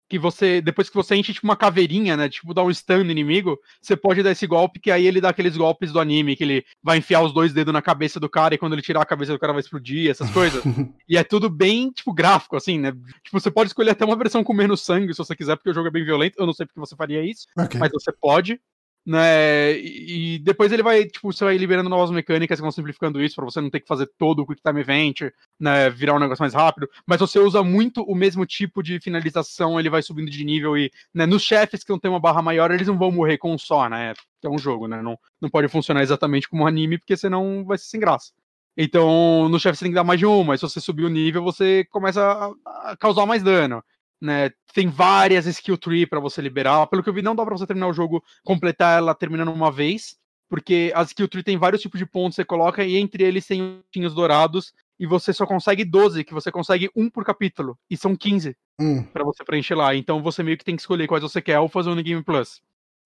[SPEAKER 1] que você, depois que você enche tipo uma caveirinha, né, tipo dá um stun no inimigo, você pode dar esse golpe que aí ele dá aqueles golpes do anime, que ele vai enfiar os dois dedos na cabeça do cara e quando ele tirar a cabeça do cara vai explodir, essas coisas. e é tudo bem, tipo, gráfico, assim, né? Tipo, você pode escolher até uma versão com menos sangue se você quiser, porque o jogo é bem violento. Eu não sei porque você faria isso, okay. mas você pode né? E, depois ele vai, tipo, você vai liberando novas mecânicas que vão simplificando isso para você não ter que fazer todo o Quick Time Event, né? Virar um negócio mais rápido. Mas você usa muito o mesmo tipo de finalização, ele vai subindo de nível e, né? Nos chefes que não tem uma barra maior, eles não vão morrer com um só, né? É um jogo, né? Não, não pode funcionar exatamente como um anime, porque senão vai ser sem graça. Então, no chefe você tem que dar mais de uma, mas se você subir o nível, você começa a, a causar mais dano né? Tem várias skill tree para você liberar. Pelo que eu vi, não dá para você terminar o jogo, completar ela terminando uma vez, porque as skill tree tem vários tipos de pontos que você coloca e entre eles tem tinhos dourados e você só consegue 12, que você consegue um por capítulo, e são 15
[SPEAKER 2] hum.
[SPEAKER 1] para você preencher lá. Então você meio que tem que escolher quais você quer ou fazer um Game Plus.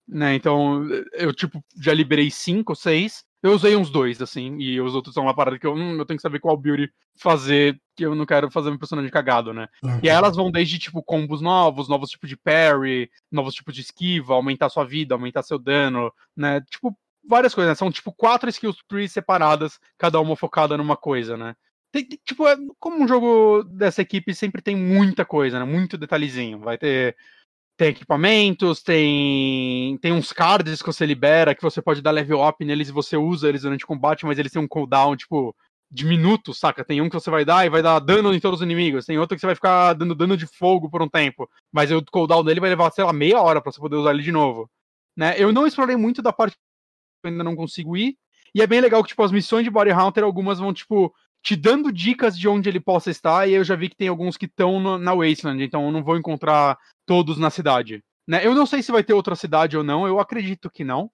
[SPEAKER 1] Né, então, eu, tipo, já liberei 5 ou 6, eu usei uns dois, assim, e os outros são uma parada que eu, hum, eu tenho que saber qual build fazer, que eu não quero fazer meu personagem cagado, né? Uhum. E aí elas vão desde, tipo, combos novos, novos tipos de parry, novos tipos de esquiva, aumentar sua vida, aumentar seu dano, né? Tipo, várias coisas, né? São, tipo, quatro skills trees separadas, cada uma focada numa coisa, né? Tem, tipo, é, como um jogo dessa equipe sempre tem muita coisa, né? Muito detalhezinho. Vai ter tem equipamentos, tem tem uns cards que você libera, que você pode dar level up neles e você usa eles durante o combate, mas eles têm um cooldown, tipo, de minutos, saca? Tem um que você vai dar e vai dar dano em todos os inimigos, tem outro que você vai ficar dando dano de fogo por um tempo, mas o cooldown dele vai levar, sei lá, meia hora para você poder usar ele de novo. Né? Eu não explorei muito da parte que eu ainda não consigo ir, e é bem legal que, tipo, as missões de Body Hunter, algumas vão, tipo, te dando dicas de onde ele possa estar, e eu já vi que tem alguns que estão na Wasteland, então eu não vou encontrar todos na cidade. Né? Eu não sei se vai ter outra cidade ou não, eu acredito que não.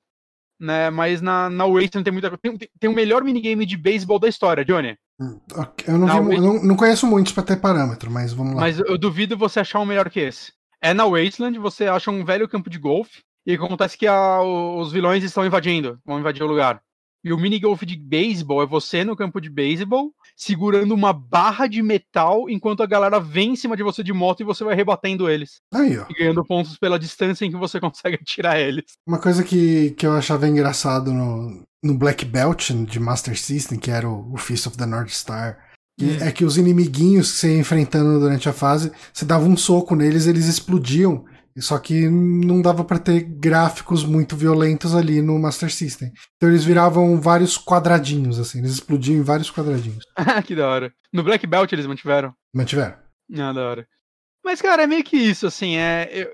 [SPEAKER 1] Né? Mas na, na Wasteland tem muita tem, tem o melhor minigame de beisebol da história, Johnny.
[SPEAKER 2] Hum, eu não, vi, não, não, conheço muitos para ter parâmetro, mas vamos lá.
[SPEAKER 1] Mas eu duvido você achar um melhor que esse. É na Wasteland, você acha um velho campo de golfe, e acontece que a, os vilões estão invadindo, vão invadir o lugar. E o minigolf de beisebol é você no campo de beisebol, segurando uma barra de metal enquanto a galera vem em cima de você de moto e você vai rebatendo eles.
[SPEAKER 2] Aí, ó.
[SPEAKER 1] E ganhando pontos pela distância em que você consegue atirar eles.
[SPEAKER 2] Uma coisa que, que eu achava engraçado no, no Black Belt de Master System, que era o, o Fist of the North Star, hum. é que os inimiguinhos que você ia enfrentando durante a fase, você dava um soco neles, eles explodiam. Só que não dava para ter gráficos muito violentos ali no Master System. Então eles viravam vários quadradinhos, assim. Eles explodiam em vários quadradinhos.
[SPEAKER 1] Ah, que da hora. No Black Belt eles mantiveram?
[SPEAKER 2] Mantiveram.
[SPEAKER 1] Ah, da hora. Mas, cara, é meio que isso, assim. É, eu,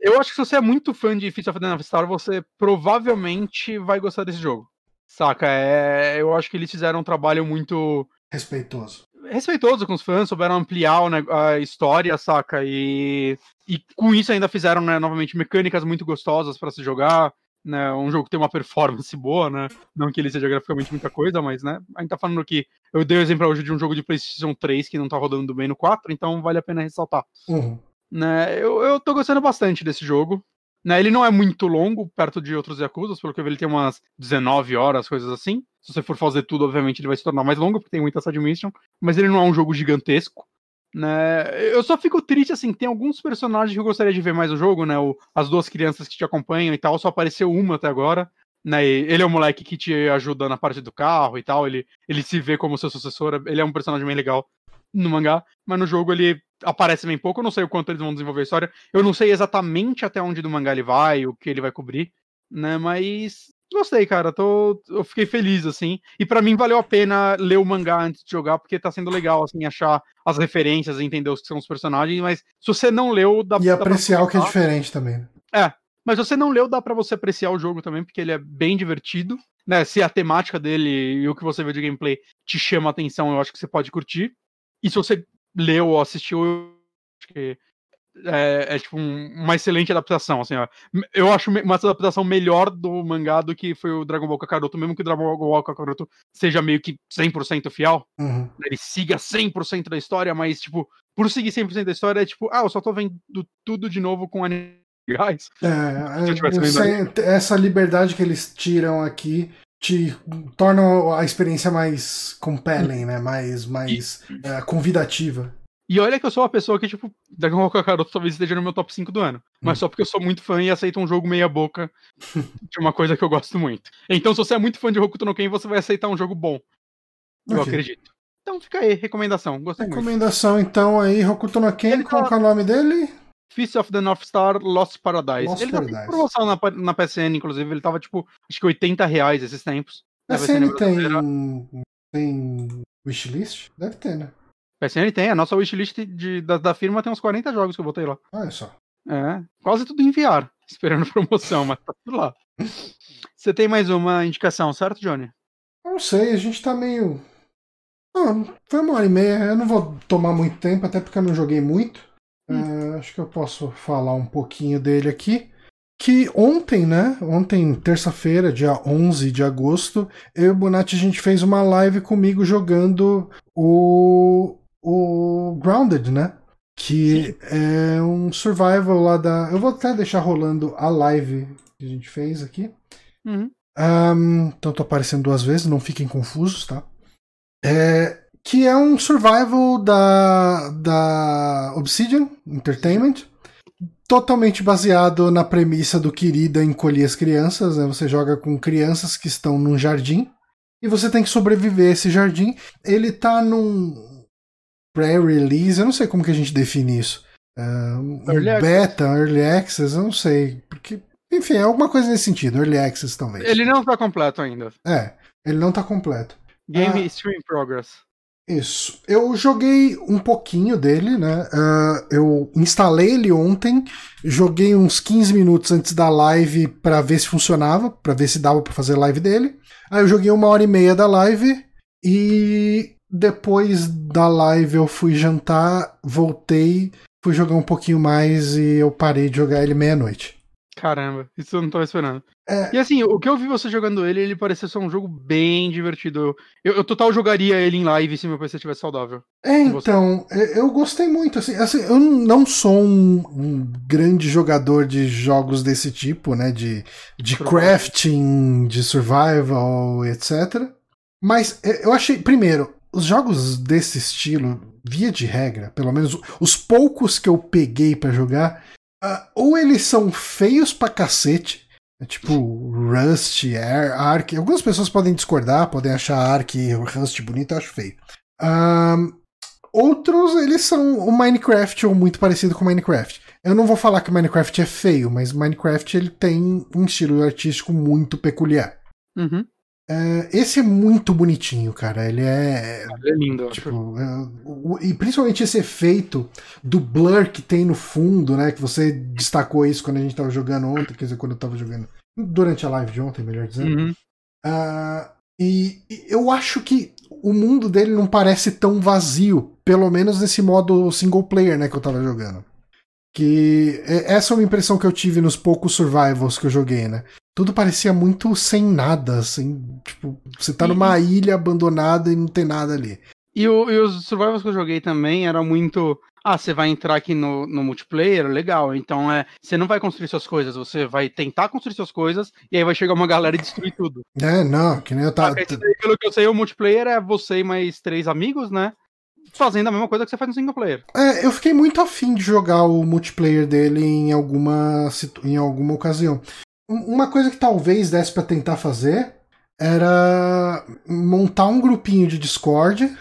[SPEAKER 1] eu acho que se você é muito fã de Fist of the North Star, você provavelmente vai gostar desse jogo. Saca? É, eu acho que eles fizeram um trabalho muito
[SPEAKER 2] respeitoso.
[SPEAKER 1] Respeitoso com os fãs, souberam ampliar a história, saca? E, e com isso ainda fizeram, né, novamente, mecânicas muito gostosas para se jogar. Né, um jogo que tem uma performance boa, né? Não que ele seja graficamente muita coisa, mas, né? A gente tá falando que eu dei o exemplo hoje de um jogo de PlayStation 3 que não tá rodando bem no 4, então vale a pena ressaltar.
[SPEAKER 2] Uhum.
[SPEAKER 1] Né, eu, eu tô gostando bastante desse jogo. Né, ele não é muito longo, perto de outros Yakuza, pelo que eu vi, ele tem umas 19 horas, coisas assim. Se você for fazer tudo, obviamente ele vai se tornar mais longo, porque tem muita side mission, mas ele não é um jogo gigantesco. Né? Eu só fico triste, assim, tem alguns personagens que eu gostaria de ver mais no jogo, né? O, as duas crianças que te acompanham e tal, só apareceu uma até agora. Né? Ele é o moleque que te ajuda na parte do carro e tal, ele, ele se vê como seu sucessor, ele é um personagem bem legal no mangá, mas no jogo ele aparece bem pouco, eu não sei o quanto eles vão desenvolver a história, eu não sei exatamente até onde do mangá ele vai, o que ele vai cobrir, né, mas gostei, cara, tô, eu fiquei feliz, assim, e para mim valeu a pena ler o mangá antes de jogar, porque tá sendo legal, assim, achar as referências, entender os que são os personagens, mas se você não leu, dá,
[SPEAKER 2] E
[SPEAKER 1] dá
[SPEAKER 2] apreciar o que é diferente também. Né?
[SPEAKER 1] É, mas se você não leu, dá para você apreciar o jogo também, porque ele é bem divertido, né, se a temática dele e o que você vê de gameplay te chama a atenção, eu acho que você pode curtir, e se você leu ou assistiu, eu acho que é, é tipo um, uma excelente adaptação, assim, ó. Eu acho uma adaptação melhor do mangá do que foi o Dragon Ball Kakaroto, mesmo que o Dragon Ball Kakaroto seja meio que 100% fiel,
[SPEAKER 2] uhum.
[SPEAKER 1] ele siga 100% da história, mas, tipo, por seguir 100% da história, é tipo, ah, eu só tô vendo tudo de novo com
[SPEAKER 2] legais. É, é essa liberdade que eles tiram aqui te torna a experiência mais compelling, né? Mais, mais uh, convidativa.
[SPEAKER 1] E olha que eu sou uma pessoa que, tipo, Dragon Ball Kakaroto talvez esteja no meu top 5 do ano. Mas hum. só porque eu sou muito fã e aceito um jogo meia boca de uma coisa que eu gosto muito. Então, se você é muito fã de Hokuto no Ken, você vai aceitar um jogo bom. Eu okay. acredito. Então fica aí, recomendação. Gostei
[SPEAKER 2] recomendação,
[SPEAKER 1] muito.
[SPEAKER 2] então, aí, Hokuto no Ken, qual tá... é o nome dele?
[SPEAKER 1] Fist of the North Star Lost Paradise.
[SPEAKER 2] Lost
[SPEAKER 1] ele
[SPEAKER 2] Paradise.
[SPEAKER 1] tá com promoção na, na PSN, inclusive. Ele tava, tipo, acho que 80 reais esses tempos.
[SPEAKER 2] A PSN tem, tem wishlist? Deve ter, né?
[SPEAKER 1] PSN tem. A nossa wishlist de, da, da firma tem uns 40 jogos que eu botei lá.
[SPEAKER 2] Olha só.
[SPEAKER 1] É, quase tudo enviar. Esperando promoção, mas tá tudo lá. Você tem mais uma indicação, certo, Johnny?
[SPEAKER 2] Não sei, a gente tá meio. Ah, foi uma hora e meia. Eu não vou tomar muito tempo, até porque eu não joguei muito. Hum. Uh, acho que eu posso falar um pouquinho dele aqui. Que ontem, né? Ontem, terça-feira, dia 11 de agosto, eu e o Bonatti a gente fez uma live comigo jogando o, o Grounded, né? Que Sim. é um survival lá da. Eu vou até deixar rolando a live que a gente fez aqui.
[SPEAKER 1] Uhum.
[SPEAKER 2] Um, então tô aparecendo duas vezes, não fiquem confusos, tá? É, que é um survival da, da Obsidian Entertainment, totalmente baseado na premissa do Querida encolher as crianças. Né? Você joga com crianças que estão num jardim e você tem que sobreviver a esse jardim. Ele tá num pré-release, eu não sei como que a gente define isso. Uh, early beta, access. early access, eu não sei. Porque, enfim, é alguma coisa nesse sentido, early access talvez.
[SPEAKER 1] Ele não tá completo ainda.
[SPEAKER 2] É, ele não tá completo.
[SPEAKER 1] Game ah, Stream Progress.
[SPEAKER 2] Isso. Eu joguei um pouquinho dele, né? Uh, eu instalei ele ontem, joguei uns 15 minutos antes da live para ver se funcionava, para ver se dava para fazer live dele. Aí eu joguei uma hora e meia da live e depois da live eu fui jantar, voltei, fui jogar um pouquinho mais e eu parei de jogar ele meia-noite.
[SPEAKER 1] Caramba, isso eu não tava esperando.
[SPEAKER 2] É...
[SPEAKER 1] E assim, o que eu vi você jogando ele, ele parecia ser um jogo bem divertido. Eu, eu total jogaria ele em live se meu PC estivesse saudável.
[SPEAKER 2] É, então, eu gostei muito. Assim, assim eu não sou um, um, grande jogador de jogos desse tipo, né? De, de crafting, de survival, etc. Mas eu achei, primeiro, os jogos desse estilo, via de regra, pelo menos os poucos que eu peguei para jogar, Uh, ou eles são feios pra cacete, é tipo Rust, Air, Ark. Algumas pessoas podem discordar, podem achar Ark e Rust bonito, eu acho feio. Outros, eles são o Minecraft ou muito parecido com Minecraft. Eu não vou falar que Minecraft é feio, mas Minecraft ele tem um estilo artístico muito peculiar.
[SPEAKER 1] Uhum.
[SPEAKER 2] Uh, esse é muito bonitinho, cara. Ele é.
[SPEAKER 1] Ele é lindo.
[SPEAKER 2] Tipo, é, e principalmente esse efeito do blur que tem no fundo, né? Que você destacou isso quando a gente tava jogando ontem, quer dizer, quando eu tava jogando. Durante a live de ontem, melhor dizendo.
[SPEAKER 1] Uhum.
[SPEAKER 2] Uh, e, e eu acho que o mundo dele não parece tão vazio, pelo menos nesse modo single player, né, que eu tava jogando. Que essa é uma impressão que eu tive nos poucos survivals que eu joguei, né? Tudo parecia muito sem nada, assim, tipo, você tá numa ilha abandonada e não tem nada ali.
[SPEAKER 1] E, o, e os survivals que eu joguei também era muito ah, você vai entrar aqui no, no multiplayer, legal. Então é, você não vai construir suas coisas, você vai tentar construir suas coisas e aí vai chegar uma galera e destruir tudo.
[SPEAKER 2] É, não, que nem eu tava.
[SPEAKER 1] Tá... Pelo que eu sei, o multiplayer é você e mais três amigos, né? Fazendo a mesma coisa que você faz no single player.
[SPEAKER 2] É, eu fiquei muito afim de jogar o multiplayer dele em alguma, em alguma ocasião. Uma coisa que talvez desse para tentar fazer era montar um grupinho de Discord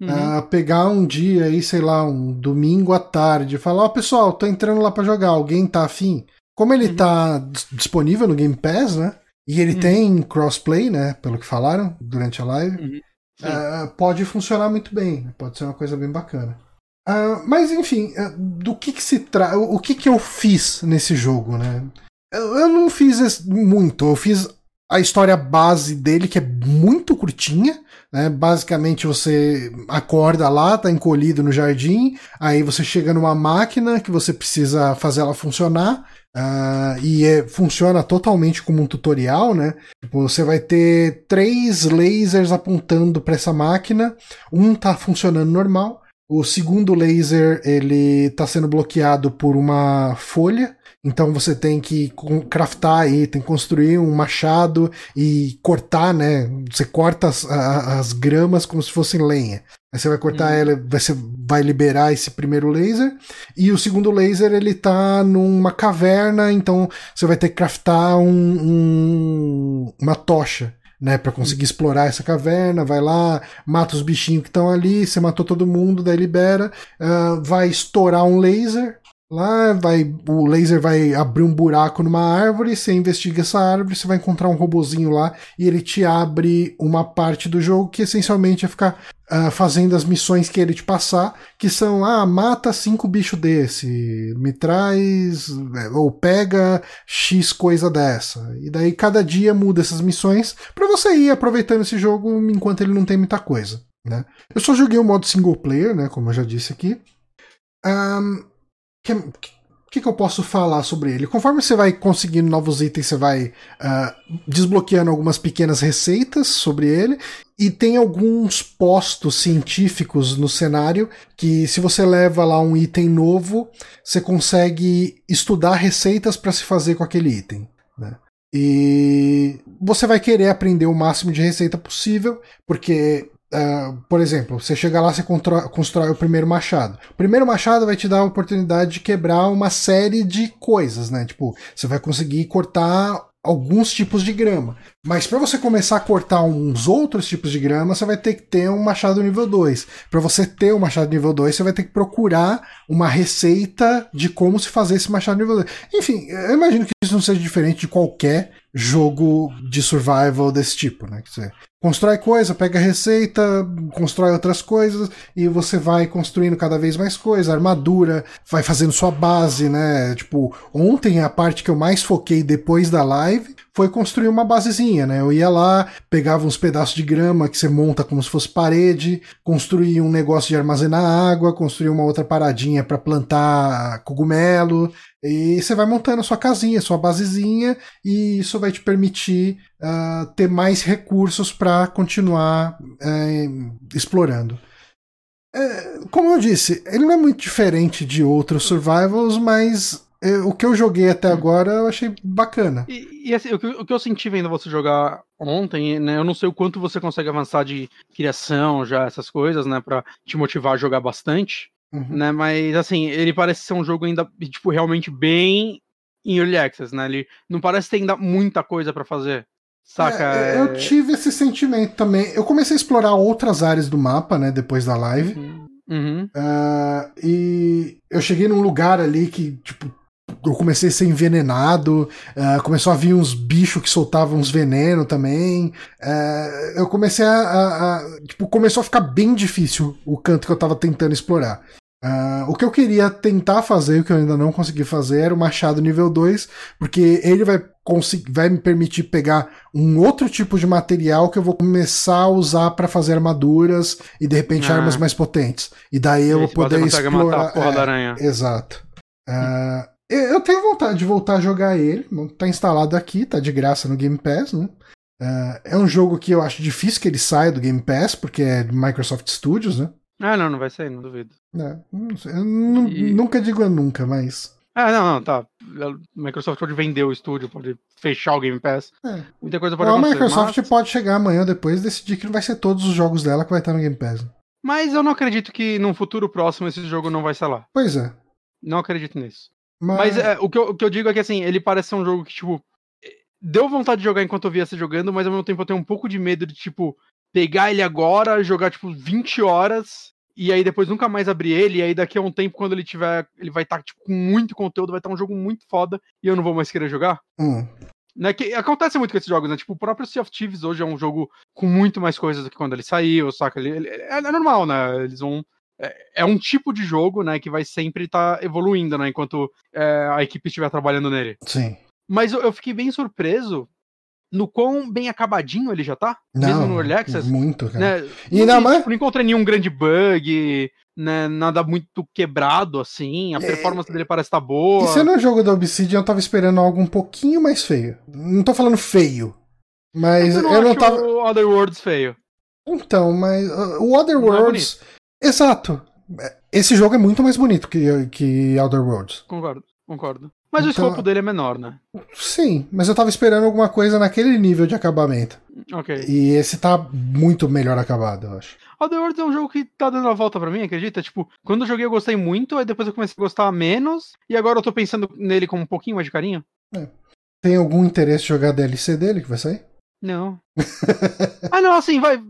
[SPEAKER 2] Uhum. Uh, pegar um dia aí, sei lá, um domingo à tarde, falar, ó, oh, pessoal, tô entrando lá para jogar, alguém tá afim? Como ele uhum. tá disponível no Game Pass, né? E ele uhum. tem crossplay, né? Pelo que falaram durante a live, uh, pode funcionar muito bem, pode ser uma coisa bem bacana. Uh, mas enfim, do que, que se trata. O que, que eu fiz nesse jogo, né? Eu, eu não fiz muito, eu fiz a história base dele, que é muito curtinha. Né? Basicamente você acorda lá, tá encolhido no jardim, aí você chega numa máquina que você precisa fazer ela funcionar. Uh, e é, funciona totalmente como um tutorial, né? Tipo, você vai ter três lasers apontando para essa máquina, um tá funcionando normal, o segundo laser ele está sendo bloqueado por uma folha então você tem que craftar aí, tem que construir um machado e cortar, né? Você corta as, as gramas como se fossem lenha. Aí você vai cortar uhum. ela, você vai liberar esse primeiro laser. E o segundo laser ele tá numa caverna, então você vai ter que craftar um, um, uma tocha. Né, para conseguir uhum. explorar essa caverna, vai lá, mata os bichinhos que estão ali, você matou todo mundo, daí libera, uh, vai estourar um laser, Lá vai, o laser vai abrir um buraco numa árvore, você investiga essa árvore, você vai encontrar um robozinho lá e ele te abre uma parte do jogo que essencialmente é ficar uh, fazendo as missões que ele te passar, que são, ah, mata cinco bichos desse, me traz, é, ou pega X coisa dessa. E daí cada dia muda essas missões para você ir aproveitando esse jogo enquanto ele não tem muita coisa. Né? Eu só joguei o modo single player, né, como eu já disse aqui. Um, que, que, que eu posso falar sobre ele? Conforme você vai conseguindo novos itens, você vai uh, desbloqueando algumas pequenas receitas sobre ele. E tem alguns postos científicos no cenário que, se você leva lá um item novo, você consegue estudar receitas para se fazer com aquele item. Né? E você vai querer aprender o máximo de receita possível, porque Uh, por exemplo, você chega lá, você constrói o primeiro machado. O primeiro machado vai te dar a oportunidade de quebrar uma série de coisas, né? Tipo, você vai conseguir cortar alguns tipos de grama. Mas para você começar a cortar uns outros tipos de grama, você vai ter que ter um machado nível 2. Para você ter um machado nível 2, você vai ter que procurar uma receita de como se fazer esse machado nível 2. Enfim, eu imagino que isso não seja diferente de qualquer jogo de survival desse tipo, né? Você constrói coisa, pega receita, constrói outras coisas e você vai construindo cada vez mais coisa, armadura, vai fazendo sua base, né? Tipo, ontem a parte que eu mais foquei depois da live foi construir uma basezinha, né? Eu ia lá, pegava uns pedaços de grama que você monta como se fosse parede, construía um negócio de armazenar água, construía uma outra paradinha para plantar cogumelo, e você vai montando a sua casinha, sua basezinha, e isso vai te permitir uh, ter mais recursos para continuar uh, explorando. É, como eu disse, ele não é muito diferente de outros survivals, mas é, o que eu joguei até agora eu achei bacana.
[SPEAKER 1] E, e assim, o, que, o, que, eu senti vendo você jogar ontem, né? Eu não sei o quanto você consegue avançar de criação, já essas coisas, né? Pra te motivar a jogar bastante. Uhum. Né, mas assim, ele parece ser um jogo ainda, tipo, realmente bem em early access, né? Ele não parece ter ainda muita coisa para fazer. Saca?
[SPEAKER 2] É, eu tive esse sentimento também. Eu comecei a explorar outras áreas do mapa, né, depois da live.
[SPEAKER 1] Uhum. Uhum.
[SPEAKER 2] Uh, e eu cheguei num lugar ali que, tipo, eu comecei a ser envenenado, uh, começou a vir uns bichos que soltavam uns veneno também. Uh, eu comecei a, a, a, Tipo, começou a ficar bem difícil o canto que eu tava tentando explorar. Uh, o que eu queria tentar fazer, o que eu ainda não consegui fazer, era o machado nível 2, porque ele vai, vai me permitir pegar um outro tipo de material que eu vou começar a usar para fazer armaduras e de repente ah. armas mais potentes. E daí eu vou poder explorar. Matar a porra
[SPEAKER 1] é, da aranha.
[SPEAKER 2] Exato. Uh, eu tenho vontade de voltar a jogar ele. Tá instalado aqui, tá de graça no Game Pass, né? Uh, é um jogo que eu acho difícil que ele saia do Game Pass, porque é Microsoft Studios, né?
[SPEAKER 1] Ah, não, não vai sair, não duvido.
[SPEAKER 2] É, não sei, eu e... nunca digo nunca, mas.
[SPEAKER 1] Ah, não, não, tá. A Microsoft pode vender o estúdio, pode fechar o Game Pass. É. Muita coisa pode
[SPEAKER 2] não,
[SPEAKER 1] acontecer.
[SPEAKER 2] A Microsoft mas... pode chegar amanhã depois e decidir que não vai ser todos os jogos dela que vai estar no Game Pass.
[SPEAKER 1] Mas eu não acredito que num futuro próximo esse jogo não vai ser lá.
[SPEAKER 2] Pois é.
[SPEAKER 1] Não acredito nisso. Mas, mas é, o, que eu, o que eu digo é que assim, ele parece ser um jogo que, tipo, deu vontade de jogar enquanto eu via você jogando, mas ao mesmo tempo eu tenho um pouco de medo de, tipo, pegar ele agora, jogar, tipo, 20 horas e aí depois nunca mais abrir ele, e aí daqui a um tempo, quando ele tiver, ele vai estar tá, tipo, com muito conteúdo, vai estar tá um jogo muito foda, e eu não vou mais querer jogar.
[SPEAKER 2] Hum.
[SPEAKER 1] Né, que acontece muito com esses jogos, né? Tipo, o próprio Sea of Thieves hoje é um jogo com muito mais coisas do que quando ele saiu, saca? Ele, ele é, é, normal, né? Eles vão. É, é, um tipo de jogo, né, que vai sempre estar tá evoluindo, né? Enquanto é, a equipe estiver trabalhando nele.
[SPEAKER 2] Sim.
[SPEAKER 1] Mas eu, eu fiquei bem surpreso no quão bem acabadinho ele já tá. Não, mesmo no Early Access.
[SPEAKER 2] Muito,
[SPEAKER 1] cara. Né? E ainda mais... Tipo, não encontrei nenhum grande bug, né? nada muito quebrado, assim. A é... performance dele parece estar tá boa.
[SPEAKER 2] E sendo um jogo da Obsidian, eu tava esperando algo um pouquinho mais feio. Não tô falando feio, mas eu não, eu não tava...
[SPEAKER 1] o Other Worlds feio.
[SPEAKER 2] Então, mas uh, o Other não é Worlds... É Exato. Esse jogo é muito mais bonito que, que Other Worlds.
[SPEAKER 1] Concordo, concordo. Mas então, o escopo dele é menor, né?
[SPEAKER 2] Sim, mas eu tava esperando alguma coisa naquele nível de acabamento.
[SPEAKER 1] Ok.
[SPEAKER 2] E esse tá muito melhor acabado, eu acho.
[SPEAKER 1] Other Worlds é um jogo que tá dando a volta para mim, acredita? Tipo, quando eu joguei eu gostei muito, aí depois eu comecei a gostar menos, e agora eu tô pensando nele com um pouquinho mais de carinho.
[SPEAKER 2] É. Tem algum interesse em jogar DLC dele que vai sair?
[SPEAKER 1] Não. ah, não, assim, vai.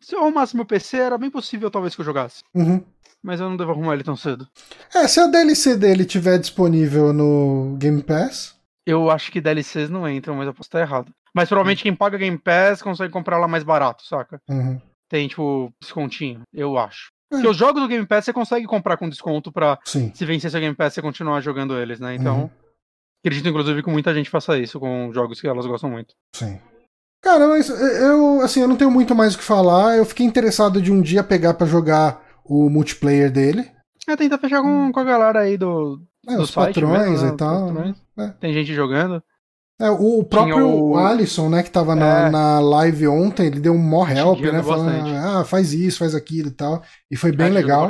[SPEAKER 1] Se eu arrumasse meu PC, era bem possível talvez que eu jogasse.
[SPEAKER 2] Uhum
[SPEAKER 1] mas eu não devo arrumar ele tão cedo.
[SPEAKER 2] É, se a DLC dele tiver disponível no Game Pass.
[SPEAKER 1] Eu acho que DLCs não entram, mas eu posso estar errado. Mas provavelmente quem paga Game Pass consegue comprar lá mais barato, saca?
[SPEAKER 2] Uhum.
[SPEAKER 1] Tem, tipo, descontinho, eu acho. É. Porque os jogos do Game Pass você consegue comprar com desconto pra
[SPEAKER 2] Sim.
[SPEAKER 1] se vencer seu Game Pass você continuar jogando eles, né? Então, uhum. acredito inclusive que muita gente faça isso com jogos que elas gostam muito.
[SPEAKER 2] Sim. Cara, mas eu, assim, eu não tenho muito mais o que falar. Eu fiquei interessado de um dia pegar para jogar o multiplayer dele.
[SPEAKER 1] É, tenta fechar com, com a galera aí do.
[SPEAKER 2] É, do os patrões mesmo, né? e tal.
[SPEAKER 1] É. Tem gente jogando.
[SPEAKER 2] É, o próprio o... Alisson, né, que tava na, é. na live ontem, ele deu um mó help, né? Falando, ah, faz isso, faz aquilo e tal. E foi bem legal.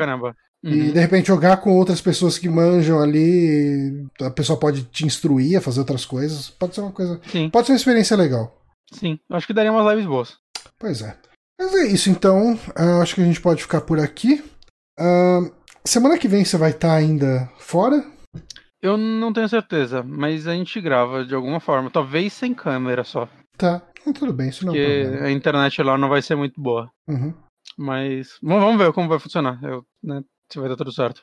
[SPEAKER 1] Uhum.
[SPEAKER 2] E de repente jogar com outras pessoas que manjam ali, a pessoa pode te instruir a fazer outras coisas. Pode ser uma coisa.
[SPEAKER 1] Sim.
[SPEAKER 2] Pode ser uma experiência legal.
[SPEAKER 1] Sim, acho que daria umas lives boas.
[SPEAKER 2] Pois é. Mas é isso, então. Uh, acho que a gente pode ficar por aqui. Uh, semana que vem você vai estar tá ainda fora?
[SPEAKER 1] Eu não tenho certeza, mas a gente grava de alguma forma. Talvez sem câmera só.
[SPEAKER 2] Tá, então, tudo bem, isso não
[SPEAKER 1] Porque é problema. a internet lá não vai ser muito boa.
[SPEAKER 2] Uhum.
[SPEAKER 1] Mas vamos ver como vai funcionar. Eu, né, se vai dar tudo certo.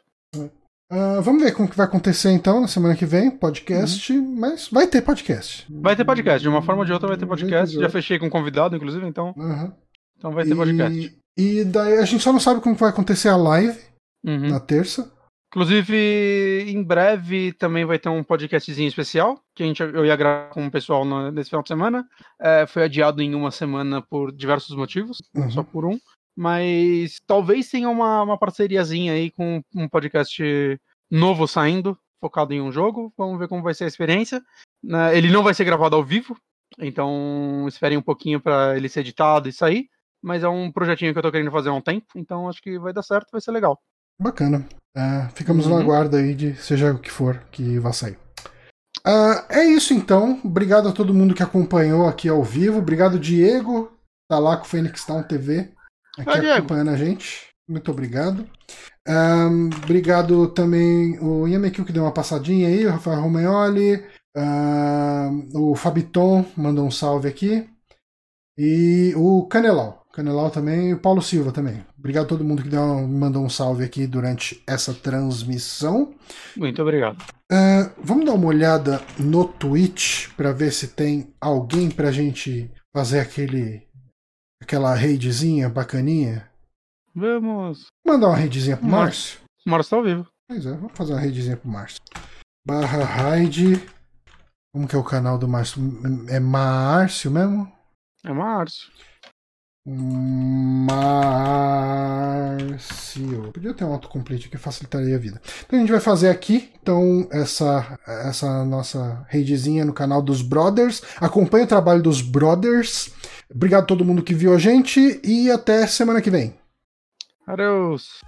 [SPEAKER 2] Uh, vamos ver como que vai acontecer então na semana que vem, podcast, uhum. mas vai ter podcast.
[SPEAKER 1] Vai ter podcast, de uma forma ou de outra vai ter podcast. Já fechei com um convidado, inclusive, então.
[SPEAKER 2] Uhum.
[SPEAKER 1] Então vai ter podcast.
[SPEAKER 2] E, daí a gente só não sabe como vai acontecer a live
[SPEAKER 1] uhum.
[SPEAKER 2] na terça.
[SPEAKER 1] Inclusive, em breve também vai ter um podcastzinho especial, que a gente, eu ia gravar com o pessoal no, nesse final de semana. É, foi adiado em uma semana por diversos motivos, uhum. só por um. Mas talvez tenha uma, uma parceriazinha aí com um podcast novo saindo, focado em um jogo. Vamos ver como vai ser a experiência. Né, ele não vai ser gravado ao vivo, então esperem um pouquinho para ele ser editado e sair mas é um projetinho que eu tô querendo fazer há um tempo, então acho que vai dar certo, vai ser legal.
[SPEAKER 2] Bacana. Uh, ficamos uhum. na guarda aí de seja o que for que vá sair. Uh, é isso então. Obrigado a todo mundo que acompanhou aqui ao vivo. Obrigado, Diego. Tá lá com o Fênix Town TV aqui Oi, acompanhando a gente. Muito obrigado. Um, obrigado também o Yamekil que deu uma passadinha aí, o Rafael Romagnoli, o Fabiton mandou um salve aqui. E o Canelau. Canelau também e o Paulo Silva também. Obrigado a todo mundo que deu, mandou um salve aqui durante essa transmissão.
[SPEAKER 1] Muito obrigado.
[SPEAKER 2] Uh, vamos dar uma olhada no Twitch para ver se tem alguém pra gente fazer aquele aquela raidzinha bacaninha.
[SPEAKER 1] Vamos.
[SPEAKER 2] Mandar uma raidzinha pro Márcio.
[SPEAKER 1] O Márcio tá ao vivo.
[SPEAKER 2] Pois é, vamos fazer uma redezinha pro Márcio. Barra raid. Como que é o canal do Márcio? É Márcio mesmo?
[SPEAKER 1] É Márcio.
[SPEAKER 2] Márcio. Podia ter um autocomplete que facilitaria a vida. Então a gente vai fazer aqui, então, essa, essa nossa redezinha no canal dos Brothers. Acompanhe o trabalho dos Brothers. Obrigado a todo mundo que viu a gente e até semana que vem.
[SPEAKER 1] Adeus.